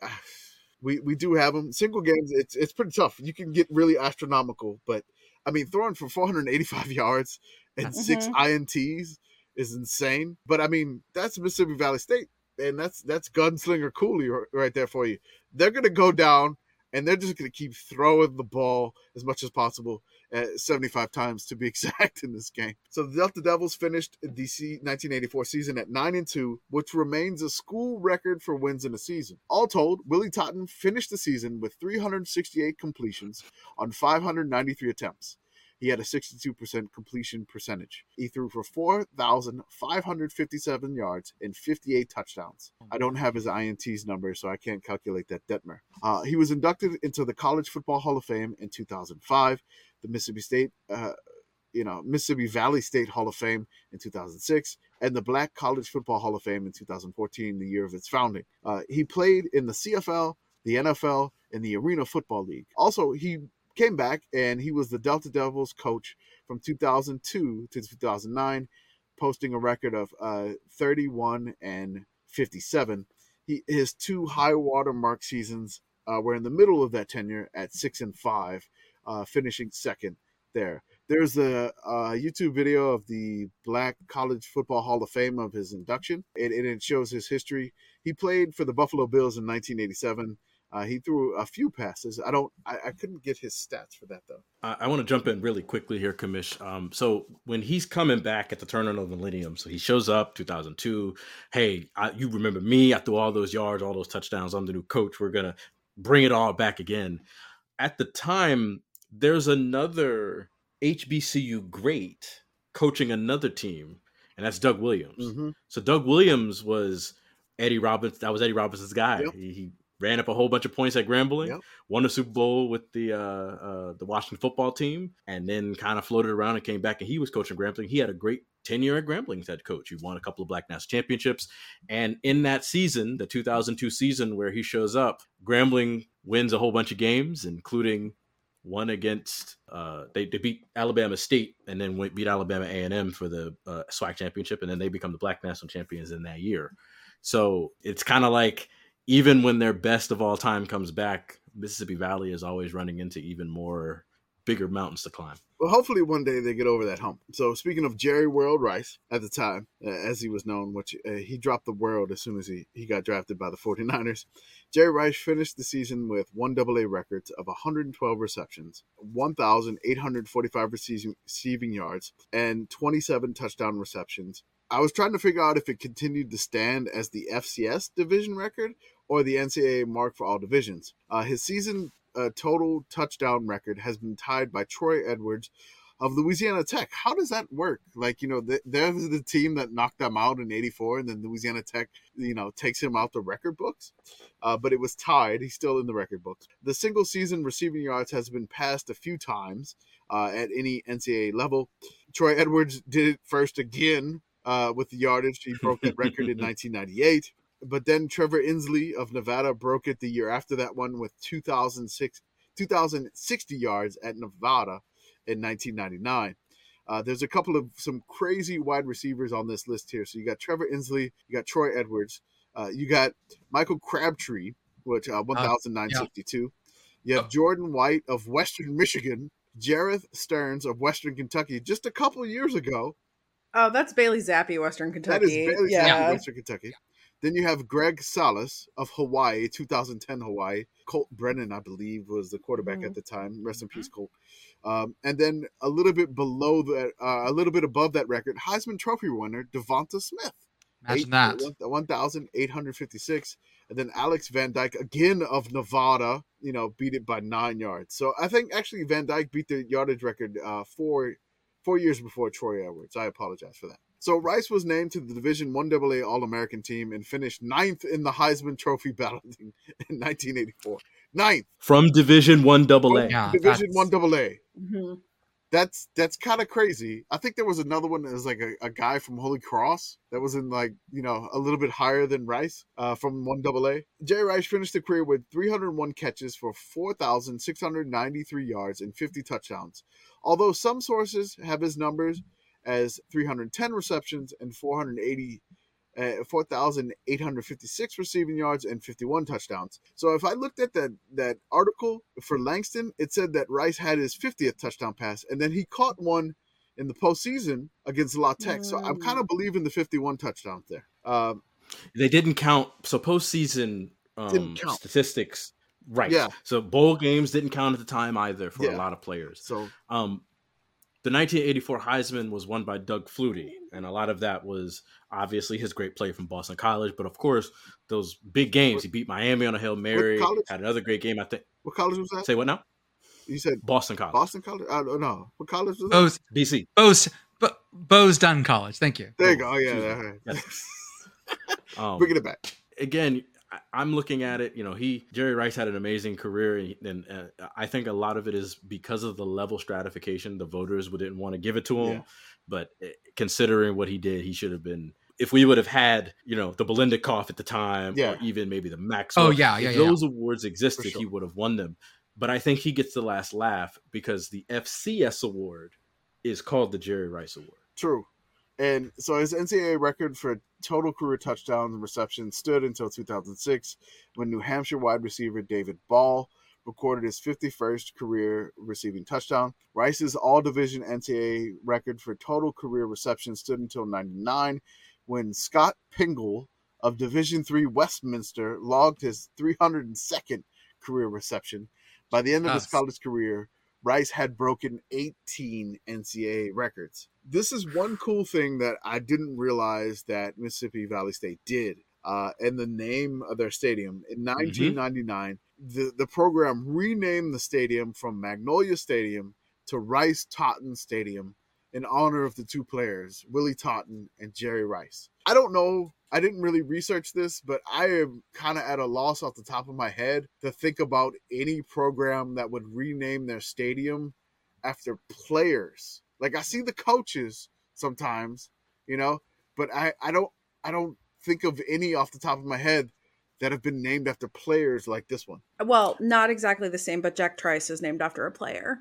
we we do have them. Single games, it's it's pretty tough. You can get really astronomical, but I mean, throwing for 485 <laughs> yards and That's- 6 Mhm. ints is insane. But I mean, that's Mississippi Valley State, and that's that's gunslinger Cooley right there for you. They're gonna go down, and they're just gonna keep throwing the ball as much as possible. Uh, 75 times to be <laughs> exact in this game. So the Delta Devils finished the C- 1984 season at 9 and 2, which remains a school record for wins in a season. All told, Willie Totten finished the season with 368 completions on 593 attempts. He had a 62% completion percentage. He threw for 4,557 yards and 58 touchdowns. I don't have his INT's number, so I can't calculate that Detmer. Uh, he was inducted into the College Football Hall of Fame in 2005, the Mississippi State, uh, you know, Mississippi Valley State Hall of Fame in 2006, and the Black College Football Hall of Fame in 2014, the year of its founding. Uh, he played in the CFL, the NFL, and the Arena Football League. Also, he came back and he was the Delta Devils coach from 2002 to 2009, posting a record of uh, 31 and 57. He his two high water mark seasons uh, were in the middle of that tenure at six and five, uh, finishing second there. There's a, a, YouTube video of the Black College Football Hall of Fame of his induction, and, and it shows his history. He played for the Buffalo Bills in 1987. Uh, he threw a few passes. I don't. I, I couldn't get his stats for that though. I, I want to jump in really quickly here, Commish. Um, so when he's coming back at the turn of the millennium, so he shows up 2002. Hey, I, you remember me? I threw all those yards, all those touchdowns. I'm the new coach. We're gonna bring it all back again. At the time, there's another HBCU great coaching another team, and that's Doug Williams. Mm-hmm. So Doug Williams was Eddie Robbins. That was Eddie Robinson's guy. Yep. He, he ran up a whole bunch of points at Grambling, Yep. won the Super Bowl with the uh, uh, the Washington football team, and then kind of floated around and came back. And he was coaching Grambling. He had a great tenure at Grambling as head coach. He won a couple of Black National championships, and in that season, the 2002 season where he shows up, Grambling wins a whole bunch of games, including one against uh, they, they beat Alabama State and then went, beat Alabama A and M for the uh, SWAC championship, and then they become the Black National champions in that year. So it's kind of like even when their best of all time comes back, Mississippi Valley is always running into even more bigger mountains to climb. Well, hopefully one day they get over that hump. So speaking of Jerry World Rice at the time, uh, as he was known, which uh, he dropped the world as soon as he, he got drafted by the 49ers. Jerry Rice finished the season with one AA records of 112 receptions, 1,845 receiving, receiving yards, and 27 touchdown receptions. I was trying to figure out if it continued to stand as the FCS division record or the NCAA mark for all divisions. Uh, his season uh, total touchdown record has been tied by Troy Edwards of Louisiana Tech. How does that work? Like, you know, th- they're the team that knocked them out in 84, and then Louisiana Tech, you know, takes him out the record books. Uh, but it was tied. He's still in the record books. The single season receiving yards has been passed a few times uh, at any NCAA level. Troy Edwards did it first again uh, with the yardage. He broke that record in <laughs> 1998 but then Trevor Insley of Nevada broke it the year after that one with 2006, 2,060 yards at Nevada in 1999. Uh, there's a couple of some crazy wide receivers on this list here. So you got Trevor Insley, you got Troy Edwards, uh, you got Michael Crabtree, which uh, 1,962. You have Jordan White of Western Michigan, Jerreth Sterns of Western Kentucky, just a couple years ago. Oh, that's Bailey Zappe, Western Kentucky. That is Bailey yeah. Zappe, Western Kentucky. Then you have Greg Salas of Hawaii, 2010 Hawaii. Colt Brennan, I believe, was the quarterback Mhm. at the time. Rest in peace, Colt. Um, and then a little bit below that, uh, a little bit above that record, Heisman Trophy winner DeVonta Smith. Imagine Eight- that. 1,856. And then Alex Van Dyke, again of Nevada, you know, beat it by nine yards. So I think actually Van Dyke beat the yardage record uh, four four years before Troy Edwards. I apologize for that. So Rice was named to the Division One AA All American team and finished ninth in the Heisman Trophy <laughs> balloting in 1984. Ninth, From Division One Double A. Yeah, Division One AA. Mhm. That's that's kind of crazy. I think there was another one that was like a, a guy from Holy Cross that was in like you know a little bit higher than Rice uh, from one AA. Jay Rice finished the career with 301 catches for 4,693 yards and 50 touchdowns. Although some sources have his numbers as 310 receptions and 480 uh, 4,856 receiving yards and 51 touchdowns. So if I looked at that that article for Langston, it said that Rice had his 50th touchdown pass, and then he caught one in the postseason against La Tech. So I'm Mm. kind of believing the 51 touchdowns there. Um, They didn't count. So postseason um, count. statistics, right? Yeah. So bowl games didn't count at the time either for Yeah. a lot of players. so Um, the 1984 Heisman was won by Doug Flutie, and a lot of that was obviously his great play from Boston College, but of course those big games. He beat Miami on a hail mary. college? Had another great game. I think. what college was that? Say what now? You said Boston College, Boston College? I don't know. What college was that? Bose, BC. Bose, Bo- Bose Dunn College. Thank you. There you go. Oh, yeah. Excuse me. all right. Yes. <laughs> Um, Bringing it back. again, I- I'm looking at it. You know, he Jerry Rice had an amazing career, and, and uh, I think a lot of it is because of the level stratification. The voters didn't want to give it to him, Yeah. but uh, considering what he did, he should have been. If we would have had, you know, the Biletnikoff at the time, Yeah. or even maybe the Max. Oh, yeah, yeah, if yeah. those awards existed, sure. he would have won them. But I think he gets the last laugh because the FCS award is called the Jerry Rice Award. True. And so his NCAA record for total career touchdowns and receptions stood until 2006 when New Hampshire wide receiver David Ball recorded his 51st career receiving touchdown. Rice's all division NCAA record for total career receptions stood until 99 when Scott Pingel of Division III Westminster logged his 302nd career reception. By the end of his college career, Rice had broken 18 NCAA records. This is one cool thing that I didn't realize that Mississippi Valley State did. Uh, and the name of their stadium in 1999, the, the program renamed the stadium from Magnolia Stadium to Rice Totten Stadium in honor of the two players, Willie Totten and Jerry Rice. I don't know. I didn't really research this, but I am kind of at a loss off the top of my head to think about any program that would rename their stadium after players. Like I see the coaches sometimes, you know, but I I don't I don't think of any off the top of my head that have been named after players like this one. Well, not exactly the same, but Jack Trice is named after a player.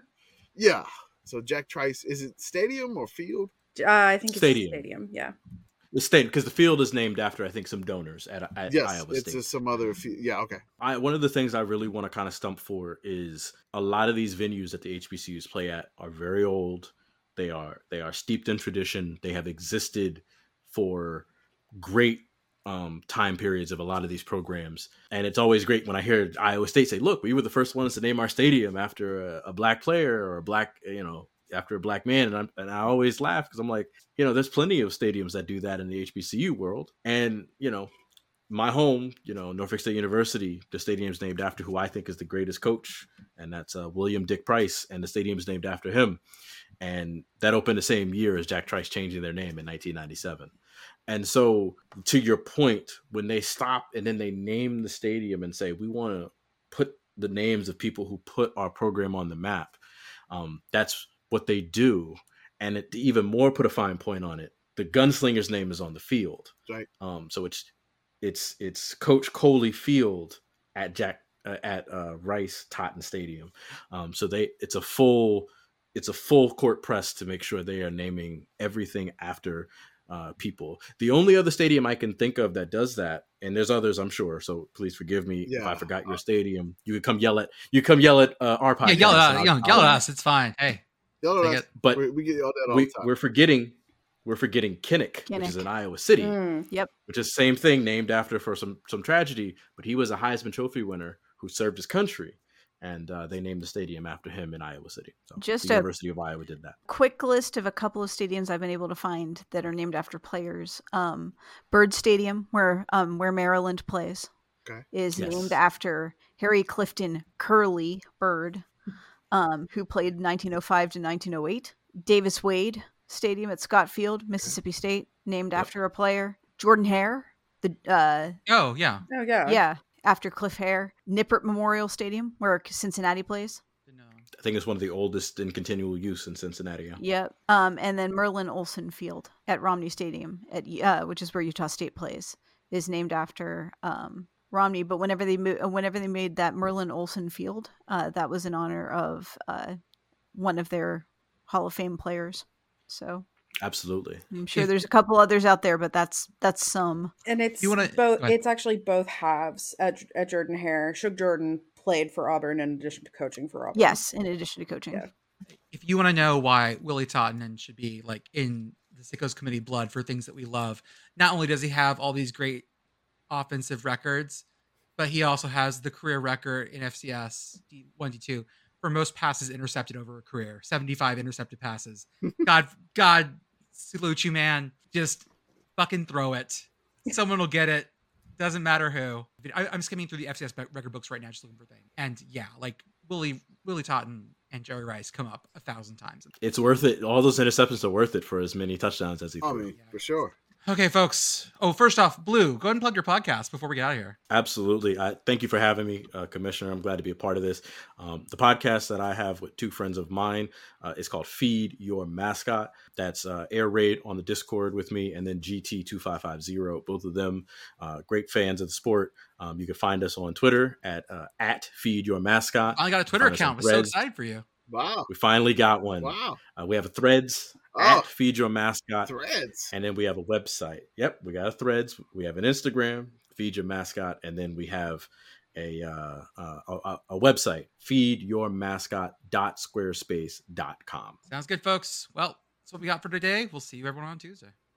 Yeah. So Jack Trice, is it stadium or field? Uh, I think Stadium. stadium. stadium. Yeah. The state because the field is named after I think some donors at, at yes, Iowa it's State. just some other. Field. Yeah. Okay. I, one of the things I really want to kind of stump for is a lot of these venues that the HBCUs play at are very old. They are they are steeped in tradition. They have existed for great um, time periods of a lot of these programs, and it's always great when I hear Iowa State say, "Look, we were the first ones to name our stadium after a, a black player or a black you know after a black man," and, I'm, and I always laugh because I'm like, you know, there's plenty of stadiums that do that in the HBCU world, and you know my home, you know, Norfolk State University, the stadium's named after who I think is the greatest coach, and that's uh, William Dick Price, and the stadium's named after him. And that opened the same year as Jack Trice changing their name in 1997. And so, to your point, when they stop and then they name the stadium and say, we want to put the names of people who put our program on the map, um, that's what they do. And it, to even more put a fine point on it, the gunslinger's name is on the field. Right. Um, so it's it's it's Coach Cooley Field at Jack uh, at uh, Rice Totten Stadium. Um, so they it's a full it's a full court press to make sure they are naming everything after uh, people. The only other stadium I can think of that does that, and there's others I'm sure. So please forgive me if I forgot your stadium. You could come yell at you come yell at uh, our podcast. Yeah, yell at, I'll- yell, yell at us. It's fine. Hey, Y'all know Take that's- it. But we, we get all that all we, the time. we're forgetting we're forgetting Kinnick, which is Kinnick. in Iowa City Mm. Yep. which is same thing named after for some some tragedy but he was a heisman trophy winner who served his country and uh, they named the stadium after him in iowa city so Just the a- university of iowa did that quick list of a couple of stadiums I've been able to find that are named after players. Um, Byrd Stadium, where um, where Maryland plays, Okay. is Yes. named after Harry Clifton Curly Byrd, um, who played 1905 to 1908. Davis Wade Stadium at Scott Field, Mississippi State, named Yep. after a player. Jordan Hare, the uh, oh yeah. Oh yeah. yeah, after Cliff Hare. Nippert Memorial Stadium, where Cincinnati plays. No. i think it's one of the oldest in continual use in cincinnati yeah. Yep. Um, and then Merlin Olsen Field at Romney Stadium, at uh, which is where Utah State plays, is named after um, Romney. But whenever they mo- uh, whenever they made that Merlin Olsen Field, uh, that was in honor of uh, one of their Hall of Fame players. So absolutely I'm sure If- there's a couple others out there, but that's that's some. And it's You wanna- both. It's actually both halves at, at Jordan Hare. Shug Jordan played for Auburn in addition to coaching for Auburn. Yes, in addition to coaching. Yeah. if you want to know why Willie Tottenham should be like in the Sickos Committee blood for things that we love, not only does he have all these great offensive records, but he also has the career record in FCS D- 1 D2 for most passes intercepted over a career 75 intercepted passes. <laughs> God, God, salute you, man. Just fucking throw it. Someone will get it. Doesn't matter who. I, I'm skimming through the FCS be- record books right now, just looking for things. And yeah, like Willie Willie Totten and Jerry Rice come up a thousand times. It's worth it. All those interceptions are worth it for as many touchdowns as he I threw. mean, for sure. Okay, folks. Oh, first off, Blu, go ahead and plug your podcast before we get out of here. Absolutely. I thank you for having me, uh, Commissioner. I'm glad to be a part of this. Um, the podcast that I have with two friends of mine uh, is called Feed Your Mascot. That's uh, Air Raid on the Discord with me, and then GT2550. Both of them uh, great fans of the sport. Um, you can find us on Twitter at uh, at Feed Your Mascot. I got a Twitter Find us on account. I'm so excited for you. Wow. We finally got one. Wow. Uh, we have a Threads Oh, at Feed Your Mascot. threads. And then we have a website. Yep, we got a Threads. We have an Instagram, feed your mascot, and then we have a uh, uh, a, a website, feedyourmascot.squarespace.com. Sounds good, folks. Well, that's what we got for today. We'll see you everyone on Tuesday.